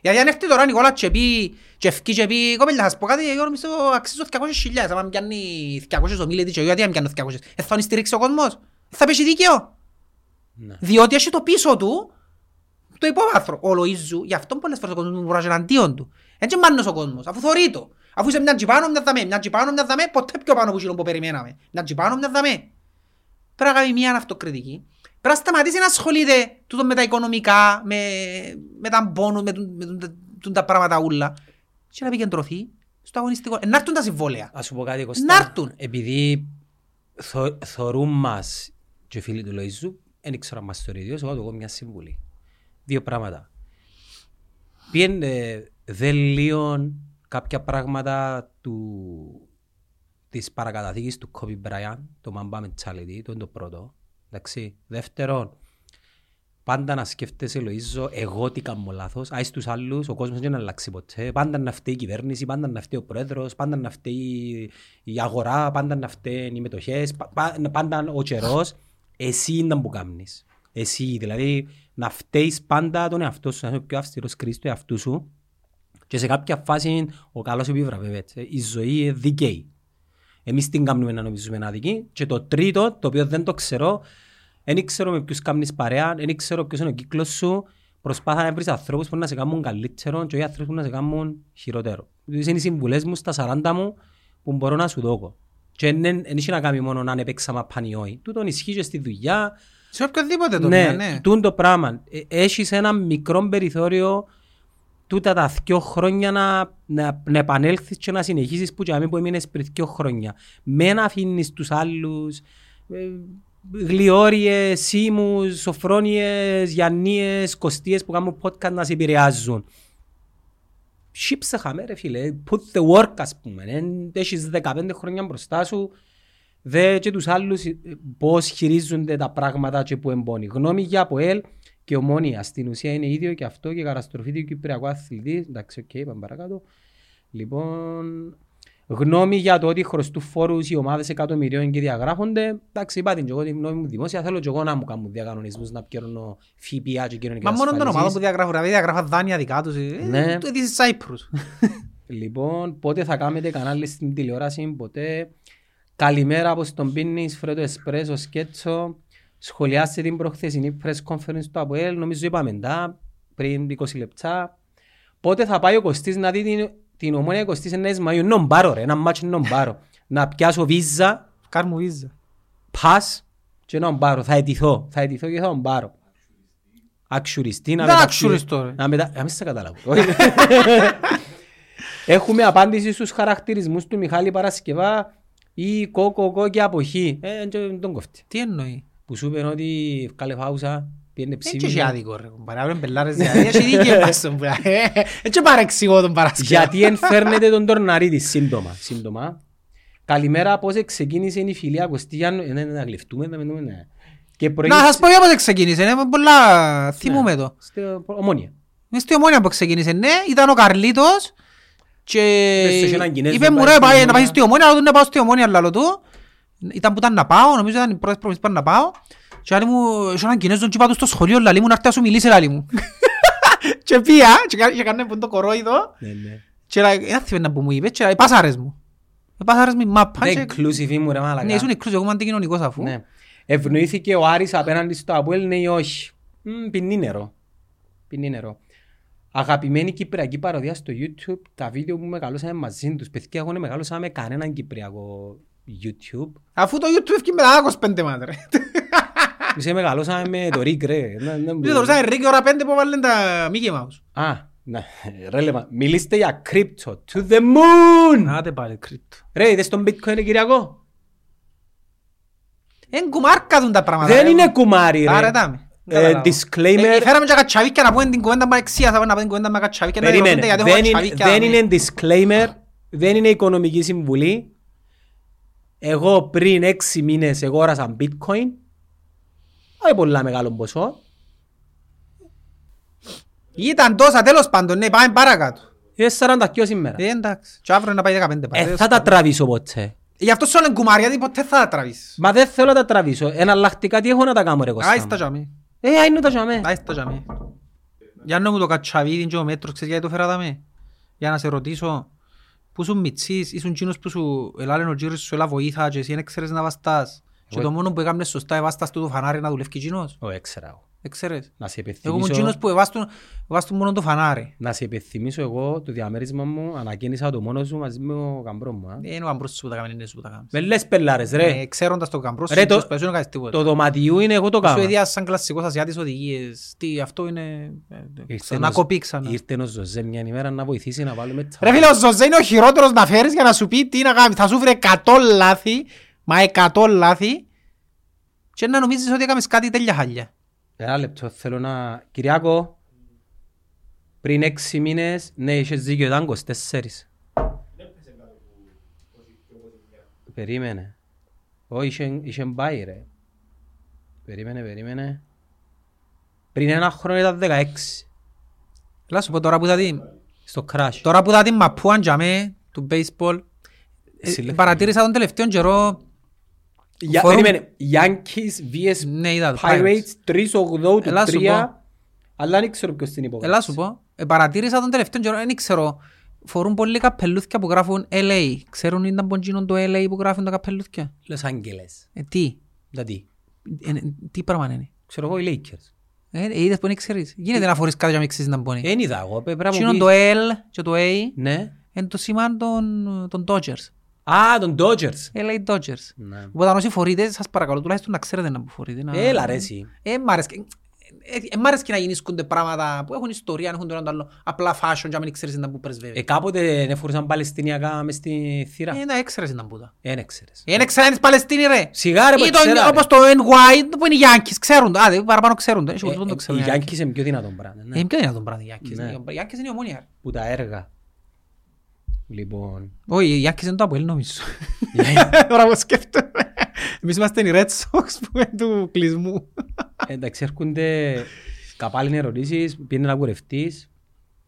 Speaker 1: Γιατί αν έρθει τώρα ο Νικόλας και πει και ευκεί και πει κοπέλια θα σας πω κάτι εγώ νομίζω αξίζω 200 χιλιάδες άμα πιάνει 200 ομίλητοι και εγώ γιατί αν πιάνω 200 ε, θα τον στηρίξει ο κόσμος Ε, θα πέσει δίκαιο
Speaker 2: Ναι.
Speaker 1: διότι έχει το πίσω του το υπόβαθρο. Ο Λοΐζου, γι' αυτό πολλές φορές ο κόσμος μου βουράζει εναντίον του. Έτσι μάνος ο κόσμος, αφού θωρεί το. Αφού είσαι μια τζιπάνω, μια δαμέ, μια τζιπάνω, μια δαμέ, ποτέ πιο πάνω από εκείνο που περιμέναμε. Μια τζιπάνω, μια δαμέ. Πρέπει να κάνει μια αυτοκριτική. Πρέπει να σταματήσει να ασχολείται τούτο με τα οικονομικά, με, με τα μπόνους, με, τούν- με, τούν- τούν τα πράγματα ούλα. Και να επικεντρωθεί στο αγωνιστικό. Ε, να έρθουν τα συμβόλαια.
Speaker 2: Ας σου πω κάτι Κώστα.
Speaker 1: Να έρθουν.
Speaker 2: Επειδή θω- θωρούν μας και οι φίλοι του Λοΐζου, δεν ξέρω αν μας το ίδιος, εγώ του έχω μια συμβουλή. Δύο πράγματα. Πιένε δε λίγο κάποια πράγματα του, της παρακαταθήκης του Kobe Bryant, το Mamba Mentality, το είναι το πρώτο. Εντάξει. Δεύτερον, πάντα να σκέφτεσαι Λοΐζο, εγώ τι κάνω λάθος, άι στους άλλους, ο κόσμος δεν αλλάξει ποτέ, πάντα να φταίει η κυβέρνηση, πάντα να φταίει ο πρόεδρος, πάντα να φταίει η αγορά, πάντα να φταίει οι μετοχές, πα- πα- πάντα ο καιρός, εσύ είναι που κάνεις. Εσύ, δηλαδή, να φταίεις πάντα τον εαυτό σου, να είσαι ο πιο αυστηρός κριτής του εαυτού σου και σε κάποια φάση ο καλός επιβραβεύεται. Η ζωή είναι δίκαιη. Εμείς την κάνουμε να νομίζουμε άδικη. Και το τρίτο, το οποίο δεν το ξέρω, δεν ξέρω με ποιους κάνεις παρέα, δεν ξέρω ποιος είναι ο κύκλος σου. Προσπάθα να βρεις ανθρώπους που να σε κάνουν καλύτερο και όχι ανθρώπους που να σε κάνουν χειρότερο. Αυτές είναι οι συμβουλές μου στα 40 μου που μπορώ να σου δώκω. Και δεν δεν έχει να κάνει μόνο να παίξα μαπάνι ή όχι. Τούτον ισχύει και στη δουλειά,
Speaker 1: Σε οποιοδήποτε το
Speaker 2: ναι,
Speaker 1: ναι.
Speaker 2: τούν το πράγμα. Ε, Έχεις ένα μικρό περιθώριο τούτα τα δυο χρόνια να, να, να επανέλθεις και να συνεχίσεις που, και που έμεινες πριν δυο χρόνια. Με να αφήνεις τους άλλους ε, γλιόριες, σίμους, σοφρόνιες, γιαννίες, κοστίες που κάνουν podcast να σε επηρεάζουν. Σύψε χαμαί ρε φίλε, put the work ας πούμε. Εν, έχεις 15 χρόνια μπροστά σου, δε και τους άλλους ε, πώς χειρίζονται τα πράγματα και που εμπώνει. Γνώμη για ΑΠΟΕΛ και Ομόνοια. Στην ουσία είναι ίδιο και αυτό και καταστροφή του Κυπριακού αθλητή. Εντάξει, οκ, πάμε παρακάτω. Λοιπόν, γνώμη για το ότι χρωστούν φόρους οι ομάδες εκατομμυρίων και διαγράφονται. Εντάξει, είπα την και εγώ τη γνώμη μου δημόσια. Θέλω και εγώ να μου κάνουν διακανονισμούς να πιέρνω ΦΠΑ και κοινωνικές
Speaker 1: Μα μόνο των ομάδων
Speaker 2: ασφαλίσεις.
Speaker 1: που διαγράφουν, δηλαδή διαγράφουν δάνεια δικά τους. ε,
Speaker 2: Ναι.
Speaker 1: Το της Cyprus.
Speaker 2: Λοιπόν, πότε θα κάνετε κανάλι στην τηλεόραση, ποτέ Καλημέρα, πώς τον πίνεις, φρέτο εσπρέσο, σκέτσο. Σχολιάστε την προχθεσινή press conference του ΑΠΟΕΛ, νομίζω είπαμε τα, πριν 20 λεπτά. Πότε θα πάει ο Κωστής να δει την, την ομόνια 29 Μαΐου. Νον πάρω ρε, ένα μάτσο νον πάρω. να πιάσω βίζα,
Speaker 1: Κάρ μου βίζα.
Speaker 2: πας και να τον πάρω. Θα αιτηθώ, θα αιτηθώ και θα τον πάρω. Αξιουριστή να
Speaker 1: Δεν
Speaker 2: μεταξύ-
Speaker 1: αξιουριστώ, ρε.
Speaker 2: Να μετα... Να μην σε καταλάβω. Έχουμε απάντηση στους χαρακτηρισμούς του Μιχάλη Παρασκευά ή κόκο κό και αποχή. Ε, δεν τον κοφτεί.
Speaker 1: Τι εννοεί;
Speaker 2: Που σου είπαν ότι βγάλε φάουσα, πήγαινε
Speaker 1: Έτσι έχει
Speaker 2: ψήφισμα.
Speaker 1: άδικο ρε. Παρά βρε μπελάρες δηλαδή. Έχει δίκαιο πας στον πρα- Ε, Έτσι παρεξηγώ τον Παρασκευά.
Speaker 2: Γιατί ενφέρνετε τον Τορναρίτη σύντομα. σύντομα. Καλημέρα, πώς ξεκίνησε η φιλία Κωστιαν. Ε, ναι, ναι, να γλυφτούμε, να μιλούμε, ναι. Και
Speaker 1: Να
Speaker 2: προήγησε...
Speaker 1: σας πω για πώς ξεκίνησε. Είναι πολλά θυμούμε το.
Speaker 2: Στο Ομόνια.
Speaker 1: Μες στη ομόνια που ξεκίνησε, ναι, ήταν ο Καρλίτος και
Speaker 2: Πες τους και έναν Κινέζο
Speaker 1: είπε
Speaker 2: να
Speaker 1: μου
Speaker 2: πάει
Speaker 1: ρε
Speaker 2: στην
Speaker 1: πάει να
Speaker 2: Ομόνια.
Speaker 1: πάει στη ομόνια, αλλά του να πάω στη ομόνια λαλό του. Ήταν που ήταν να πάω, νομίζω ήταν οι πρώτες προβλήσεις που ήταν να πάω. Και άλλη μου, είχε έναν Κινέζο και είπα τους στο σχολείο, λαλί μου να έρθει να σου μιλήσει λαλί μου. Και πήγα και κα- και έκανε που το κορόιδο
Speaker 2: Ναι, ναι.
Speaker 1: και λα- δεν θυμάμαι που μου είπε και λέει πάσαρες μου. Ε, Πάσαρες μου η μάπα
Speaker 2: Δεν
Speaker 1: και...
Speaker 2: inclusive ήμουν ρε μάλακα.
Speaker 1: Ναι, ήσουν εκκλούς, εγώ είμαι αντικοινωνικός αφού.
Speaker 2: Ναι. Ευνοήθηκε ο Άρης απέναντι στο Αποέλ, ναι ή όχι. Μμ, Πινεί νερό. Πινεί νερό. Αγαπημένη κυπριακή παροδία στο YouTube, τα βίντεο που μεγαλώσαμε μαζί τους. Παιδιά, εγώ δεν μεγαλώσα με κανέναν κυπριακό YouTube.
Speaker 1: Αφού το YouTube έφυγε μετά 25 μάτρε.
Speaker 2: Εμείς μεγαλώσαμε με το Rick, ρε. Να- να-
Speaker 1: Δεν το ρωτάει Ρίκη ώρα 5 που βάλουν τα Mickey Mouse.
Speaker 2: Α, ναι, ρέλεβα. Μιλήστε για crypto. To the moon!
Speaker 1: Άτε πάλι κρύπτο.
Speaker 2: Ρε, είδες τον bitcoin, Κυριακό;
Speaker 1: Εν κουμάρκα δουν τα πράγματα.
Speaker 2: Δεν
Speaker 1: ρε.
Speaker 2: είναι κουμάρι,
Speaker 1: Άρα
Speaker 2: ρε.
Speaker 1: δάμε.
Speaker 2: Ε, disclaimer.
Speaker 1: Ε, Φέραμε και κατσαβίκια να πούμε την κουβέντα παρεξίας, θα πούμε να πούμε την κουβέντα με κατσαβίκια. να
Speaker 2: Περίμενε.
Speaker 1: ρωτούνται γιατί έχω
Speaker 2: Δεν είναι,
Speaker 1: κατσαβίκια,
Speaker 2: δεν
Speaker 1: ναι.
Speaker 2: είναι disclaimer, δεν είναι οικονομική συμβουλή. Εγώ πριν έξι μήνες αγόρασα bitcoin. Όχι πολλά μεγάλο ποσό.
Speaker 1: Ήταν τόσα τέλος πάντων, ναι, πάμε παρακάτω.
Speaker 2: Είναι 42 σήμερα.
Speaker 1: Ε, εντάξει. Και αύριο να πάει 15
Speaker 2: Ε,
Speaker 1: πάλι.
Speaker 2: θα τα τραβήσω ποτέ.
Speaker 1: Γι' αυτό σου λένε κουμάρι, γιατί ποτέ θα τα τραβήσεις.
Speaker 2: Μα δεν θέλω να τα τραβήσω. Εναλλακτικά τι έχω να τα κάνω ρε Κώστα
Speaker 1: Άις
Speaker 2: μου;
Speaker 1: τα τζαμί.
Speaker 2: Ε, είναι τα τζαμέ.
Speaker 1: Άις τα τζαμί. Για να μου το κατσαβίδι και ο μέτρος, ξέρεις γιατί το φέρα δάμε. Για να σε ρωτήσω, που σου μητσής, ήσουν εκείνος που σου ελάλεν ο γύρος σου έλα βοήθα και εσύ δεν ξέρεις να βαστάς. Και
Speaker 2: Εγώ-
Speaker 1: το μόνο που έκαμνες σωστά εβάστας του το φανάρι να δουλεύει εκείνος.
Speaker 2: Ω, έξερα εγώ.
Speaker 1: Ξέρεις.
Speaker 2: Να σε
Speaker 1: Εγώ ήμουν
Speaker 2: υπενθυμίσω,
Speaker 1: εκείνος που εβάστουν εβάστουν μόνο το φανάρι.
Speaker 2: να σε υπενθυμίσω εγώ το διαμέρισμα μου ανακοίνησα το μόνος μου μαζί με ο καμπρό μου. α.
Speaker 1: Δεν είναι ο καμπρός σου που τα κάνει, είναι σου που τα κάνεις.
Speaker 2: Με λες πελάρες ρε.
Speaker 1: Ε, Ξέροντας το καμπρός
Speaker 2: Ρε,
Speaker 1: σου,
Speaker 2: το-
Speaker 1: τους πέσουν να κάνεις τίποτα.
Speaker 2: Το δωματιού είναι εγώ το
Speaker 1: Σου
Speaker 2: κάνω.
Speaker 1: έδιας σαν κλασσικός Ασιάτης οδηγίες. Τι, αυτό είναι... ε,
Speaker 2: Ήρθε
Speaker 1: Να
Speaker 2: ο-
Speaker 1: κοπεί ξανά.
Speaker 2: Ήρθε ο Ζωζέ μια ημέρα να βοηθήσει να βάλουμε τα...
Speaker 1: Ρε φίλε, ο Ζωζέ είναι ο χειρότερος να φέρεις για να σου πει τι να κάνει. Θα σου βρει 100 λάθη, μα 100 λάθη και να νομίζεις ότι έκαμες κάτι τέλεια χάλια.
Speaker 2: Ένα λεπτό θέλω να... Κυριάκο, πριν έξι μήνες, ναι, είχες δίκιο, ήταν 24. Περίμενε. Όχι, είχε, είχε πάει ρε. Περίμενε, περίμενε. Πριν ένα χρόνο ήταν 16.
Speaker 1: Έλα σου πω τώρα που είδα την,
Speaker 2: Στο crash.
Speaker 1: τώρα που είδα την μαπούαν για με, του baseball, ε,
Speaker 2: Συλλέχθηκε.
Speaker 1: παρατήρησα τον τελευταίο καιρό,
Speaker 2: Για,
Speaker 1: Φόρουμ-
Speaker 2: περίμενε. Yankees vs
Speaker 1: ναι είδα το,
Speaker 2: Pirates 3-8 του
Speaker 1: Έλα σου
Speaker 2: 3. Αλλά δεν ξέρω ποιος την υπογράψει.
Speaker 1: Έλα σου πω, ε, παρατήρησα τον τελευταίο καιρό, δεν ξέρω, φορούν πολλοί καπελούθια που γράφουν LA. Ξέρουν ήταν ποντζίνο το LA που γράφουν τα καπελούθια.
Speaker 2: Los Angeles.
Speaker 1: Ε, τι,
Speaker 2: Δηλαδή,
Speaker 1: ε, ε, τι πράγμα είναι;
Speaker 2: ξέρω εγώ οι Lakers.
Speaker 1: Ε, ε, είδες που δεν ξέρεις. Γίνεται να φορείς κάτι για να μην ξέρεις να μπορεί.
Speaker 2: Δεν είδα εγώ, πρέπει να μου
Speaker 1: Εκείνο
Speaker 2: πεις.
Speaker 1: το L και το A
Speaker 2: Ναι.
Speaker 1: είναι το σήμα των, των Dodgers.
Speaker 2: Α, τον Dodgers.
Speaker 1: LA Dodgers.
Speaker 2: Ναι.
Speaker 1: Οπότε αν όσοι φορείτε, σας παρακαλώ τουλάχιστον να ξέρετε να που φορείτε. να-
Speaker 2: Έλα ρε εσύ.
Speaker 1: Ε, μ' αρέσκει. Ε, ε, μ' αρέσκει να γεννήσκονται πράγματα που έχουν ιστορία, αν έχουν το ένα το άλλο. Απλά fashion και να μην ξέρεις να που πρεσβεύεις.
Speaker 2: Ε, κάποτε εφορούσαν Παλαιστινιακά μες στη θύρα.
Speaker 1: Ε, να έξερες να που τα.
Speaker 2: Ε, δεν ξέρεις.
Speaker 1: Ε, δεν ξέρεις Παλαιστίνη ρε.
Speaker 2: Σιγά ρε που
Speaker 1: Ή το-
Speaker 2: ξέρα, ρε.
Speaker 1: Όπως το NY που είναι οι Yankees, ξέρουν το. Άντε, παραπάνω ξέρουν το. Έχει
Speaker 2: Ε,
Speaker 1: πολλούς που το
Speaker 2: ε,
Speaker 1: ξέρουν.
Speaker 2: Οι
Speaker 1: οι Yankees.
Speaker 2: Yankees είναι πιο δυνατόν πράγμα. ναι.
Speaker 1: Ε, ποιο είναι αυτό το πράγμα οι Yankees.
Speaker 2: Ναι.
Speaker 1: Οι Yankees είναι η ομόνια.
Speaker 2: Που τα έργα. Λοιπόν.
Speaker 1: Όχι, οι Yankees είναι το Αποέλ νομίζω. Τώρα που σκέφτομαι. Εμείς είμαστε οι Red Sox που είναι του κλεισμού.
Speaker 2: Εντάξει, έρχονται καπάλινες ερωτήσεις, πήγαινε να κουρευτείς.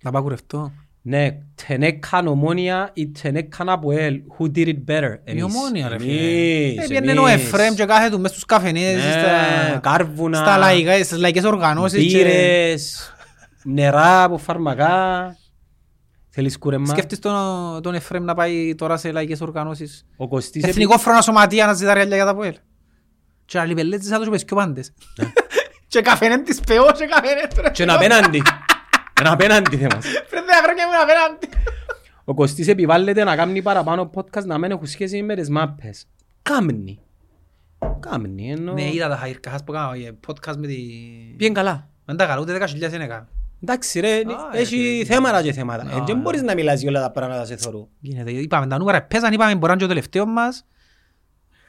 Speaker 1: Να πάω κουρευτώ.
Speaker 2: Ναι, Τενέκαν Ομόνια ή Τενέκαν Αποέλ. Who did it better?
Speaker 1: Η ομόνια ρε
Speaker 2: Εμείς,
Speaker 1: φίλε. Έπιανε ο
Speaker 2: εμείς.
Speaker 1: Εφραίμ και κάθε του μες στους καφενέδες,
Speaker 2: Ναι,
Speaker 1: στα-
Speaker 2: κάρβουνα.
Speaker 1: στα λαϊκά- στις λαϊκές οργανώσεις. και-
Speaker 2: Μπύρες, νερά από φαρμακά. Θέλεις κούρεμα;
Speaker 1: Σκέφτεις τον, τον Εφραίμ να πάει τώρα σε λαϊκές οργανώσεις;
Speaker 2: Ο Κωστής
Speaker 1: Εθνικό φρόνα σωματεία να ζητά ρεάλια για τα ΠΟΕΛ. Και άλλοι πελέτες θα τους πες και ο πάντες. Και καφενέν της πεώ και καφενέν τώρα.
Speaker 2: Και είναι απέναντι. Είναι απέναντι θέμας.
Speaker 1: Πριν δέκα χρόνια ήμουν απέναντι.
Speaker 2: Ο Κωστής επιβάλλεται να κάνει παραπάνω podcast να μην έχουν σχέση με τις μάπες. Κάμνει. Κάμνει ενώ...
Speaker 1: Ναι, είδα τα χαϊρκάς που κάνω ε, podcast με τη...
Speaker 2: Πήγαινε καλά.
Speaker 1: Δεν τα καλά, ούτε δέκα χιλιάς δεν έκανα.
Speaker 2: Εντάξει ρε, έχει θέματα και θέματα. Ε, Δεν μπορείς να μιλάς για όλα τα πράγματα σε θωρού.
Speaker 1: Γίνεται, είπαμε τα νούμερα πέσαν, είπαμε μπορεί να είναι και το τελευταίος μας.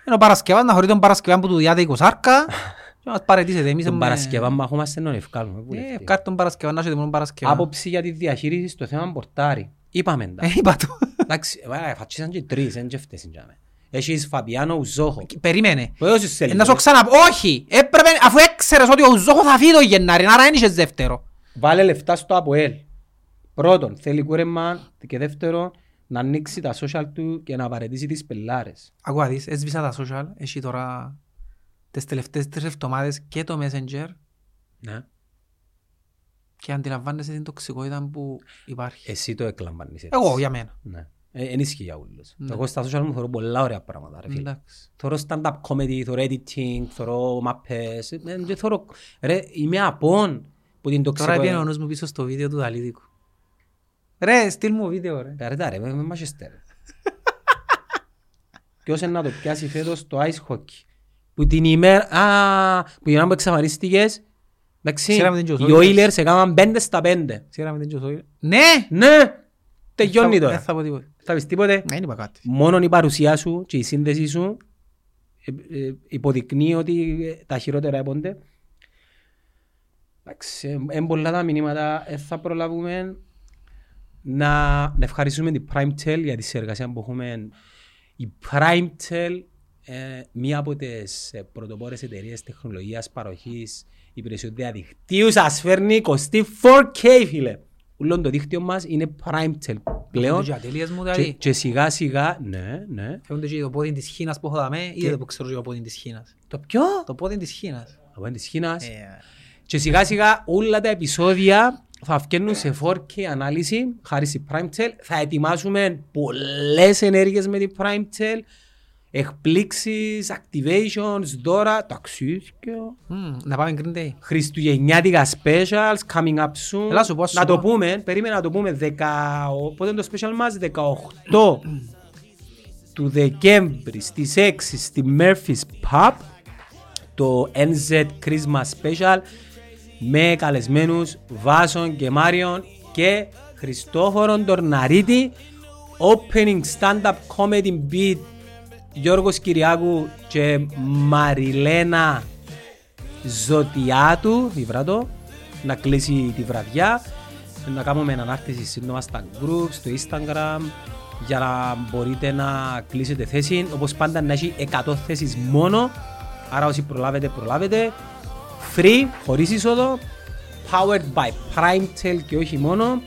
Speaker 1: Ενώ ο Παρασκευάς να χωρεί τον Παρασκευά που του διάται 20 άρκα. Και μας παρετήσετε, εμείς
Speaker 2: Τον
Speaker 1: έχουμε-
Speaker 2: Παρασκευά μας έχουμε στενόν ευκάλουμε. πού
Speaker 1: Ε,
Speaker 2: λεφτεί.
Speaker 1: ευκάρει τον Παρασκευά, να έχετε μόνο Παρασκευά.
Speaker 2: Άποψη για τη διαχείριση στο θέμα πορτάρι. Είπαμε τα.
Speaker 1: Ε, είπα το.
Speaker 2: Εντάξει, ε, φατσίσαν και τρεις, δεν και φταίς, είναι τζάμε. Έχεις Φαπιάνο Ουζόχο.
Speaker 1: Περίμενε.
Speaker 2: Που έδωσες σε
Speaker 1: Ε,
Speaker 2: λίγο.
Speaker 1: Να σου ξαναπώ, όχι. Έπρεπε, αφού έξερες ότι ο Ζόχο θα φύγει το Γενάρη, άρα δεν είχες δεύτερο.
Speaker 2: Βάλε λεφτά στο ΑΠΟΕΛ. Πρώτον, θέλει κούρεμα και δεύτερο, να ανοίξει τα social του και να παρετήσει τις πελάρες.
Speaker 1: Ακούω δεις, έσβησα τα social, έχει τώρα τις τελευταίες τρεις εβδομάδες και το Messenger
Speaker 2: Ναι.
Speaker 1: και αντιλαμβάνεσαι την τοξικότητα που υπάρχει.
Speaker 2: Εσύ το εκλαμβάνεις έτσι.
Speaker 1: Εγώ, για μένα.
Speaker 2: Ναι. Ε, Εν ισχύει για όλους.
Speaker 1: Ναι.
Speaker 2: Εγώ στα social μου θεωρώ πολλά ωραία πράγματα. Ρε, φίλε.
Speaker 1: Εντάξει.
Speaker 2: Θωρώ stand-up comedy, θωρώ editing, θωρώ μαπές. ε, ε, και θωρώ- Ρε, είμαι απόν που την
Speaker 1: Τώρα
Speaker 2: τοξικότητα.
Speaker 1: πήγαινε ο νους μου πίσω στο βίντεο του Δαλίδικου. Ρε, στείλ μου βίντεο ρε.
Speaker 2: Ρε, τα ρε, με μάχεστε ρε. Ποιος είναι να το πιάσει φέτος το ice hockey; Που την ημέρα, α, που την ημέρα που εξαφανίστηκες, εντάξει,
Speaker 1: Ξέραμε την
Speaker 2: οι
Speaker 1: Τζοσόιλερς.
Speaker 2: Oilers έκαναν πέντε στα πέντε.
Speaker 1: Ξέραμε την Τζοσόιλ. Ναι!
Speaker 2: Ναι, τελειώνει
Speaker 1: Δεν
Speaker 2: τώρα.
Speaker 1: θα πω τίποτα.
Speaker 2: Θα πεις τίποτε;
Speaker 1: Δεν είπα κάτι.
Speaker 2: Μόνον η παρουσία σου και η σύνδεση σου ε, ε, υποδεικνύει ότι ε, τα χειρότερα έπονται. Εντάξει, είναι πολλά τα μηνύματα, δεν θα προλάβουμε να, να ευχαριστούμε την PrimeTel για τη συνεργασία που έχουμε. Η PrimeTel, ε, μία από τις ε, πρωτοπόρες εταιρείες τεχνολογίας παροχής υπηρεσιών διαδικτύου, σας φέρνει 24K φίλε. Ούλον το δίκτυο μας είναι PrimeTel πλέον.
Speaker 1: Και ατέλειες μου
Speaker 2: Και,
Speaker 1: δηλαδή.
Speaker 2: και σιγά σιγά, ναι, ναι.
Speaker 1: Φεύγονται και το πόδι της Χίνας που έχω δαμέ, είδατε που ξέρω και το πόδι της Χίνας.
Speaker 2: Το ποιο;
Speaker 1: Το πόδι της Χίνας.
Speaker 2: Από είναι της Κίνας.
Speaker 1: Ε,
Speaker 2: Και σιγά σιγά όλα τα επεισόδια θα βγαίνουν σε 4K ανάλυση χάρη στη PrimeTel. Θα ετοιμάσουμε πολλές ενέργειες με την PrimeTel. Εκπλήξεις, activations, δώρα, ταξίδια.
Speaker 1: μμ, Να πάμε Green Day.
Speaker 2: Χριστουγεννιάτικα specials coming up soon.
Speaker 1: Έλα σου πω, σου
Speaker 2: να το
Speaker 1: πω.
Speaker 2: πούμε, περίμενα να το πούμε 10, ο- πότε είναι το special μας, 18 του Δεκέμβρη στις 6 στη Murphy's Pub το NZ Christmas Special με καλεσμένους Βάσον και Μάριον και Χριστόφορον Τορναρίτη opening stand-up comedy beat Γιώργος Κυριάκου και Μαριλένα Ζωτιάτου, βιβράτο, να κλείσει τη βραδιά, να κάνουμε ανάρτηση σύντομα στα groups, στο Instagram, για να μπορείτε να κλείσετε θέση. Όπως πάντα να έχει 100 θέσεις μόνο, άρα όσοι προλάβετε, προλάβετε. Free, χωρίς είσοδο, powered by PrimeTel και όχι μόνο.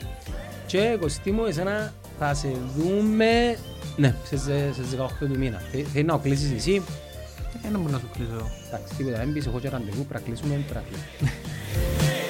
Speaker 2: Και Κωστή μου, εσένα θα σε δούμε, ναι, σε, σε, σε 18 του μήνα. Θε- Θέλεις να το κλείσεις εσύ,
Speaker 1: Ε, Δεν μπορεί να σου κλείσω.
Speaker 2: Εντάξει, τίποτα, δεν πεις, εγώ και ραντεβού, πρέπει να κλείσουμε, πρέπει να κλείσουμε.